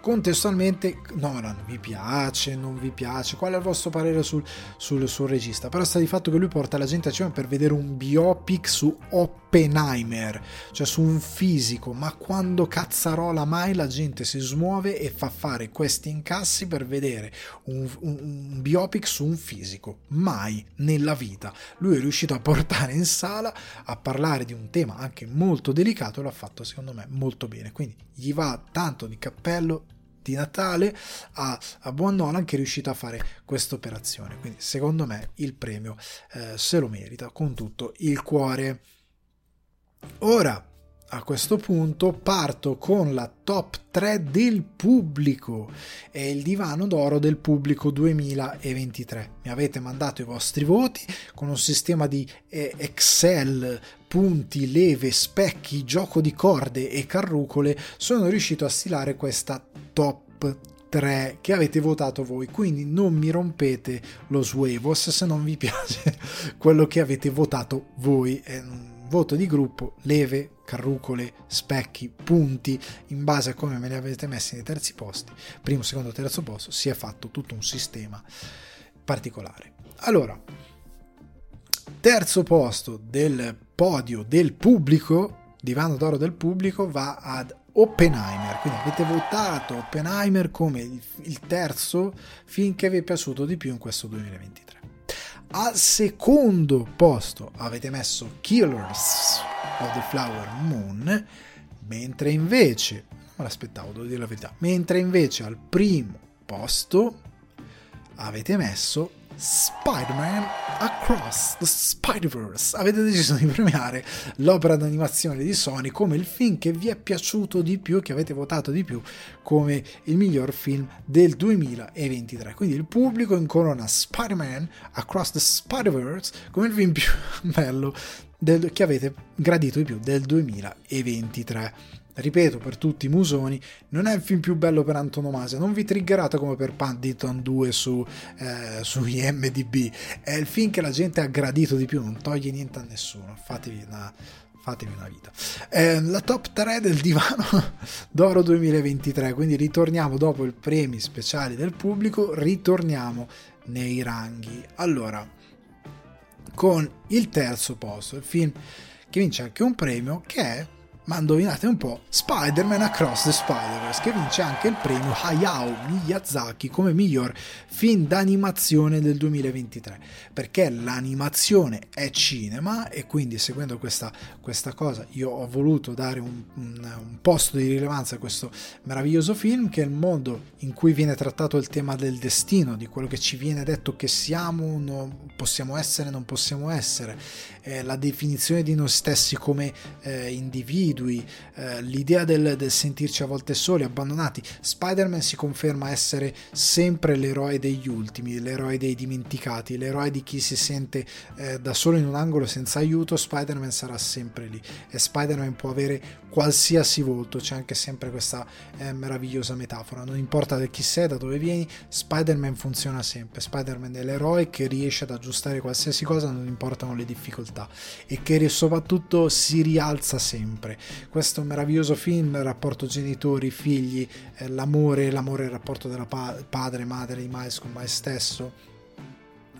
contestualmente no, no, non vi piace, non vi piace, qual è il vostro parere sul, sul, sul regista? Però sta di fatto che lui porta la gente a cinema per vedere un biopic su Oppenheimer, cioè su un fisico, ma quando cazzarola mai la gente si smuove e fa fare questi incassi per vedere un, un, un biopic su un fisico? Mai nella vita. Lui è riuscito a portare in sala a parlare di un tema anche molto delicato e l'ha fatto secondo me molto bene, quindi gli va tanto di cappello di Natale a, a Buon Nolan che è riuscito a fare questa operazione. Quindi secondo me il premio eh, se lo merita con tutto il cuore. Ora a questo punto parto con la top 3 del pubblico e il divano d'oro del pubblico 2023. Mi avete mandato i vostri voti con un sistema di eh, Excel, punti, leve, specchi, gioco di corde e carrucole. Sono riuscito a stilare questa top 3 che avete votato voi quindi non mi rompete lo suevos se non vi [LAUGHS] piace quello che avete votato voi voto di gruppo, leve, carrucole, specchi, punti, in base a come me li avete messi nei terzi posti, primo, secondo, terzo posto, si è fatto tutto un sistema particolare. Allora, terzo posto del podio del pubblico, divano d'oro del pubblico, va ad Oppenheimer. Quindi avete votato Oppenheimer come il terzo film che vi è piaciuto di più in questo 2023. Al secondo posto avete messo Killers of the Flower Moon, mentre invece, non l'aspettavo, devo dire la verità, mentre invece al primo posto avete messo Spider-Man Across the Spider-Verse. Avete deciso di premiare l'opera d'animazione di Sony come il film che vi è piaciuto di più, che avete votato di più come il miglior film del 2023. Quindi il pubblico incorona Spider-Man Across the Spider-Verse come il film più [LAUGHS] bello del, che avete gradito di più del 2023 ripeto per tutti i musoni, non è il film più bello per antonomasia, non vi triggerate come per Paddington 2 su, eh, su IMDB, è il film che la gente ha gradito di più, non toglie niente a nessuno, fatevi una, fatevi una vita. Eh, la top 3 del divano [LAUGHS] d'oro 2023, quindi ritorniamo dopo i premi speciali del pubblico, ritorniamo nei ranghi. Allora, con il terzo posto, il film che vince anche un premio che è ma indovinate un po', Spider-Man Across the Spider-Verse, che vince anche il premio Hayao Miyazaki come miglior film d'animazione del 2023, perché l'animazione è cinema e quindi seguendo questa, questa cosa io ho voluto dare un, un, un, posto di rilevanza a questo meraviglioso film, che è il modo in cui viene trattato il tema del destino, di quello che ci viene detto che siamo, non possiamo essere, non possiamo essere, eh, la definizione di noi stessi come eh, individui, eh, l'idea del, del, sentirci a volte soli, abbandonati. Spider-Man si conferma essere sempre l'eroe degli ultimi, l'eroe dei dimenticati, l'eroe di chi si sente eh, da solo in un angolo senza aiuto. Spider-Man sarà sempre lì e Spider-Man può avere qualsiasi volto, c'è anche sempre questa eh, meravigliosa metafora. Non importa da chi sei, da dove vieni, Spider-Man funziona sempre. Spider-Man è l'eroe che riesce ad aggiustare qualsiasi cosa, non importano le difficoltà e che soprattutto si rialza sempre. Questo meraviglioso film, il rapporto genitori-figli, eh, l'amore, l'amore, il rapporto della pa- padre-madre di Miles con Miles stesso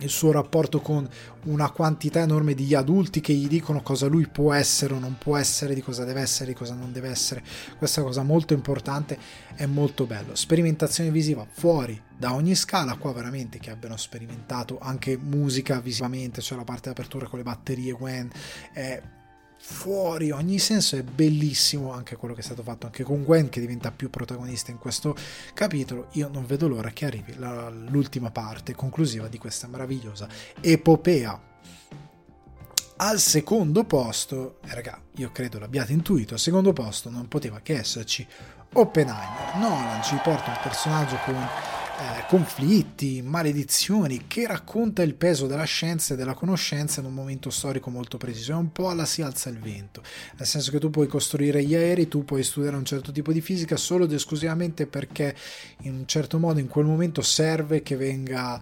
il suo rapporto con una quantità enorme di adulti che gli dicono cosa lui può essere o non può essere, di cosa deve essere, di cosa non deve essere. Questa cosa molto importante è molto bello. Sperimentazione visiva fuori da ogni scala, qua veramente che abbiano sperimentato anche musica visivamente, cioè la parte di apertura con le batterie Gwen, è fuori ogni senso è bellissimo anche quello che è stato fatto anche con Gwen che diventa più protagonista in questo capitolo. Io non vedo l'ora che arrivi la, l'ultima parte conclusiva di questa meravigliosa epopea. Al secondo posto eh, raga io credo l'abbiate intuito al secondo posto non poteva che esserci Oppenheimer. Nolan ci porta un personaggio con eh, conflitti, maledizioni, che racconta il peso della scienza e della conoscenza in un momento storico molto preciso. È un po' alla si alza il vento, nel senso che tu puoi costruire gli aerei, tu puoi studiare un certo tipo di fisica solo ed esclusivamente perché in un certo modo in quel momento serve che venga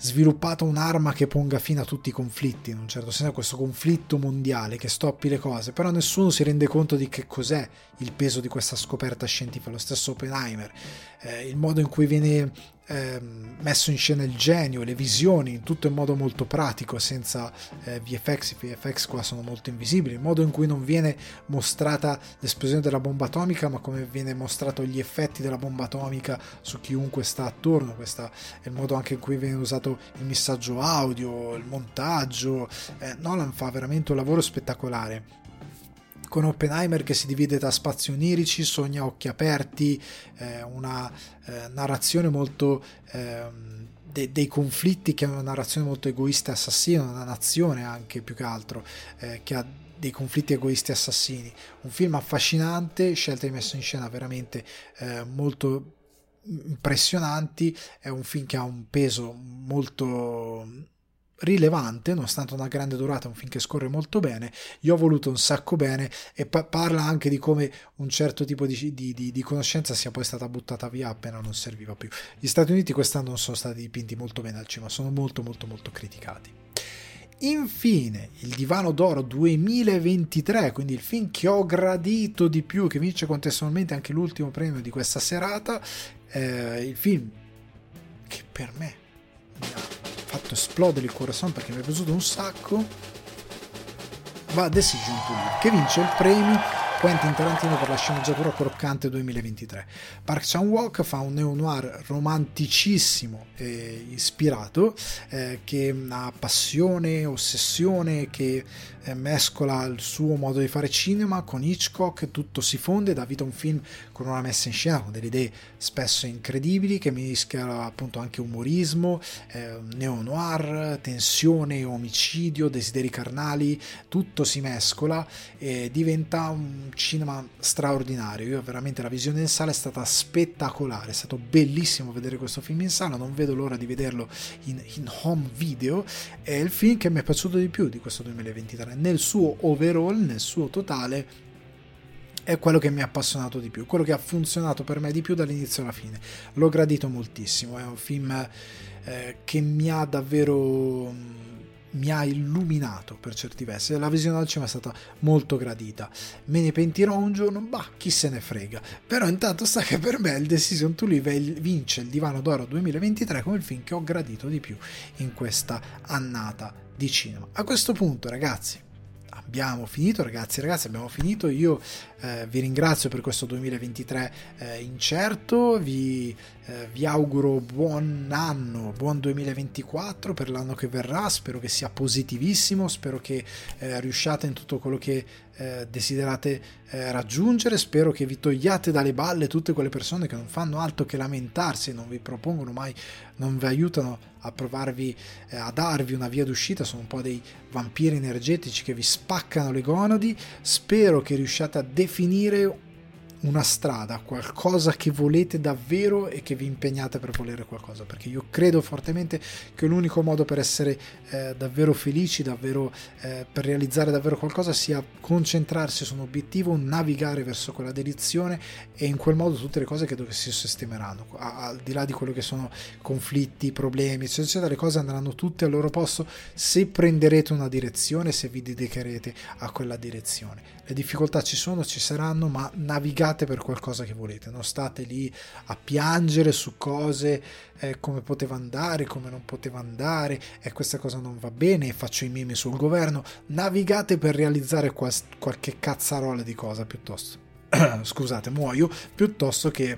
sviluppata un'arma che ponga fine a tutti i conflitti, in un certo senso questo conflitto mondiale che stoppi le cose, però nessuno si rende conto di che cos'è il peso di questa scoperta scientifica, lo stesso Oppenheimer, eh, il modo in cui viene eh, messo in scena il genio, le visioni, tutto in modo molto pratico, senza eh, VFX, i VFX qua sono molto invisibili, il modo in cui non viene mostrata l'esplosione della bomba atomica, ma come viene mostrato gli effetti della bomba atomica su chiunque sta attorno, questo il modo anche in cui viene usato il messaggio audio, il montaggio, eh, Nolan fa veramente un lavoro spettacolare con Oppenheimer che si divide da spazi onirici, sogni a occhi aperti, eh, una eh, narrazione molto... Eh, de- dei conflitti che è una narrazione molto egoista e assassina, una nazione anche più che altro, eh, che ha dei conflitti egoisti assassini. Un film affascinante, scelta di messa in scena veramente eh, molto impressionanti, è un film che ha un peso molto rilevante, nonostante una grande durata, un film che scorre molto bene, io ho voluto un sacco bene e pa- parla anche di come un certo tipo di, di, di, di, conoscenza sia poi stata buttata via appena non serviva più. Gli Stati Uniti quest'anno non sono stati dipinti molto bene al cinema, sono molto molto molto criticati. Infine, il Divano d'Oro 2023, quindi il film che ho gradito di più, che vince contestualmente anche l'ultimo premio di questa serata, eh, il film che per me fatto esplodere il corazon perché mi è piaciuto un sacco. Va Decision to Live che vince il premio Quentin Tarantino per la sceneggiatura croccante 2023. Park Chan-wook fa un neo-noir romanticissimo e ispirato eh, che ha passione, ossessione, che eh, mescola il suo modo di fare cinema con Hitchcock, tutto si fonde, dà vita a un film con una messa in scena, con delle idee spesso incredibili, che mischia appunto anche umorismo, eh, neo-noir, tensione, omicidio, desideri carnali, tutto si mescola e diventa un cinema straordinario. Io veramente la visione in sala è stata spettacolare, è stato bellissimo vedere questo film in sala, non vedo l'ora di vederlo in, in home video. È il film che mi è piaciuto di più di questo 2023, nel suo overall, nel suo totale è quello che mi ha appassionato di più, quello che ha funzionato per me di più dall'inizio alla fine. L'ho gradito moltissimo, è un film eh, che mi ha davvero mi ha illuminato per certi versi. La visione al cinema è stata molto gradita. Me ne pentirò un giorno, bah, chi se ne frega. Però intanto sta che per me il Decision to Live vince il Divano d'Oro 2023 come il film che ho gradito di più in questa annata di cinema. A questo punto, ragazzi, abbiamo finito ragazzi ragazzi abbiamo finito io eh, vi ringrazio per questo 2023 eh, incerto. Vi, eh, vi, auguro buon anno buon 2024 per l'anno che verrà. Spero che sia positivissimo. Spero che eh, riusciate in tutto quello che eh, desiderate eh, raggiungere. Spero che vi togliate dalle balle tutte quelle persone che non fanno altro che lamentarsi non vi propongono mai non vi aiutano a provarvi a darvi una via d'uscita. Sono un po' dei vampiri energetici che vi spaccano le gonadi. Spero che riusciate a definire una strada, qualcosa che volete davvero e che vi impegnate per volere qualcosa, perché io credo fortemente che l'unico modo per essere eh, davvero felici, davvero, eh, per realizzare davvero qualcosa sia concentrarsi su un obiettivo, navigare verso quella direzione e in quel modo tutte le cose credo che si sistemeranno, al di là di quello che sono conflitti, problemi, eccetera, eccetera, le cose andranno tutte al loro posto se prenderete una direzione, se vi dedicherete a quella direzione. Le difficoltà ci sono, ci saranno, ma navigate per qualcosa che volete, non state lì a piangere su cose eh, come poteva andare, come non poteva andare, e eh, questa cosa non va bene, faccio i meme sul governo, navigate per realizzare qual- qualche cazzarola di cosa piuttosto. [CLEARS THROAT] Scusate, muoio, piuttosto che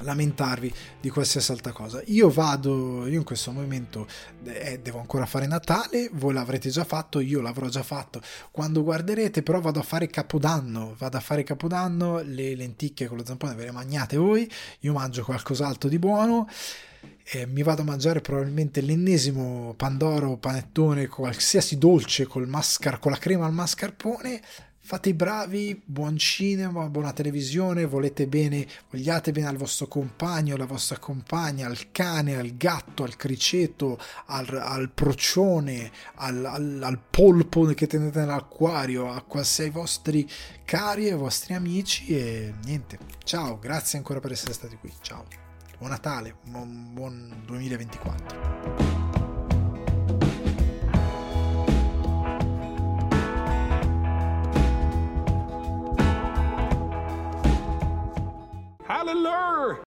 lamentarvi di qualsiasi altra cosa. Io vado, io in questo momento eh, devo ancora fare Natale, voi l'avrete già fatto, io l'avrò già fatto quando guarderete, però vado a fare Capodanno, vado a fare Capodanno, le lenticchie con lo zampone ve le mangiate voi, io mangio qualcos'altro di buono. Eh, mi vado a mangiare probabilmente l'ennesimo pandoro, panettone, qualsiasi dolce col mascar- con la crema al mascarpone fate i bravi, buon cinema, buona televisione, volete bene, vogliate bene al vostro compagno, alla vostra compagna, al cane, al gatto, al criceto, al, al procione, al, al, al, polpo che tenete nell'acquario, a quasi vostri cari e vostri amici e niente. Ciao, grazie ancora per essere stati qui. Ciao. Buon Natale, buon, buon 2024. Hallelujah